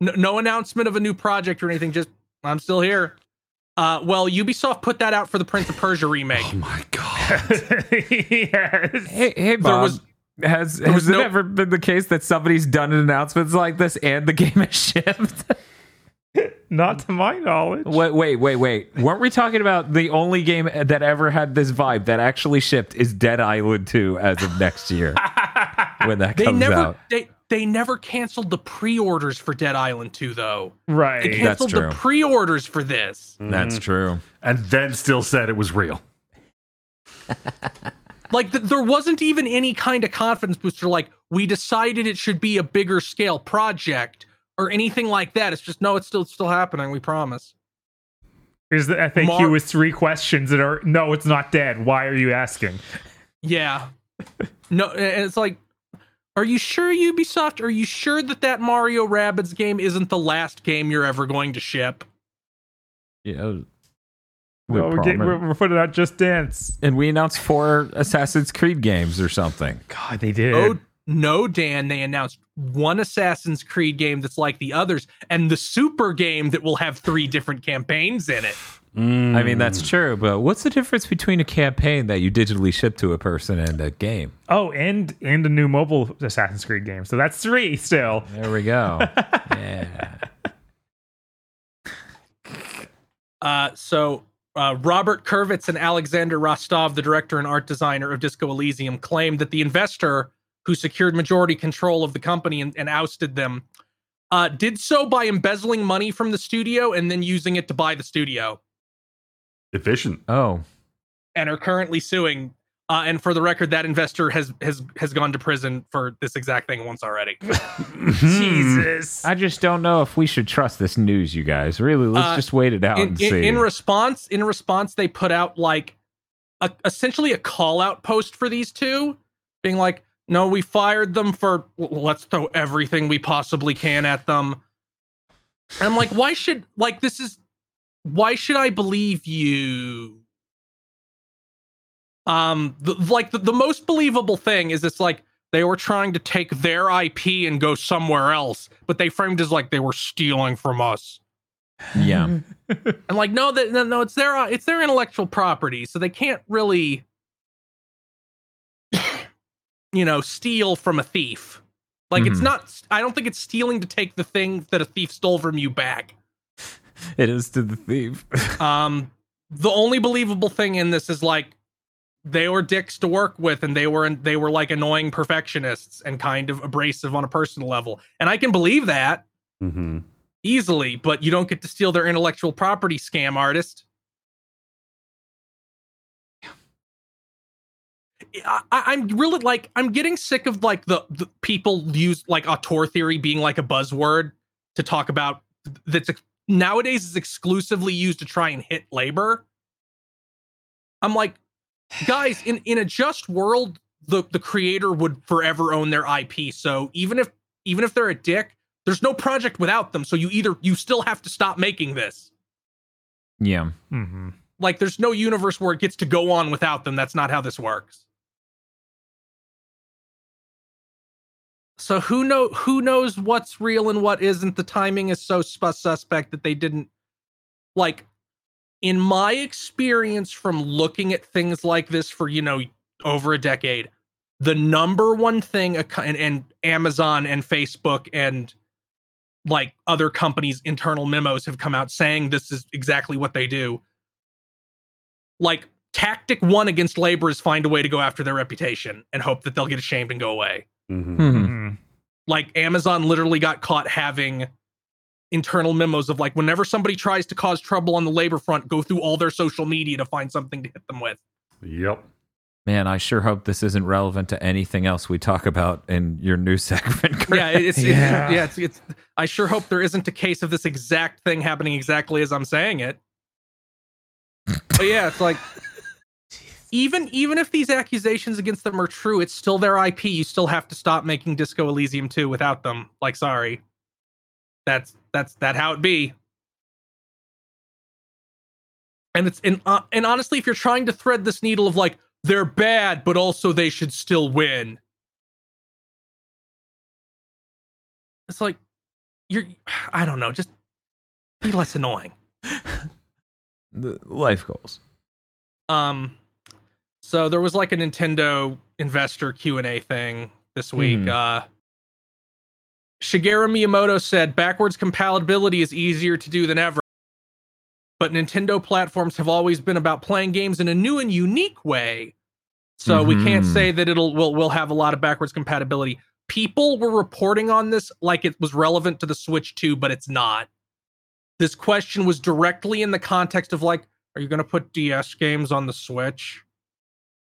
C: No, no announcement of a new project or anything. Just I'm still here. Uh, well, Ubisoft put that out for the Prince of Persia remake.
D: Oh my god.
B: yes.
E: Hey, hey,
C: There was-
E: has
C: was
E: has it
C: no-
E: ever been the case that somebody's done announcements like this and the game has shipped?
B: Not to my knowledge.
E: wait, wait, wait, wait. Weren't we talking about the only game that ever had this vibe that actually shipped is Dead Island 2 as of next year when that
C: They
E: comes
C: never
E: out?
C: they they never canceled the pre-orders for Dead Island 2 though. They
B: Right.
E: That's
C: canceled the pre-orders for this. Mm-hmm.
E: That's true.
D: and then still said it was real.
C: Like th- there wasn't even any kind of confidence booster like we decided it should be a bigger scale project or anything like that. It's just no, it's still it's still happening, we promise.
B: Here's the FAQ
C: Mar-
B: with three questions that are no, it's not dead. Why are you asking?
C: Yeah. No, and it's like are you sure Ubisoft? Are you sure that that Mario Rabbids game isn't the last game you're ever going to ship?
E: Yeah.
B: Well, we're, getting, we're, we're putting out Just Dance.
E: and we announced four Assassin's Creed games or something.
B: God, they did.
C: Oh no, Dan! They announced one Assassin's Creed game that's like the others, and the super game that will have three different campaigns in it.
E: I mean, that's true, but what's the difference between a campaign that you digitally ship to a person and a game?
B: Oh, and and a new mobile Assassin's Creed game. So that's three still.
E: There we go. yeah.
C: Uh, so uh, Robert Kurvitz and Aleksander Rostov, the director and art designer of Disco Elysium, claimed that the investor who secured majority control of the company and, and ousted them uh, did so by embezzling money from the studio and then using it to buy the studio,
D: Efficient.
E: Oh,
C: and are currently suing. Uh, and for the record, that investor has has has gone to prison for this exact thing once already.
B: Jesus.
E: I just don't know if we should trust this news, you guys. Really, let's
C: Uh,
E: just wait it out
C: in,
E: and
C: in,
E: see.
C: in response in response they put out like a, essentially a call out post for these two being like no we fired them for well, let's throw everything we possibly can at them and i'm like why should like this is why should i believe you um the, like the, the most believable thing is it's like they were trying to take their ip and go somewhere else but they framed it as like they were stealing from us
E: yeah.
C: and like, no, that no, no, it's their uh, it's their intellectual property, so they can't really, you know, steal from a thief. Like, it's
E: Mhm.
C: not. I don't think it's stealing to take the thing that a thief stole from you back.
E: It is to the thief.
C: Um, the only believable thing in this is like they were dicks to work with, and they were they were like annoying perfectionists and kind of abrasive on a personal level, and I can believe that
D: Mm-hmm.
C: easily. But you don't get to steal their intellectual property, scam artist. I, I'm really like I'm getting sick of like the, the people use like auteur theory being like a buzzword to talk about that's nowadays is exclusively used to try and hit labor. I'm like, guys, in in a just world, the the creator would forever own their IP. So even if even if they're a dick, there's no project without them. So you either you still have to stop making this.
E: yeah.
B: Mm-hmm.
C: Like there's no universe where it gets to go on without them. That's not how this works. So who know who knows what's real and what isn't? The timing is so suspect that they didn't like in my experience from looking at things like this for you know over a decade the number one thing and, and amazon and facebook and like other companies internal memos have come out saying this is exactly what they do like tactic one against labor is find a way to go after their reputation and hope that they'll get ashamed and go away.
D: Mhm.
E: Hmm.
B: Mhm.
C: Like Amazon literally got caught having internal memos of like whenever somebody tries to cause trouble on the labor front, go through all their social media to find something to hit them with.
D: Yep.
E: Man, I sure hope this isn't relevant to anything else we talk about in your new segment. Chris.
C: Yeah, it's, it's
B: Yeah.
C: yeah, it's, it's I sure hope there isn't a case of this exact thing happening exactly as I'm saying it. But yeah, it's like even even if these accusations against them are true, it's still their IP. You still have to stop making Disco Elysium 2 without them. Like, sorry. That's that's that how it be. And it's and uh, and honestly, if you're trying to thread this needle of like they're bad, but also they should still win, it's like you're I don't know, just be less annoying.
E: The life goals.
C: Um, so there was like a Nintendo investor Q and A thing this week.
E: Mhm.
C: Uh, Shigeru Miyamoto said backwards compatibility is easier to do than ever, but Nintendo platforms have always been about playing games in a new and unique way. So we can't
E: Mhm.
C: say that it'll will will have a lot of backwards compatibility. People were reporting on this like it was relevant to the Switch 2, but it's not. This question was directly in the context of like, are you going to put DS games on the Switch?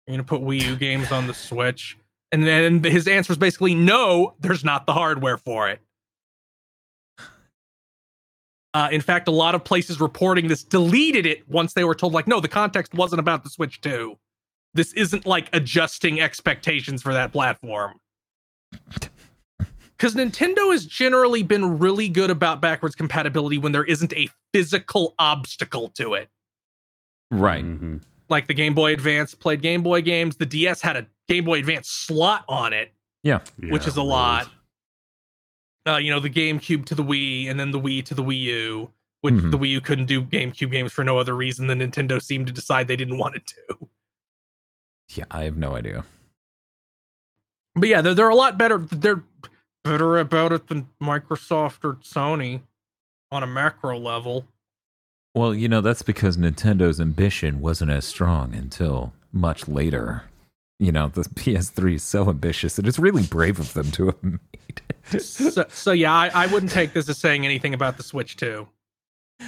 C: Are you going to put Wii U games on the Switch? And then his answer is basically, no, there's not the hardware for it. Uh, in fact, a lot of places reporting this deleted it once they were told, like, no, the context wasn't about the Switch 2. This isn't like adjusting expectations for that platform. Because Nintendo has generally been really good about backwards compatibility when there isn't a physical obstacle to it
E: Right.
D: Mhm.
C: Like the Game Boy Advance played Game Boy games. The DS had a Game Boy Advance slot on it,
E: Yeah.
C: which is a lot. Uh, you know, the GameCube to the Wii, and then the Wii to the Wii U, which
E: Mhm.
C: the Wii U couldn't do GameCube games for no other reason than Nintendo seemed to decide they didn't want it to.
E: Yeah, I have no idea.
C: But yeah, they're, they're a lot better. They're better about it than Microsoft or Sony on a macro level.
E: Well, you know, that's because Nintendo's ambition wasn't as strong until much later. You know, the PS3 is so ambitious that it's really brave of them to have made it.
C: so, so yeah, I, I wouldn't take this as saying anything about the Switch 2.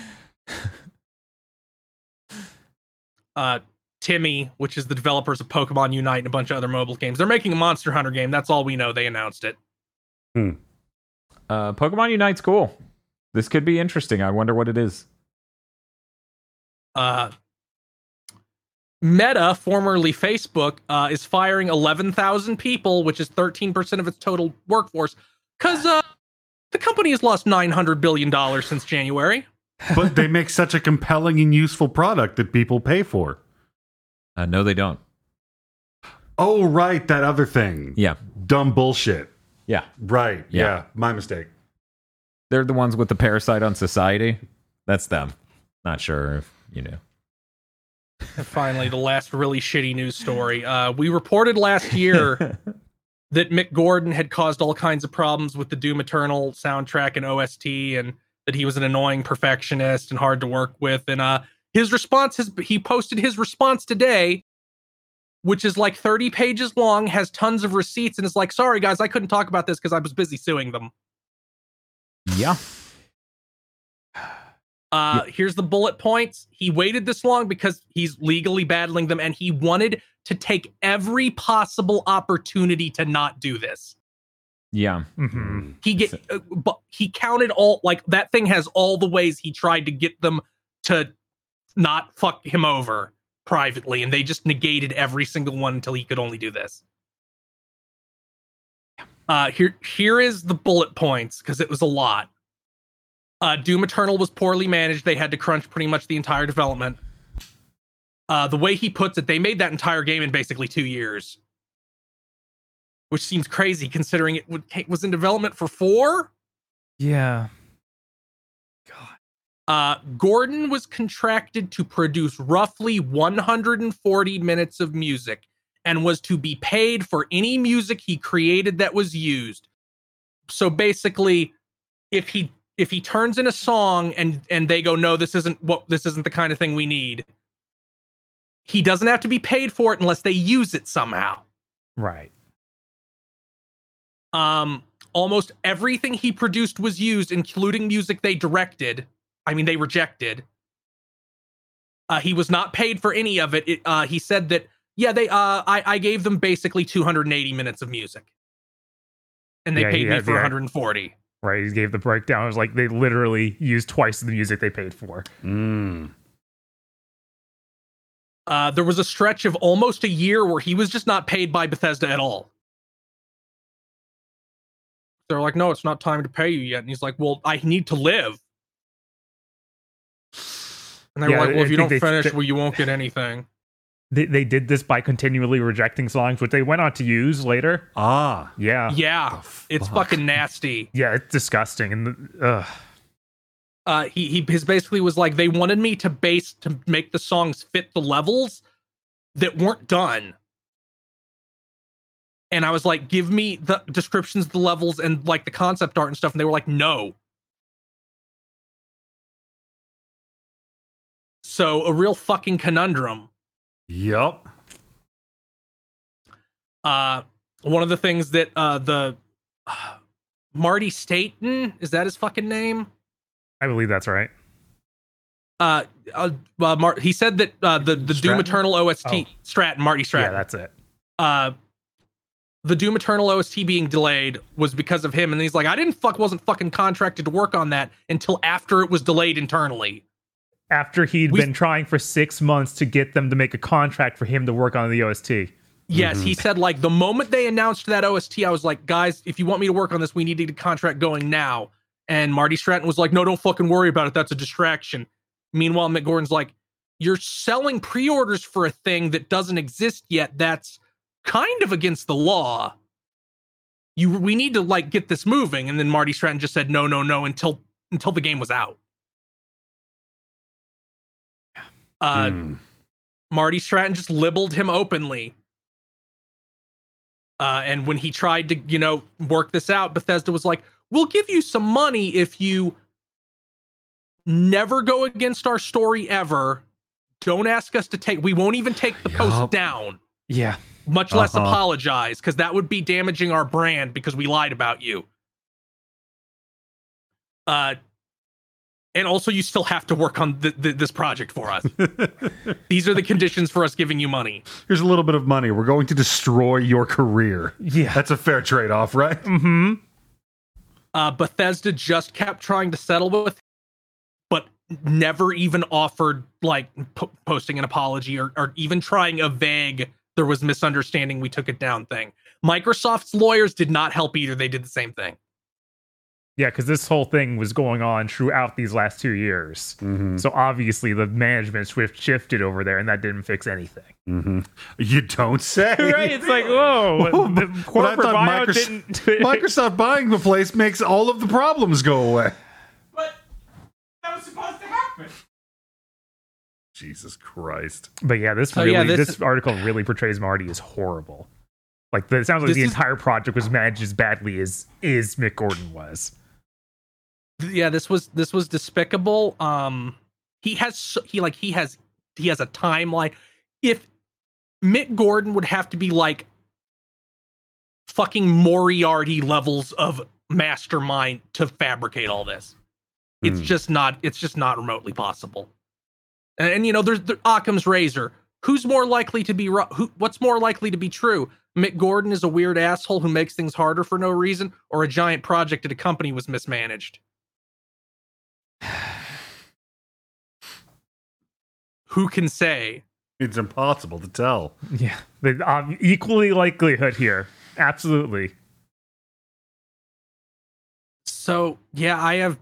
C: Uh, TiMi, which is the developers of Pokemon Unite and a bunch of other mobile games, they're making a Monster Hunter game. That's all we know. They announced it.
E: Uh, Pokemon Unite's cool. This could be interesting. I wonder what it is.
C: Uh, Meta, formerly Facebook, uh, is firing 11,000 people, which is 13% of its total workforce, because uh, the company has lost $900 billion since January.
D: but they make such a compelling and useful product that people pay for.
E: Uh, no, they don't.
D: Oh, right, that other thing.
E: Yeah.
D: Dumb bullshit.
E: Yeah.
D: Right.
E: Yeah.
D: Yeah. My mistake.
E: They're the ones with the parasite on society. That's them. Not sure if, you know.
C: And finally, the last really shitty news story. Uh, we reported last year that Mick Gordon had caused all kinds of problems with the Doom Eternal soundtrack and OST, and that he was an annoying perfectionist and hard to work with. And uh, his response has he posted his response today, which is like 30 pages long, has tons of receipts, and is like, "Sorry guys, I couldn't talk about this because I was busy suing them."
E: Yeah.
C: Uh, here's the bullet points. He waited this long because he's legally battling them and he wanted to take every possible opportunity to not do this.
E: Yeah.
B: hmm
C: He get uh, but he counted all like that thing has all the ways he tried to get them to not fuck him over privately and they just negated every single one until he could only do this. Uh here here is the bullet points because it was a lot. Uh, Doom Eternal was poorly managed. They had to crunch pretty much the entire development. Uh, the way he puts it, they made that entire game in basically two years, which seems crazy considering it would, was in development for four.
B: Yeah.
C: Uh, Gordon was contracted to produce roughly 140 minutes of music and was to be paid for any music he created that was used. So basically, if he if he turns in a song and and they go no this isn't what this isn't the kind of thing we need he doesn't have to be paid for it unless they use it somehow.
B: Right.
C: Um, almost everything he produced was used, including music they directed. I mean, they rejected. Uh, he was not paid for any of it. it uh, he said that, yeah, they. Uh, I, I gave them basically 280 minutes of music, and they
B: Yeah,
C: paid me for
B: the-
C: 140.
B: Right. He gave the breakdown. It was like they literally used twice the music they paid for.
D: Mm.
C: Uh, there was a stretch of almost a year where he was just not paid by Bethesda at all. They're like, no, it's not time to pay you yet. And he's like, well, I need to live. And they
B: Yeah,
C: like, well,
B: I
C: if you don't finish,
B: they-
C: well, you won't get anything.
B: They, they did this by continually rejecting songs, which they went on to use later.
D: Ah.
B: Yeah.
C: Yeah, it's
D: fuck?
C: fucking nasty.
B: Yeah, it's disgusting. And uh,
C: Uh, he he his basically was like, they wanted me to base to make the songs fit the levels that weren't done. And I was like, give me the descriptions of the levels and like the concept art and stuff. And they were like, no. So a real fucking conundrum.
D: Yup.
C: Uh, one of the things that uh, the uh, Marty Staten is that his fucking name?
B: I believe that's right.
C: Uh, uh, uh Mar- he said that uh, the the Doom Eternal OST
B: Oh.
C: Stratton Marty Stratton.
B: Yeah, that's it.
C: uh the Doom Eternal OST being delayed was because of him, and he's like, I didn't fuck wasn't fucking contracted to work on that until after it was delayed internally.
B: After he had
C: We-
B: been trying for six months to get them to make a contract for him to work on the OST.
C: Yes, mm-hmm. he said like the moment they announced that OST, I was like, guys, if you want me to work on this, we need to get a contract going now. And Marty Stratton was like, no, don't fucking worry about it. That's a distraction. Meanwhile, Mick Gordon's like, you're selling pre-orders for a thing that doesn't exist yet. That's kind of against the law. You we need to like get this moving. And then Marty Stratton just said no, no, no until until the game was out. Uh
D: Mm.
C: Marty Stratton just libeled him openly. Uh, and when he tried to, you know, work this out, Bethesda was like, "We'll give you some money if you never go against our story ever. Don't ask us to take. We won't even take the post down,
B: Yeah.
C: much less
D: Uh-huh.
C: apologize, because that would be damaging our brand because we lied about you." Uh, and also, you still have to work on th- th- this project for us. These are the conditions for us giving you money.
D: Here's a little bit of money. We're going to destroy your career.
B: Yeah.
D: That's a fair trade off, right?
B: Mm-hmm.
C: uh, Bethesda just kept trying to settle with, but never even offered like po- posting an apology or, or even trying a vague "there was misunderstanding, we took it down" thing. Microsoft's lawyers did not help either; they did the same thing.
B: Yeah, because this whole thing was going on throughout these last two years.
D: Mm-hmm.
B: So obviously the management swift shifted over there, and that didn't fix anything.
D: Mm-hmm. You don't say.
B: right? It's like, whoa,
D: Whoa,
B: the
D: but I
B: corporate
D: thought
B: buyout
D: Micros-
B: didn't.
D: Microsoft buying the place makes all of the problems go away.
E: But that was supposed to happen.
D: Jesus Christ.
B: But yeah, this
C: So,
B: really,
C: yeah,
B: this,
C: this-
B: article really portrays Marty as horrible. Like the, it sounds like
C: This
B: the
C: is-
B: entire project was managed as badly as is Mick Gordon was.
C: Yeah, this was this was despicable. Um, he has he like he has he has a timeline. If Mick Gordon would have to be like fucking Moriarty levels of mastermind to fabricate all this. It's
D: Hmm.
C: just not. It's just not remotely possible. And, and, you know, there's the Occam's razor. Who's more likely to be who? What's more likely to be true? Mick Gordon is a weird asshole who makes things harder for no reason, or a giant project at a company was mismanaged. Who can say?
D: It's impossible to tell.
B: Yeah, the um, equally likelihood here. Absolutely.
C: So yeah, I have.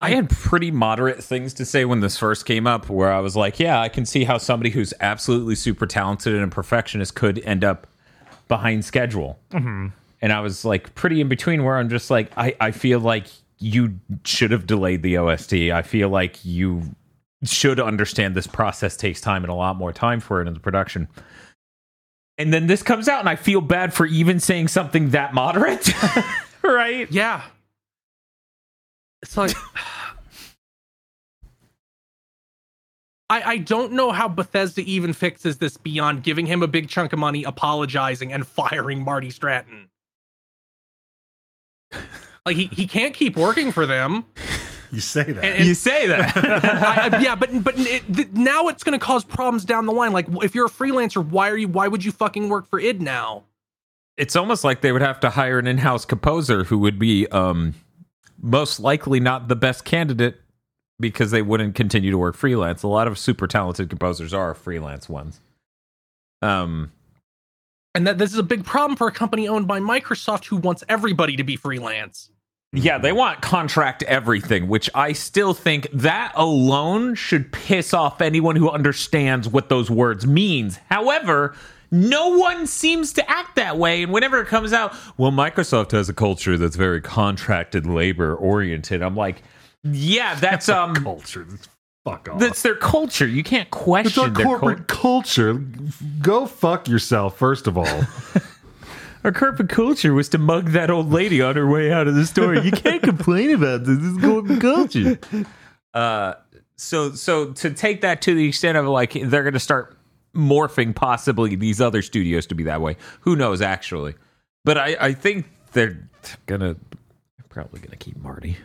E: I had pretty moderate things to say when this first came up, where I was like, yeah, I can see how somebody who's absolutely super talented and a perfectionist could end up behind schedule.
B: Mhm.
E: And I was like, pretty in between, where I'm just like, I, I feel like you should have delayed the OST. I feel like you should understand this process takes time and a lot more time for it in the production. And then this comes out, and I feel bad for even saying something that moderate. right?
C: Yeah. It's like I, I don't know how Bethesda even fixes this beyond giving him a big chunk of money, apologizing, and firing Marty Stratton. Like he, he can't keep working for them.
D: You say that.
C: And- and-
E: You say that.
C: I, I- yeah, but but it, th- now it's going to cause problems down the line. Like if you're a freelancer, why are you? Why would you fucking work for id now?
E: it's almost like they would have to hire an in-house composer who would be um most likely not the best candidate because they wouldn't continue to work freelance. A lot of super talented composers are freelance ones. Um
C: And that this is a big problem for a company owned by Microsoft who wants everybody to be freelance.
E: Yeah, they want contract everything, which I still think that alone should piss off anyone who understands what those words means. However, no one seems to act that way. And whenever it comes out, well, Microsoft has a culture that's very contracted labor oriented. I'm like, yeah, that's um
D: culture. Fuck off.
E: that's their culture. You can't
D: it's
E: question
D: our
E: their
D: corporate culture. Go fuck yourself, first of all.
E: Our corporate culture was to mug that old lady on her way out of the store. You can't complain about this. This is corporate culture. Uh, so so to take that to the extent of like they're going to start morphing possibly these other studios to be that way. Who knows actually? But I I think they're gonna they're probably gonna keep Marty.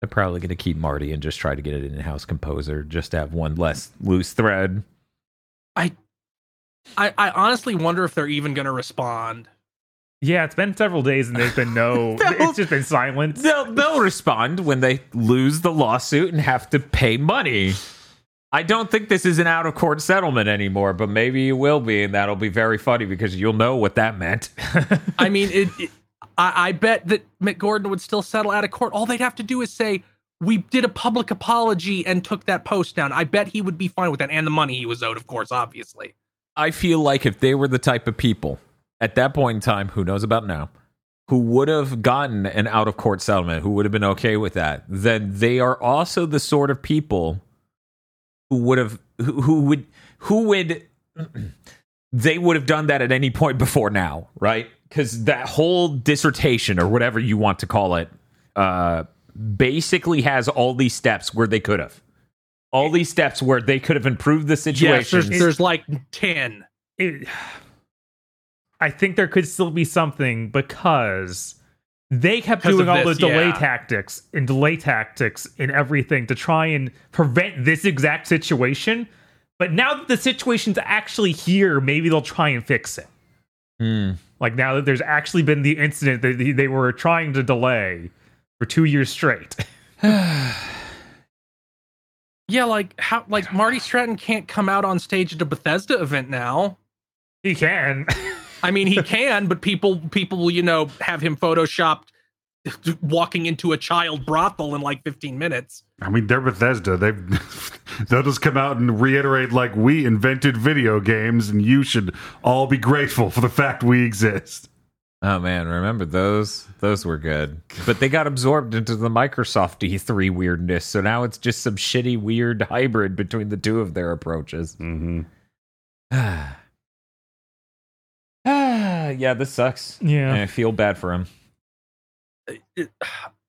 E: They're probably gonna keep Marty and just try to get an in-house composer just to have one less loose thread.
C: I I honestly wonder if they're even going to respond.
B: Yeah, it's been several days and there's been no. it's just been silent.
E: They'll they'll respond when they lose the lawsuit and have to pay money. I don't think this is an out of court settlement anymore, but maybe it will be, and that'll be very funny because you'll know what that meant.
C: I mean, it, it- I, I bet that Mick Gordon would still settle out of court. All they'd have to do is say, "We did a public apology and took that post down." I bet he would be fine with that, and the money he was owed, of course, obviously.
E: I feel like if they were the type of people at that point in time, who knows about now, who would have gotten an out of court settlement, who would have been okay with that, then they are also the sort of people who would have who, who would who would they would have done that at any point before now, right? Because that whole dissertation or whatever you want to call it, uh, basically has all these steps where they could have. All these steps where they could have improved the
C: Yes,
E: situation.
C: there's, there's like ten.
B: It, I think there could still be something because they kept doing all
C: this,
B: the delay
C: yeah.
B: tactics and delay tactics and everything to try and prevent this exact situation. But now that the situation's actually here, maybe they'll try and fix it.
E: Hmm.
B: Like now that there's actually been the incident that they- they were trying to delay for two years straight.
C: Yeah, like how like Marty Stratton can't come out on stage at a Bethesda event now.
B: he can.
C: I mean, he can, but people people will you know have him photoshopped walking into a child brothel in like 15 minutes.
D: I mean, they're Bethesda. They've they'll just come out and reiterate like we invented video games, and you should all be grateful for the fact we exist.
E: Oh man, remember those? Those were good. But they got absorbed into the Microsoft E3 weirdness, so now it's just some shitty weird hybrid between the two of their approaches.
D: Mm-hmm.
E: ah, yeah, this sucks.
B: Yeah.
E: And I feel bad for him.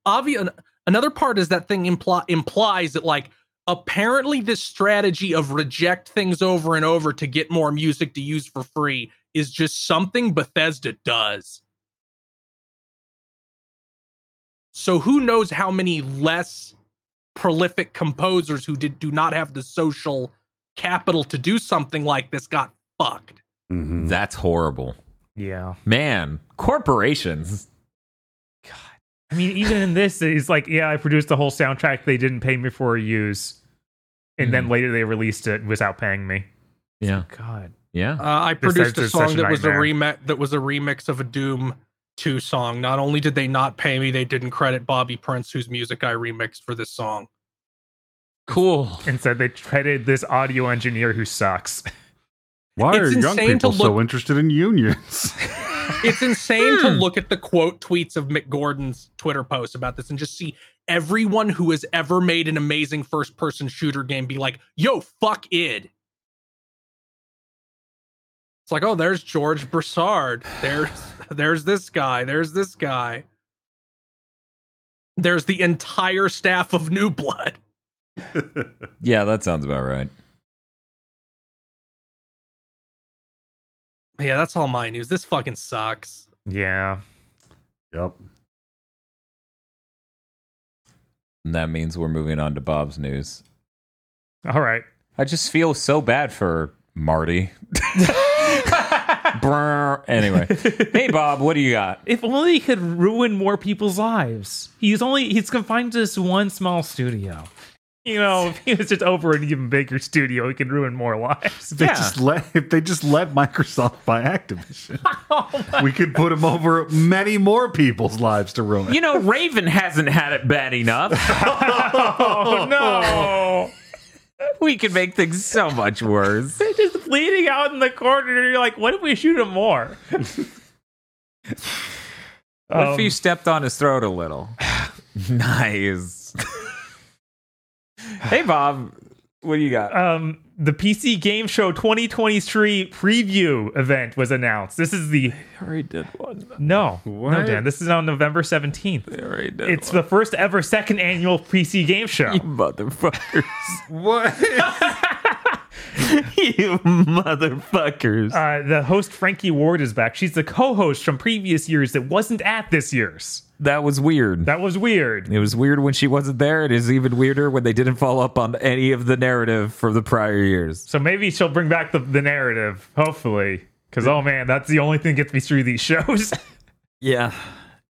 C: Obvious. Another part is that thing impli- implies that like apparently this strategy of reject things over and over to get more music to use for free is just something Bethesda does. So who knows how many less prolific composers who did do not have the social capital to do something like this got fucked.
D: Mm-hmm.
E: That's horrible.
B: yeah.
E: Man, corporations. God.
B: I mean, even in this, it's like, yeah, I produced the whole soundtrack they didn't pay me for a use. And then later they released it without paying me.
E: Yeah.
B: God.
E: Yeah.
C: Uh, I
B: This
C: produced a song
B: a
C: that was a
B: nightmare.
C: remix that was a remix of a Doom 2 song. Not only did they not pay me, they didn't credit Bobby Prince, whose music I remixed for this song.
E: Cool.
B: Instead, they credited this audio engineer who sucks.
D: Why
C: It's
D: are young
C: insane to
D: people so interested in unions?
C: It's insane
B: Hmm.
C: to look at the quote tweets of Mick Gordon's Twitter posts about this and just see everyone who has ever made an amazing first person shooter game be like, yo, fuck id. It's like, oh, there's George Broussard. There's there's this guy. There's this guy. There's the entire staff of New Blood.
E: Yeah, that sounds about right.
C: Yeah, that's all my news. This fucking sucks.
B: Yeah.
D: Yep.
E: And that means we're moving on to Bob's news.
B: All right.
E: I just feel so bad for Marty. Anyway, hey Bob, what do you got?
B: If only he could ruin more people's lives. He's only he's confined to this one small studio. You know, if he was just over an even bigger studio, he could ruin more lives.
D: If they just let if they just let Microsoft buy Activision, we could put him over many more people's lives to ruin.
E: You know, Raven hasn't had it bad enough.
B: Oh no!
E: We could make things so much worse.
B: They're just bleeding out in the corner. And you're like, what if we shoot him more?
E: What
B: Um,
E: if you stepped on his throat a little? nice. Hey Bob, what do you got?
B: um, the PC Game Show 2023 preview event was announced. This is the
E: I already did one.
B: no, no, Dan. This is on November 17th.
E: I already did
B: It's
E: one.
B: the first ever second annual PC Game Show.
E: you motherfuckers.
D: what?
E: you motherfuckers.
B: Uh, the host Frankie Ward is back. She's the co-host from previous years that wasn't at this year's.
E: that was weird.
B: That was weird.
E: It was weird when she wasn't there. It is even weirder when they didn't follow up on any of the narrative from the prior years.
B: So maybe she'll bring back the, the narrative, hopefully. Because oh man, that's the only thing that gets me through these shows.
E: Yeah.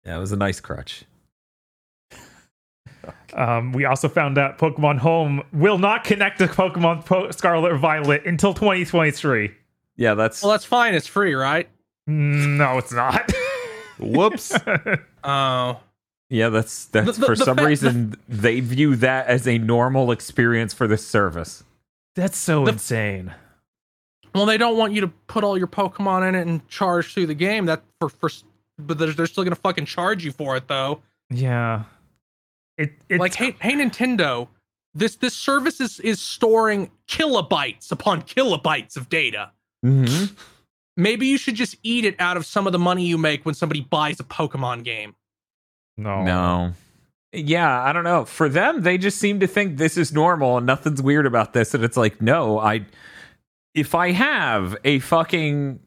E: Yeah, it was a nice crutch.
B: Um, we also found out Pokemon Home will not connect to Pokemon po- Scarlet or Violet until 2023.
E: Yeah, that's
C: Well, that's fine. It's free, right?
B: No, it's not.
D: Whoops.
C: Oh,
E: yeah, that's that's
C: The- the-
E: for
C: the
E: some
C: fa-
E: reason they view that as a normal experience for this service.
B: That's so
C: The-
B: insane.
C: well, they don't want you to put all your Pokemon in it and charge through the game. That for for, but they're, they're still gonna fucking charge you for it though.
B: Yeah. It it's
C: like, hey, hey, Nintendo, this this service is is storing kilobytes upon kilobytes of data.
E: Mm-hmm.
C: Maybe you should just eat it out of some of the money you make when somebody buys a Pokemon game.
B: no.
E: No. Yeah, I don't know. For them, they just seem to think this is normal and nothing's weird about this. And it's like, no, I if I have a fucking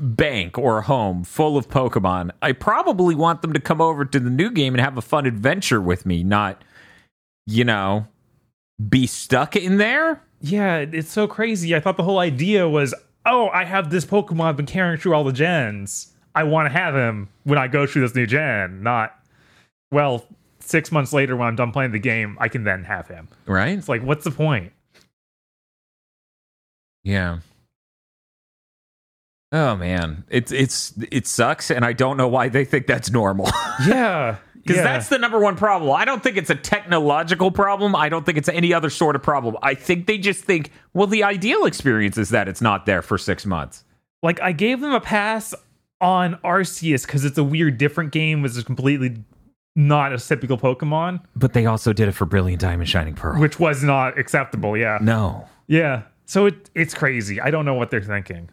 E: bank or home full of Pokemon, I probably want them to come over to the new game and have a fun adventure with me, not, you know, be stuck in there.
B: Yeah, it's so crazy. I thought the whole idea was, oh, I have this Pokemon I've been carrying through all the gens. I want to have him when I go through this new gen. Not, well, six months later when I'm done playing the game, I can then have him.
E: Right?
B: It's like, what's the point?
E: Yeah. Oh man, it's it's it sucks, and I don't know why they think that's normal.
B: Yeah,
E: Because
B: yeah.
E: that's the number one problem. I don't think it's a technological problem. I don't think it's any other sort of problem. I think they just think, well, the ideal experience is that it's not there for six months.
B: like I gave them a pass on Arceus because it's a weird, different game. Was completely not a typical Pokemon,
E: But they also did it for Brilliant Diamond Shining Pearl.
B: which was not acceptable. Yeah,
E: no.
B: yeah. So it it's crazy. I don't know what they're thinking.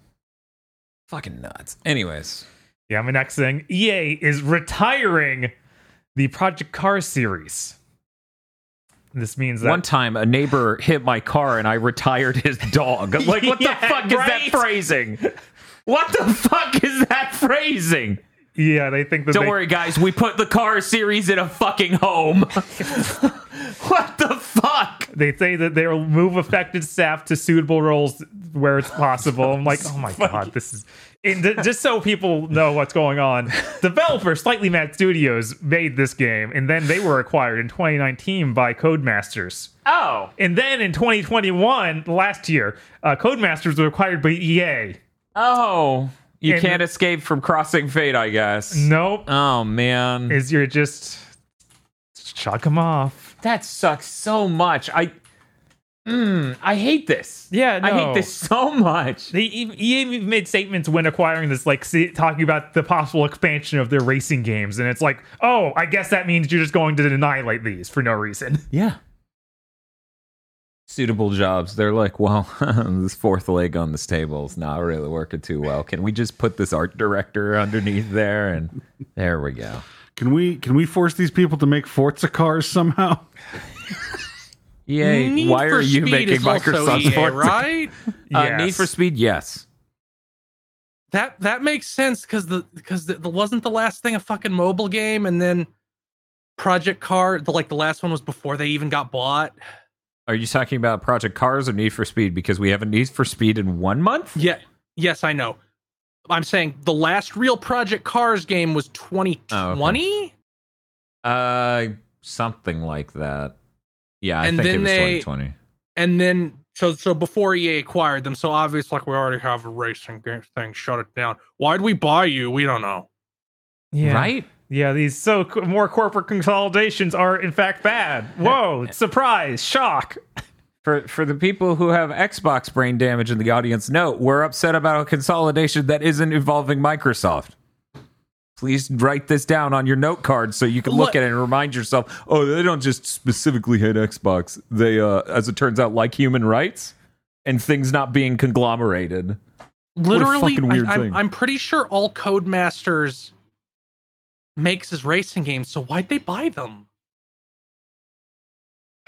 E: Fucking nuts. Anyways.
B: Yeah, my next thing EA is retiring the Project Car series. This means that
E: One time a neighbor hit my car and I retired his dog. Like, what
B: Yeah,
E: the fuck is that phrasing? What the fuck is that phrasing?
B: Yeah, they think that
E: Don't
B: they,
E: worry, guys. We put the car series in a fucking home. what the fuck?
B: they say that they'll move affected staff to suitable roles where it's possible. I'm like, oh my god, this is and th- just so people know what's going on. Developer Slightly Mad Studios made this game, and then they were acquired in 2019 by Codemasters.
E: Oh.
B: And then in 2021, last year, uh, Codemasters were acquired by EA.
E: Oh. You
B: And-
E: can't escape from crossing fate, I guess.
B: Nope.
E: Oh, man.
B: is you're just chuck them off.
E: that sucks so much. I. Mm, I hate this.
B: Yeah,
E: I hate this so much.
B: They e- EA even made statements when acquiring this, like see, talking about the possible expansion of their racing games, and it's like, oh, I guess that means you're just going to annihilate these for no reason.
E: Yeah. Suitable jobs. They're like, well, this fourth leg on this table is not really working too well. Can we just put this art director underneath there? And there we go.
D: Can we can we force these people to make Forza cars somehow?
E: Yay.
C: Need
E: Why are you making
C: is also
E: Microsoft
C: EA,
E: Forza?
C: right?
E: Uh,
B: Yes.
E: Need for Speed, yes.
C: that that makes sense because the because the, the wasn't the last thing a fucking mobile game, and then Project Car, the like the last one was before they even got bought.
E: Are you talking about Project Cars or Need for Speed? Because we have a Need for Speed in one month.
C: Yeah, yes, I know. I'm saying the last real Project Cars game was 2020.
E: Uh, something like that. Yeah, I
C: And
E: think it
C: then
E: was
C: they-
E: 2020.
C: and then so so before EA acquired them, so obvious like we already have a racing game thing. Shut it down. Why'd we buy you? We don't know.
B: Yeah.
E: Right?
B: Yeah, these so co- more corporate consolidations are in fact bad. Whoa! Surprise! Shock!
E: For for the people who have Xbox brain damage in the audience, no, we're upset about a consolidation that isn't involving Microsoft. Please write this down on your note card so you can look
C: Look-
E: at it and remind yourself, oh, they don't just specifically hate Xbox. They uh as it turns out like human rights and things not being conglomerated.
C: Literally,
E: fucking weird
C: I, am
E: thing.
C: I'm pretty sure all Codemasters makes his racing games. So why'd they buy them?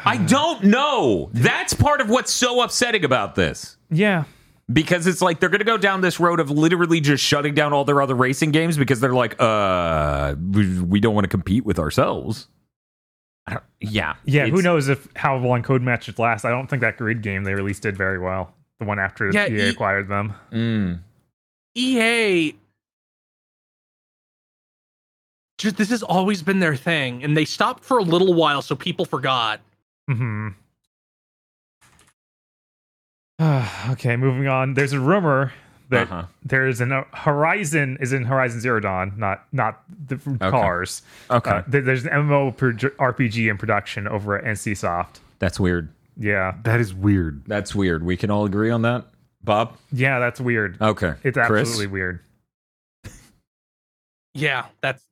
E: I don't know. That's part of what's so upsetting about this.
B: Yeah,
E: because it's like they're going to go down this road of literally just shutting down all their other racing games because they're like, uh, we, we don't want to compete with ourselves. I don't, yeah,
B: yeah. Who knows if how long code Codemasters last? I don't think that grid game they released did very well. The one after
C: Yeah,
B: EA
C: E-
B: acquired them.
E: Mm.
C: EA just this has always been their thing, and they stopped for a little while, so people forgot.
B: Hmm. okay, moving on. There's a rumor that
E: Uh-huh.
B: there's an uh, Horizon is in Horizon Zero Dawn, not not the cars.
E: Okay,
B: Uh, there- there's an MMO RPG in production over at NCSoft.
E: that's weird.
B: Yeah,
D: That is weird.
E: That's weird. We can all agree on that, Bob.
B: yeah, that's weird.
E: Okay,
B: It's
E: Chris?
B: absolutely weird.
C: Yeah, that's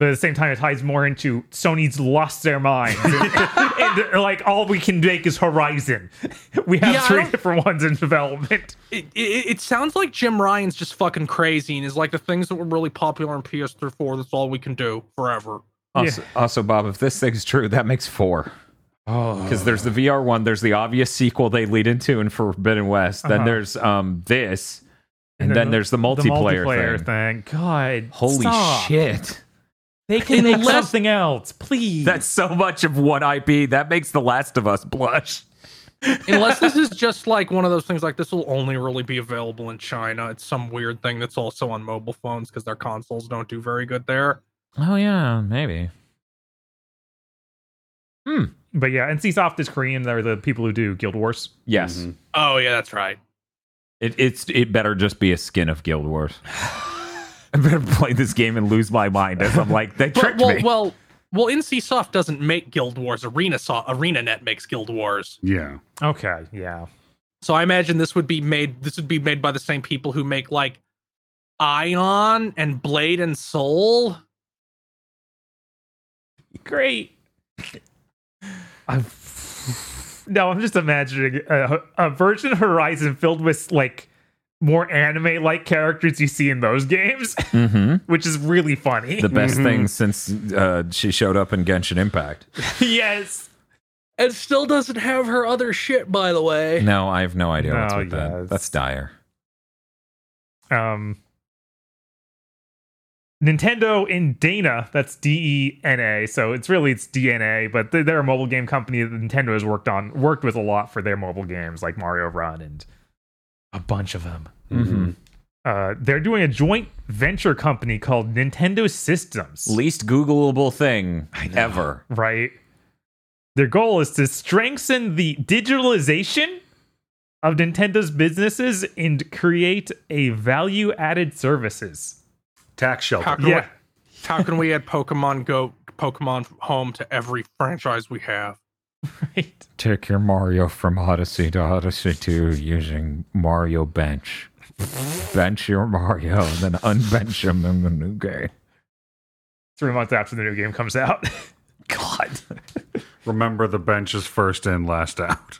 B: But at the same time, it ties more into Sony's lost their minds. and, and, like all we can make is Horizon. We have
C: Yeah,
B: three different ones in development.
C: it, it, it sounds like Jim Ryan's just fucking crazy and is like the things that were really popular on PS3 4, that's all we can do forever.
E: Also, also, Bob, if this thing's true, that makes four.
B: Oh,
E: Because there's the VR one, there's the obvious sequel they lead into in Forbidden West. Then
B: Uh-huh.
E: there's um this, and, then, there's the multiplayer, thing.
B: God,
E: Holy
B: stop.
E: shit!
B: They can make
C: Unless-
B: something else, please.
E: That's so much of one IP. That makes The Last of Us blush.
C: Unless this is just like one of those things like this will only really be available in China. It's some weird thing that's also on mobile phones because their consoles don't do very good there.
E: Oh yeah, maybe. Hmm.
B: But yeah, and NCSoft is Korean. They're the people who do Guild Wars.
E: Yes,
D: Mhm.
C: Oh yeah, that's right.
E: it, it's it better just be a skin of Guild Wars. I better play this game and lose my mind as I'm like they
C: But,
E: tricked
C: well,
E: me.
C: well, well, NCSoft doesn't make Guild Wars. Arena so- ArenaNet makes Guild Wars.
D: Yeah.
B: Okay, yeah.
C: So I imagine this would be made. This would be made by the same people who make like Aion and Blade and Soul.
B: Great. I'm, no, I'm just imagining a, a version of Horizon filled with like more anime-like characters you see in those games,
E: hmm
B: which is really funny.
E: The best
D: Mhm.
E: thing since uh, she showed up in Genshin Impact.
B: yes.
C: And still doesn't have her other shit, by the way.
E: No, I have no idea what's with
B: yeah,
E: that. That's dire.
B: Um, Nintendo in DeNA, that's D E N A. So it's really it's DNA, but they're, they're a mobile game company that Nintendo has worked on, worked with a lot for their mobile games like Mario Run and a bunch of them.
E: Mm-hmm.
B: Uh, they're doing a joint venture company called Nintendo Systems.
E: Least Googleable thing ever.
B: right? Their goal is to strengthen the digitalization of Nintendo's businesses and create a value-added services.
D: Tax shelter.
C: How can,
B: Yeah.
C: we, how can we add Pokemon Go, Pokemon Home to every franchise we have?
B: Right.
E: Take your Mario from Odyssey to Odyssey 2 using Mario Bench. Bench your Mario and then unbench him in the new game.
B: Three months after the new game comes out.
E: God.
D: Remember the bench is first in, last out.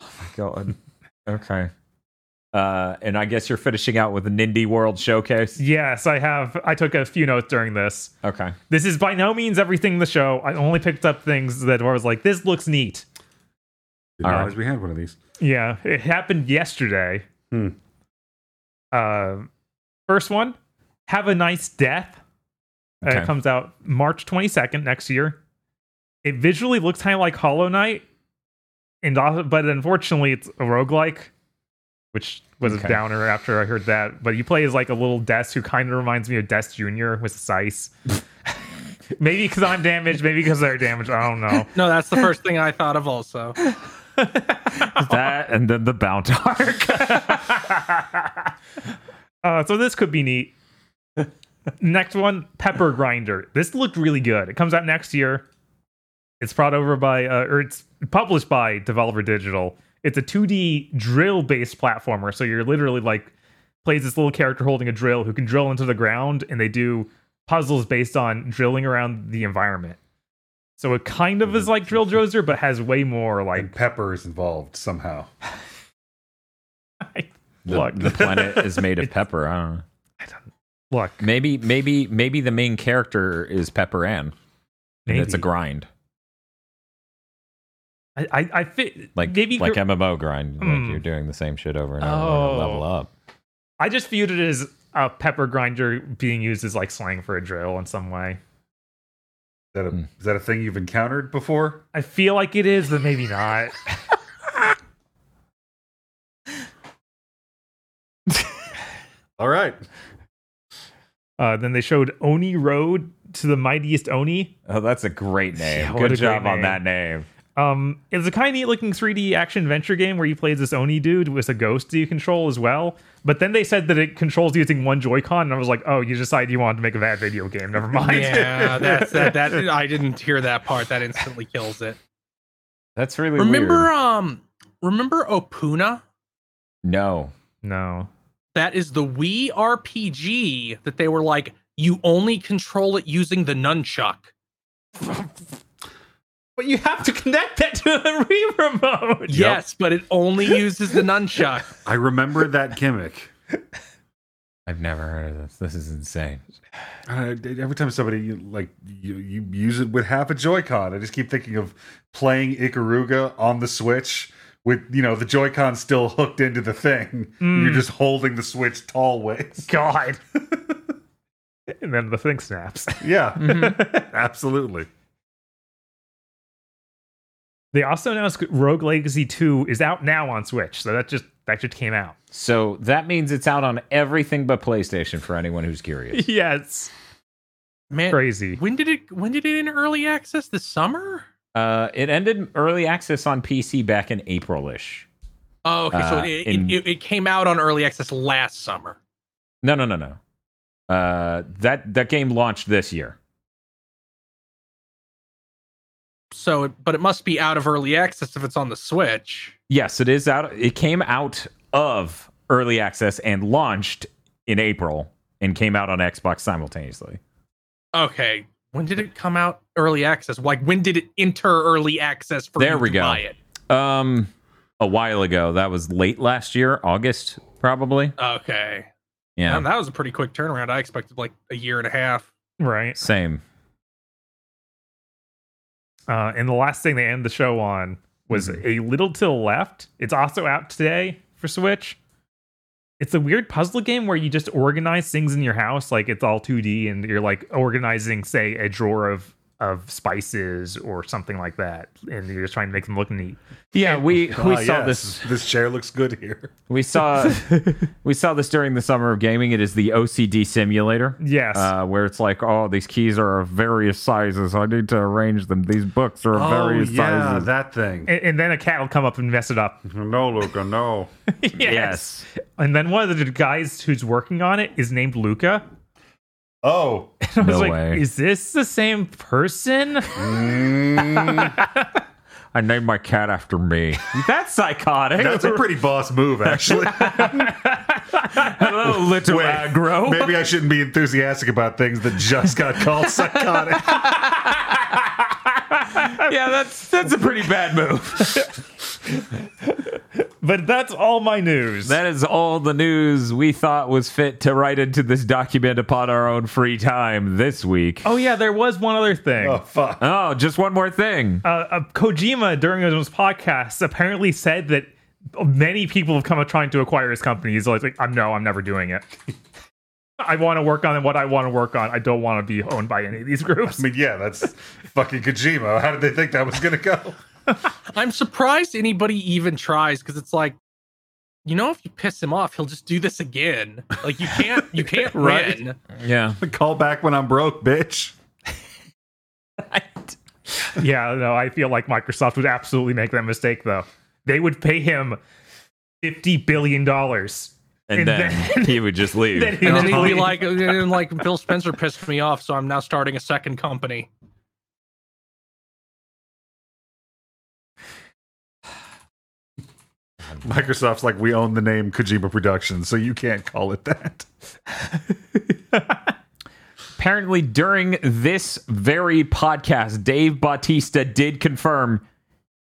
E: Oh my God. Okay. Uh, and I guess you're finishing out with the Nindy World Showcase.
B: yes, I have. I took a few notes during this.
E: Okay.
B: This is by no means everything in the show. I only picked up things that I was like, this looks neat.
D: Didn't
E: All right.
D: we had one of these.
B: Yeah, it happened yesterday.
D: Hmm.
B: Uh, first one, Have a Nice Death. Uh, it comes out March 22nd next year. It visually looks kind of like Hollow Knight, and but unfortunately, it's a roguelike, which was
E: Okay.
B: a downer after I heard that. But you play as like a little Des who kind of reminds me of Death Jr. with Sice. maybe because I'm damaged, maybe because they're damaged. I don't know.
C: No, that's the first thing I thought of also.
E: that and then the Bount Arc.
B: Uh, so this could be neat. next one, Pepper Grinder. This looked really good. It comes out next year. It's brought over by, uh, or it's published by Devolver Digital. It's a 2D drill-based platformer. So you're literally like plays this little character holding a drill who can drill into the ground, and they do puzzles based on drilling around the environment. So it kind of is like Drill mm-hmm. Dozer, but has way more
D: And
B: like
D: Pepper is involved somehow.
E: the,
B: Look.
E: the planet is made of pepper. I don't know.
B: look.
E: Maybe, maybe, maybe the main character is Pepper Ann, and it's a grind,
B: I I, I fit
E: like
B: maybe
E: like MMO grind.
B: Hmm.
E: Like you're doing the same shit over and over
B: Oh.
E: to level up.
B: I just viewed it as a pepper grinder being used as like slang for a drill in some way.
D: Is that a
E: Hmm.
D: is that a thing you've encountered before?
B: I feel like it is, but maybe not.
D: All right.
B: Uh, then they showed Oni Road to the Mightiest Oni.
E: Oh, that's a great name.
B: Yeah,
E: Good
B: a great
E: job on that name.
B: Um, it's a kind of neat looking 3D action adventure game where you play as this Oni dude with a ghost that you control as well. But then they said that it controls using one Joy-Con, and I was like, oh, you decided you wanted to make a bad video game. Never mind.
C: Yeah, that's that. That I didn't hear that part. That instantly kills it.
E: That's really
C: Remember,
E: weird.
C: um, remember Opoona?
E: No.
B: no.
C: That is the Wii RPG that they were like, you only control it using the nunchuck.
B: But you have to connect that to the Wii remote.
C: Yes, but it only uses the nunchuck.
D: I remember that gimmick.
E: I've never heard of this. This is insane.
D: Uh, every time somebody you, like you, you use it with half a Joy-Con, I just keep thinking of playing Ikaruga on the Switch with you know the Joy-Con still hooked into the thing. You're just holding the Switch tall ways.
B: God. and then the thing snaps.
D: Yeah, absolutely.
B: They also announced Rogue Legacy 2 is out now on Switch. So that just that just came out.
E: So that means it's out on everything but PlayStation for anyone who's curious.
B: yes.
C: Man,
B: Crazy.
C: when did it? When did it in early access? This summer?
E: Uh, it ended early access on PC back in April-ish.
C: Oh, okay. so
E: Uh,
C: it,
E: in-
C: it, it came out on early access last summer.
E: No, no, no, no. Uh, that that game launched this year.
C: So, it, but it must be out of early access if it's on the Switch.
E: Yes, it is out. It came out of early access and launched in April and came out on Xbox simultaneously.
C: Okay. When did it come out early access? Like when did it enter early access for
E: There
C: you
E: we
C: to
E: go.
C: buy it?
E: Um, a while ago. That was late last year, August probably.
C: Okay.
E: Yeah,
C: Man, that was a pretty quick turnaround. I expected like a year and a half.
B: Right.
E: same.
B: Uh, and the last thing they end the show on was A Little to the Left. It's also out today for Switch. It's a weird puzzle game where you just organize things in your house. Like it's all 2D and you're like organizing, say, a drawer of of spices or something like that. And you're just trying to make them look neat.
E: Yeah, we we
D: Ah,
E: saw
D: yes,
E: this.
D: This chair looks good here.
E: We saw we saw this during the summer of gaming. It is the OCD simulator.
B: Yes.
E: Uh, where it's like, oh, these keys are of various sizes. I need to arrange them. These books are of
D: Oh
E: various
D: yeah,
E: sizes.
D: that thing.
B: and, and then a cat will come up and mess it up.
D: No, Luca, no.
E: yes.
B: And then one of the guys who's working on it is named Luca.
D: Oh,
B: I was
E: No
B: like,
E: way.
B: is this the same person?
D: Mm,
E: I named my cat after me. That's psychotic.
D: that's a pretty boss move, actually.
E: Hello, little
D: Wait,
E: aggro.
D: Maybe I shouldn't be enthusiastic about things that just got called psychotic.
E: yeah, that's that's a pretty bad move.
B: But that's all my news.
E: That is all the news we thought was fit to write into this document upon our own free time this week.
B: oh yeah, there was one other thing.
D: Oh fuck.
E: Oh, just one more thing.
B: uh, uh, Kojima during his podcast apparently said that many people have come up trying to acquire his company. He's always like, "I'm no, I'm never doing it. I want to work on what I want to work on. I don't want to be owned by any of these groups."
D: I mean, yeah, that's fucking Kojima. How did they think that was gonna go?
C: I'm surprised anybody even tries because it's like, you know, if you piss him off, he'll just do this again. Like you can't, you can't
D: Right.
C: win.
E: Yeah.
D: Call back when I'm broke, bitch.
B: yeah, no, I feel like Microsoft would absolutely make that mistake though. They would pay him fifty billion dollars.
E: And,
B: And
E: then,
B: then-
E: he would just leave.
B: Then he-
C: And then he'd be like, and like Phil Spencer pissed me off, so I'm now starting a second company.
D: Microsoft's like, we own the name Kojima Productions, so you can't call it that.
E: Apparently, during this very podcast, Dave Bautista did confirm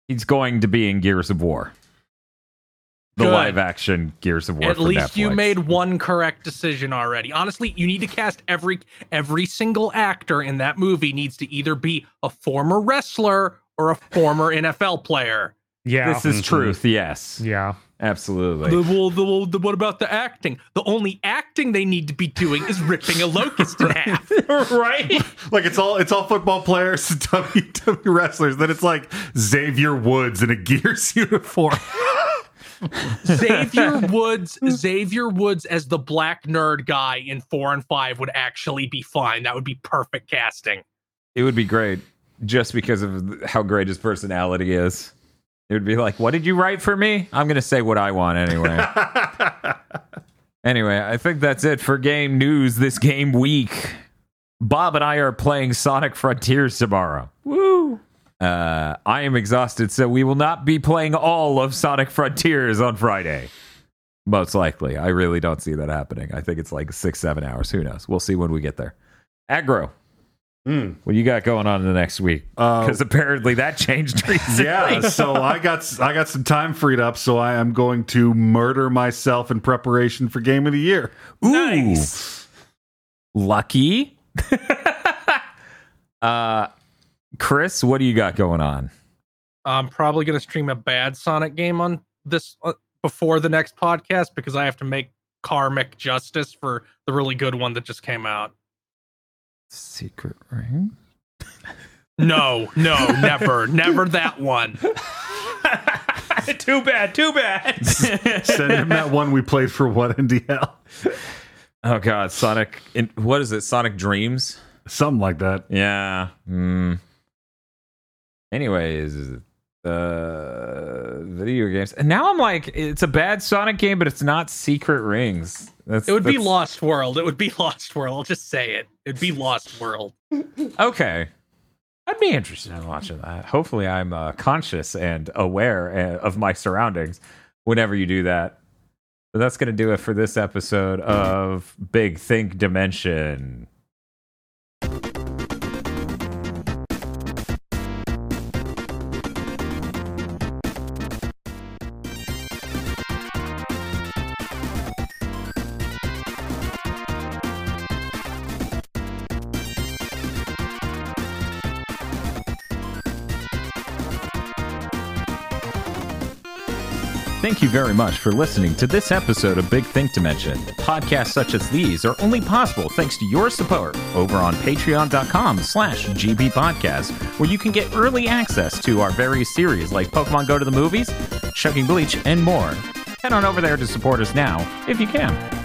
E: he's going to be in Gears of War. The
C: Good.
E: live action Gears of War.
C: At
E: for
C: least you made one correct decision already. Honestly, you need to cast every every single actor in that movie needs to either be a former wrestler or a former NFL player.
B: Yeah,
E: This is mm-hmm. truth, yes.
B: yeah.
E: Absolutely.
C: The, well, the, well, the, what about the acting? The only acting they need to be doing is ripping a locust in half.
B: right?
D: Like it's all it's all football players, WWE wrestlers. Then it's like Xavier Woods in a Gears uniform.
C: Xavier Woods, Xavier Woods as the black nerd guy in four and five would actually be fine. That would be perfect casting.
E: It would be great just because of how great his personality is. It would be like, what did you write for me? I'm going to say what I want anyway. anyway, I think that's it for game news this game week. Bob and I are playing Sonic Frontiers tomorrow. Woo! Uh, I am exhausted, so we will not be playing all of Sonic Frontiers on Friday. Most likely. I really don't see that happening. I think it's like six, seven hours. Who knows? We'll see when we get there. Aggro.
D: Hmm.
E: What you got going on in the next week?
D: Uh,
E: Because apparently that changed recently.
D: yeah, so I got I got some time freed up, so I am going to murder myself in preparation for Game of the Year.
E: Ooh. Lucky. uh, Chris, what do you got going on?
C: I'm probably going to stream a bad Sonic game on this uh, before the next podcast because I have to make karmic justice for the really good one that just came out.
E: Secret ring.
C: No, no, never, never that one.
B: too bad, too bad.
D: Send him that one we played for what in NDL,
E: Oh God, Sonic. In, what is it? Sonic Dreams.
D: something like that.
E: Yeah. Hmm. Anyways, uh, video games. And now I'm like, it's a bad Sonic game, but it's not Secret Rings. That's
C: It would be Lost World. It would be Lost World. I'll just say it. It'd be Lost World.
E: Okay. I'd be interested in watching that. Hopefully, I'm uh, conscious and aware uh, of my surroundings whenever you do that. But that's going to do it for this episode of Big Think Dimension. You very much for listening to this episode of Big Think Dimension. Podcasts such as these are only possible thanks to your support over on patreon.com slash GB Podcast, where you can get early access to our various series like Pokemon Go to the Movies, Chugging Bleach, and more. Head on over there to support us now, if you can.